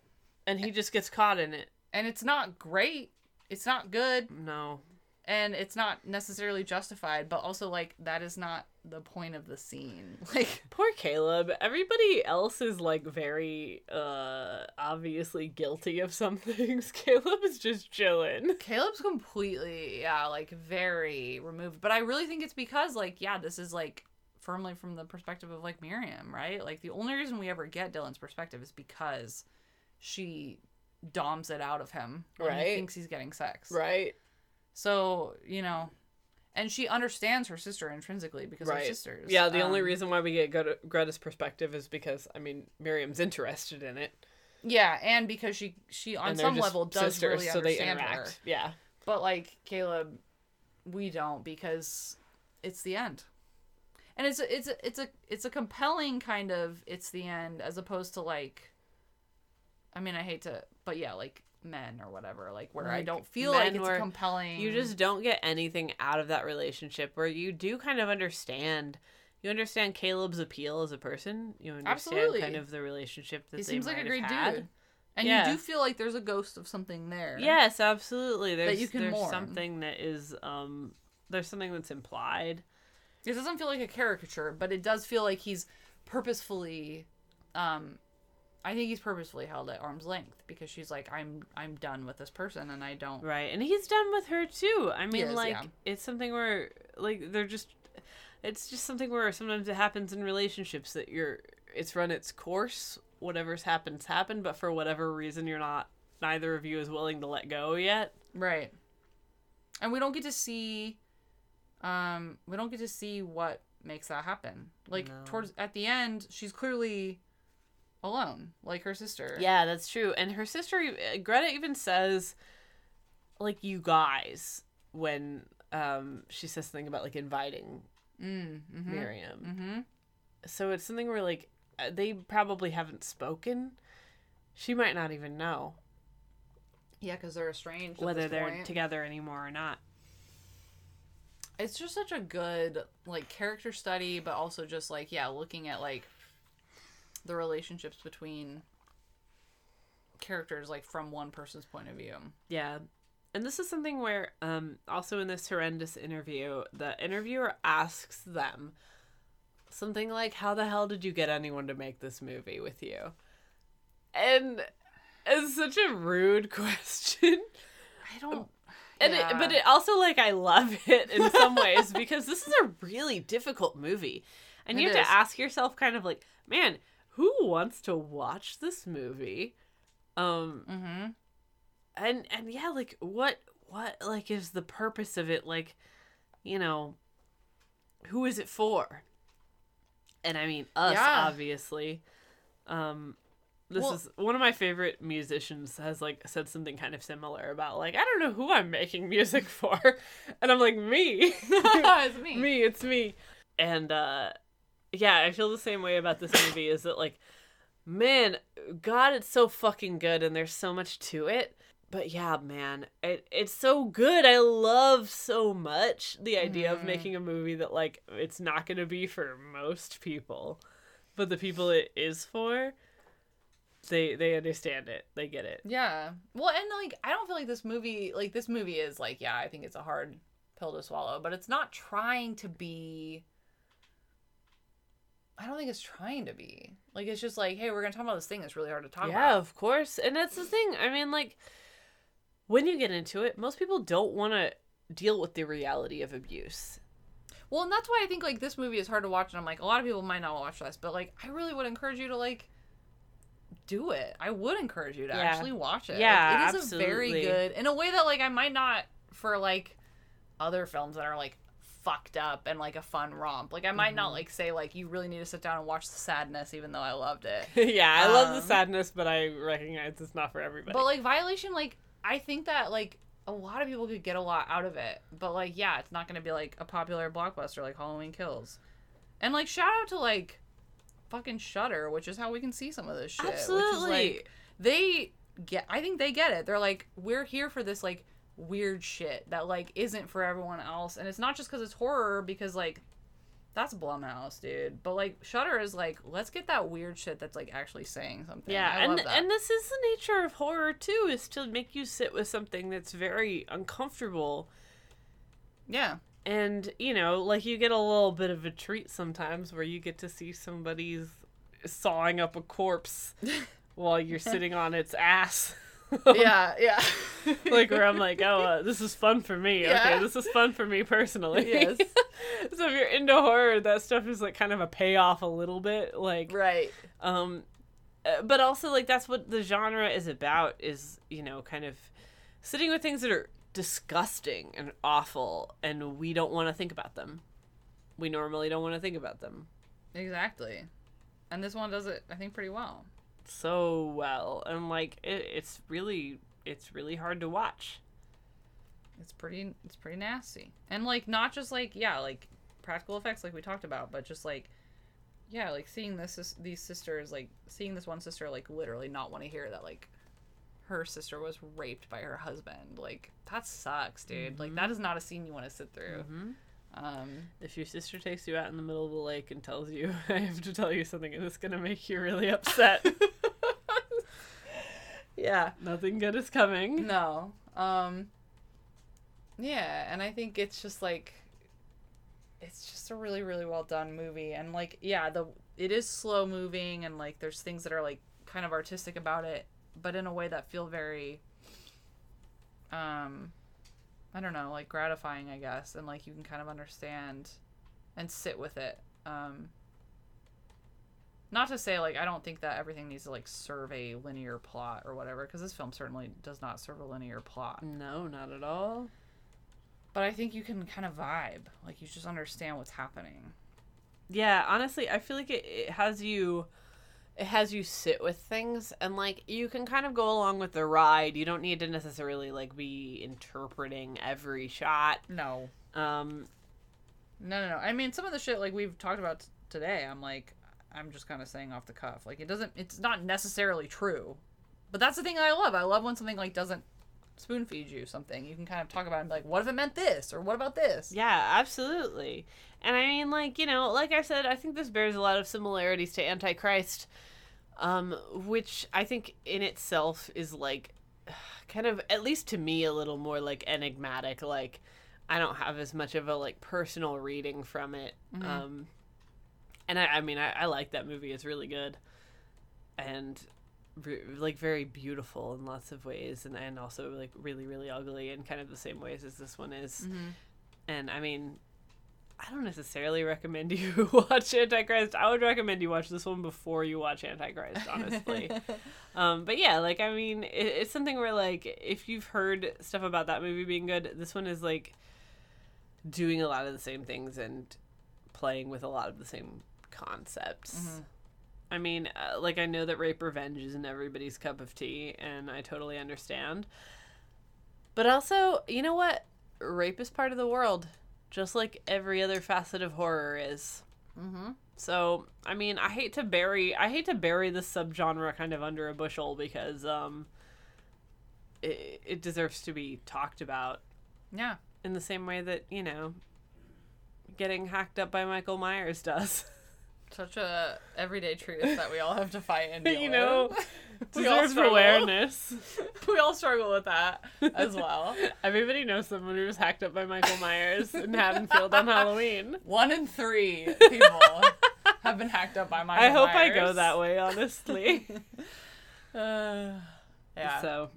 and he just gets caught in it. And it's not great. It's not good. No. And it's not necessarily justified, but also like that is not the point of the scene. Like Poor Caleb. Everybody else is like very uh obviously guilty of some things. Caleb is just chilling. Caleb's completely, yeah, like very removed. But I really think it's because, like, yeah, this is like firmly from the perspective of like Miriam, right? Like the only reason we ever get Dylan's perspective is because she doms it out of him when Right. he thinks he's getting sex. Right. So, you know, and she understands her sister intrinsically because they're sisters. Yeah, the only Um, reason why we get Greta- Greta's perspective is because I mean Miriam's interested in it. Yeah, and because she she on some level does sisters, really so they understand her. Yeah. But like Caleb, we don't because it's the end. And it's a, it's a, it's a it's a compelling kind of it's the end as opposed to like I mean I hate to but yeah like men or whatever like where I don't feel like it's compelling You just don't get anything out of that relationship where you do kind of understand. You understand Caleb's appeal as a person. You understand Absolutely. kind of the relationship that he seems like a great had. dude. And Yeah. you do feel like there's a ghost of something there. Yes, absolutely. There's you can there's mourn. something that is um there's something that's implied. It doesn't feel like a caricature, but it does feel like he's purposefully um I think he's purposefully held at arm's length because she's like I'm I'm done with this person and I don't Right. And he's done with her too. I mean is, like yeah. it's something where like they're just it's just something where sometimes it happens in relationships that you're it's run its course, whatever's happened's happened, but for whatever reason you're not neither of you is willing to let go yet. Right. And we don't get to see um we don't get to see what makes that happen. Like No. towards at the end, she's clearly alone, like her sister. Yeah, that's true. And her sister, e- Greta, even says, like, you guys, when um, she says something about, like, inviting Mm, mhm. Miriam. Mm-hmm. So it's something where, like, uh, they probably haven't spoken. She might not even know Yeah, because they're estranged. at whether they're point. together anymore or not. it's just such a good like character study but also just like yeah looking at like the relationships between characters like from one person's point of view Yeah. And this is something where, um, also in this horrendous interview, the interviewer asks them something like, How the hell did you get anyone to make this movie with you? And it's such a rude question. i don't And Yeah. it, but it also like I love it in some ways because this is a really difficult movie, and you have is. to ask yourself kind of like, man, who wants to watch this movie? Um, mm-hmm. and and yeah, like what what like is the purpose of it? Like, you know, who is it for? And I mean us, Yeah. obviously. Um, this Well- is one of my favorite musicians has like said something kind of similar about like I don't know who I'm making music for, and I'm like me, it's me me, it's me, and uh, yeah, I feel the same way about this movie. Is that like, man, God, it's so fucking good, and there's so much to it. But yeah, man, it it's so good. I love so much the idea of Mhm. making a movie that like it's not going to be for most people, but the people it is for, they they understand it. They get it. yeah well and like i don't feel like this movie like this movie is like yeah i think it's a hard pill to swallow but it's not trying to be i don't think it's trying to be like it's just like hey we're gonna talk about this thing that's really hard to talk yeah, about Yeah, of course. And that's the thing. I mean, like, when you get into it, most people don't want to deal with the reality of abuse. Well, and that's why I think like this movie is hard to watch, and I'm like, a lot of people might not watch this, but like, I really would encourage you to like do it. I would encourage you to Yeah. actually watch it. Yeah, like, it is a very good in a way that like I might not for like other films that are like fucked up and like a fun romp. Like I might not Mhm. like say like you really need to sit down and watch the sadness, even though I loved it. yeah, I love the Um, sadness, but I recognize it's not for everybody. But like Violation, like I think that like a lot of people could get a lot out of it. But like yeah, it's not gonna be like a popular blockbuster like Halloween Kills. And like shout out to like fucking Shutter, which is how we can see some of this shit. Which is Absolutely. like they get I think they get it. They're like, we're here for this like weird shit that like isn't for everyone else. And it's not just because it's horror, because like that's Blumhouse, dude. But like Shutter is like, let's get that weird shit that's like actually saying something. Yeah, I and love that. and this is the nature of horror too, is to make you sit with something that's very uncomfortable. Yeah. And, you know, like you get a little bit of a treat sometimes where you get to see somebody's sawing up a corpse while you're sitting on its ass. yeah, yeah. like where I'm like, oh, uh, this is fun for me. Yeah. Okay, this is fun for me personally. Yes. so if you're into horror, that stuff is like kind of a payoff a little bit, like right. Um, uh, but also like that's what the genre is about. Is you know kind of sitting with things that are disgusting and awful, and we don't want to think about them. We normally don't want to think about them Exactly. And this one does it, I think, pretty well. So well, and like it, it's really it's really hard to watch. It's pretty it's pretty nasty. And like not just like yeah, like practical effects like we talked about, but just like yeah, like seeing this sis- these sisters like seeing this one sister like literally not want to hear that like her sister was raped by her husband. Like that sucks, dude. Like mm-hmm. that is not a scene you want to sit through. Mm-hmm. Um If your sister takes you out in the middle of the lake and tells you, "I have to tell you something," and it's gonna make you really upset. yeah. Nothing good is coming. No. Um Yeah, and I think it's just like it's just a really really well done movie and like yeah, the it is slow moving and like there's things that are like kind of artistic about it, but in a way that feel very um I don't know, like gratifying, I guess, and like you can kind of understand and sit with it. Um not to say like I don't think that everything needs to like serve a linear plot or whatever because this film certainly does not serve a linear plot. No, not at all. But I think you can kind of vibe, like you just understand what's happening. Yeah, honestly, I feel like it, it has you it has you sit with things and like you can kind of go along with the ride. You don't need to necessarily like be interpreting every shot. No. Um No, no, no. I mean, some of the shit like we've talked about t- today, I'm like I'm just kind of saying off the cuff. Like it doesn't it's not necessarily true. But that's the thing I love. I love when something like doesn't spoon feed you something. You can kind of talk about it and be like, what if it meant this or what about this? yeah, absolutely. And I mean like, you know, like I said, I think this bears a lot of similarities to Antichrist. Um which I think in itself is like kind of at least to me a little more like enigmatic like I don't have as much of a like personal reading from it. Mhm. Um and I, I mean I, I like that movie it's really good and like very beautiful in lots of ways and, and also like really really ugly in kind of the same ways as this one is Mhm. and i mean i don't necessarily recommend you watch antichrist i would recommend you watch this one before you watch antichrist honestly um but yeah like i mean it, it's something where like if you've heard stuff about that movie being good this one is like doing a lot of the same things and playing with a lot of the same concepts. Mhm. I mean, uh, like I know that rape revenge isn't everybody's cup of tea, and I totally understand. But also, you know what? Rape is part of the world, just like every other facet of horror is. Mm-hmm. So, I mean, I hate to bury I hate to bury this subgenre kind of under a bushel because um it, it deserves to be talked about Yeah. in the same way that, you know, getting hacked up by Michael Myers does. Such a everyday treatise that we all have to fight and deal you know, with. We all deserves struggle. awareness. we all struggle with that as well. Everybody knows someone who was hacked up by Michael Myers in Haddonfield on Halloween. One in three people have been hacked up by Michael Myers. I hope I go that way, honestly. Uh, yeah. So,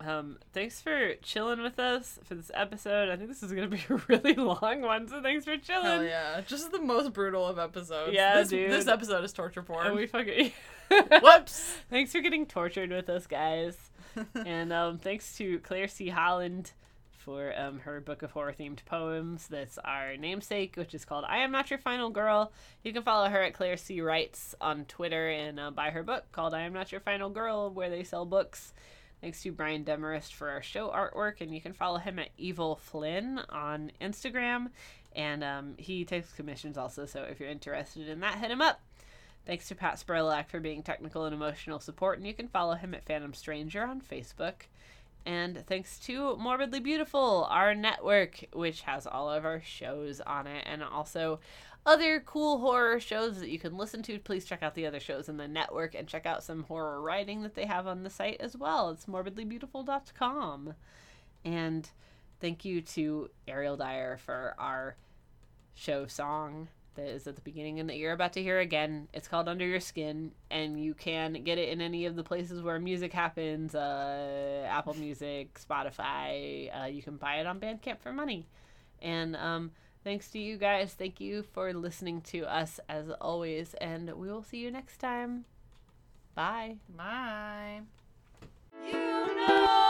um, thanks for chilling with us for this episode. I think this is gonna be a really long one, so thanks for chilling. Hell yeah. Just the most brutal of episodes. Yeah, this, dude. This episode is torture porn. And we fucking Whoops. thanks for getting tortured with us, guys. and um, thanks to Claire C. Holland for um, her book of horror themed poems. That's our namesake, which is called I Am Not Your Final Girl. You can follow her at Claire C. Writes on Twitter and uh, buy her book called I Am Not Your Final Girl, where they sell books. Thanks to Brian Demarest for our show artwork, and you can follow him at Evil Flynn on Instagram. And um, he takes commissions also, so if you're interested in that, hit him up. Thanks to Pat Spurlock for being technical and emotional support, and you can follow him at Phantom Stranger on Facebook. And thanks to Morbidly Beautiful, our network, which has all of our shows on it and also other cool horror shows that you can listen to. Please check out the other shows in the network and check out some horror writing that they have on the site as well. It's morbidlybeautiful.com. And thank you to Ariel Dyer for our show song that is at the beginning and that you're about to hear again. It's called Under Your Skin, and you can get it in any of the places where music happens uh, Apple Music, Spotify. Uh, you can buy it on Bandcamp for money. And um, thanks to you guys. Thank you for listening to us as always, and we will see you next time. Bye. Bye. You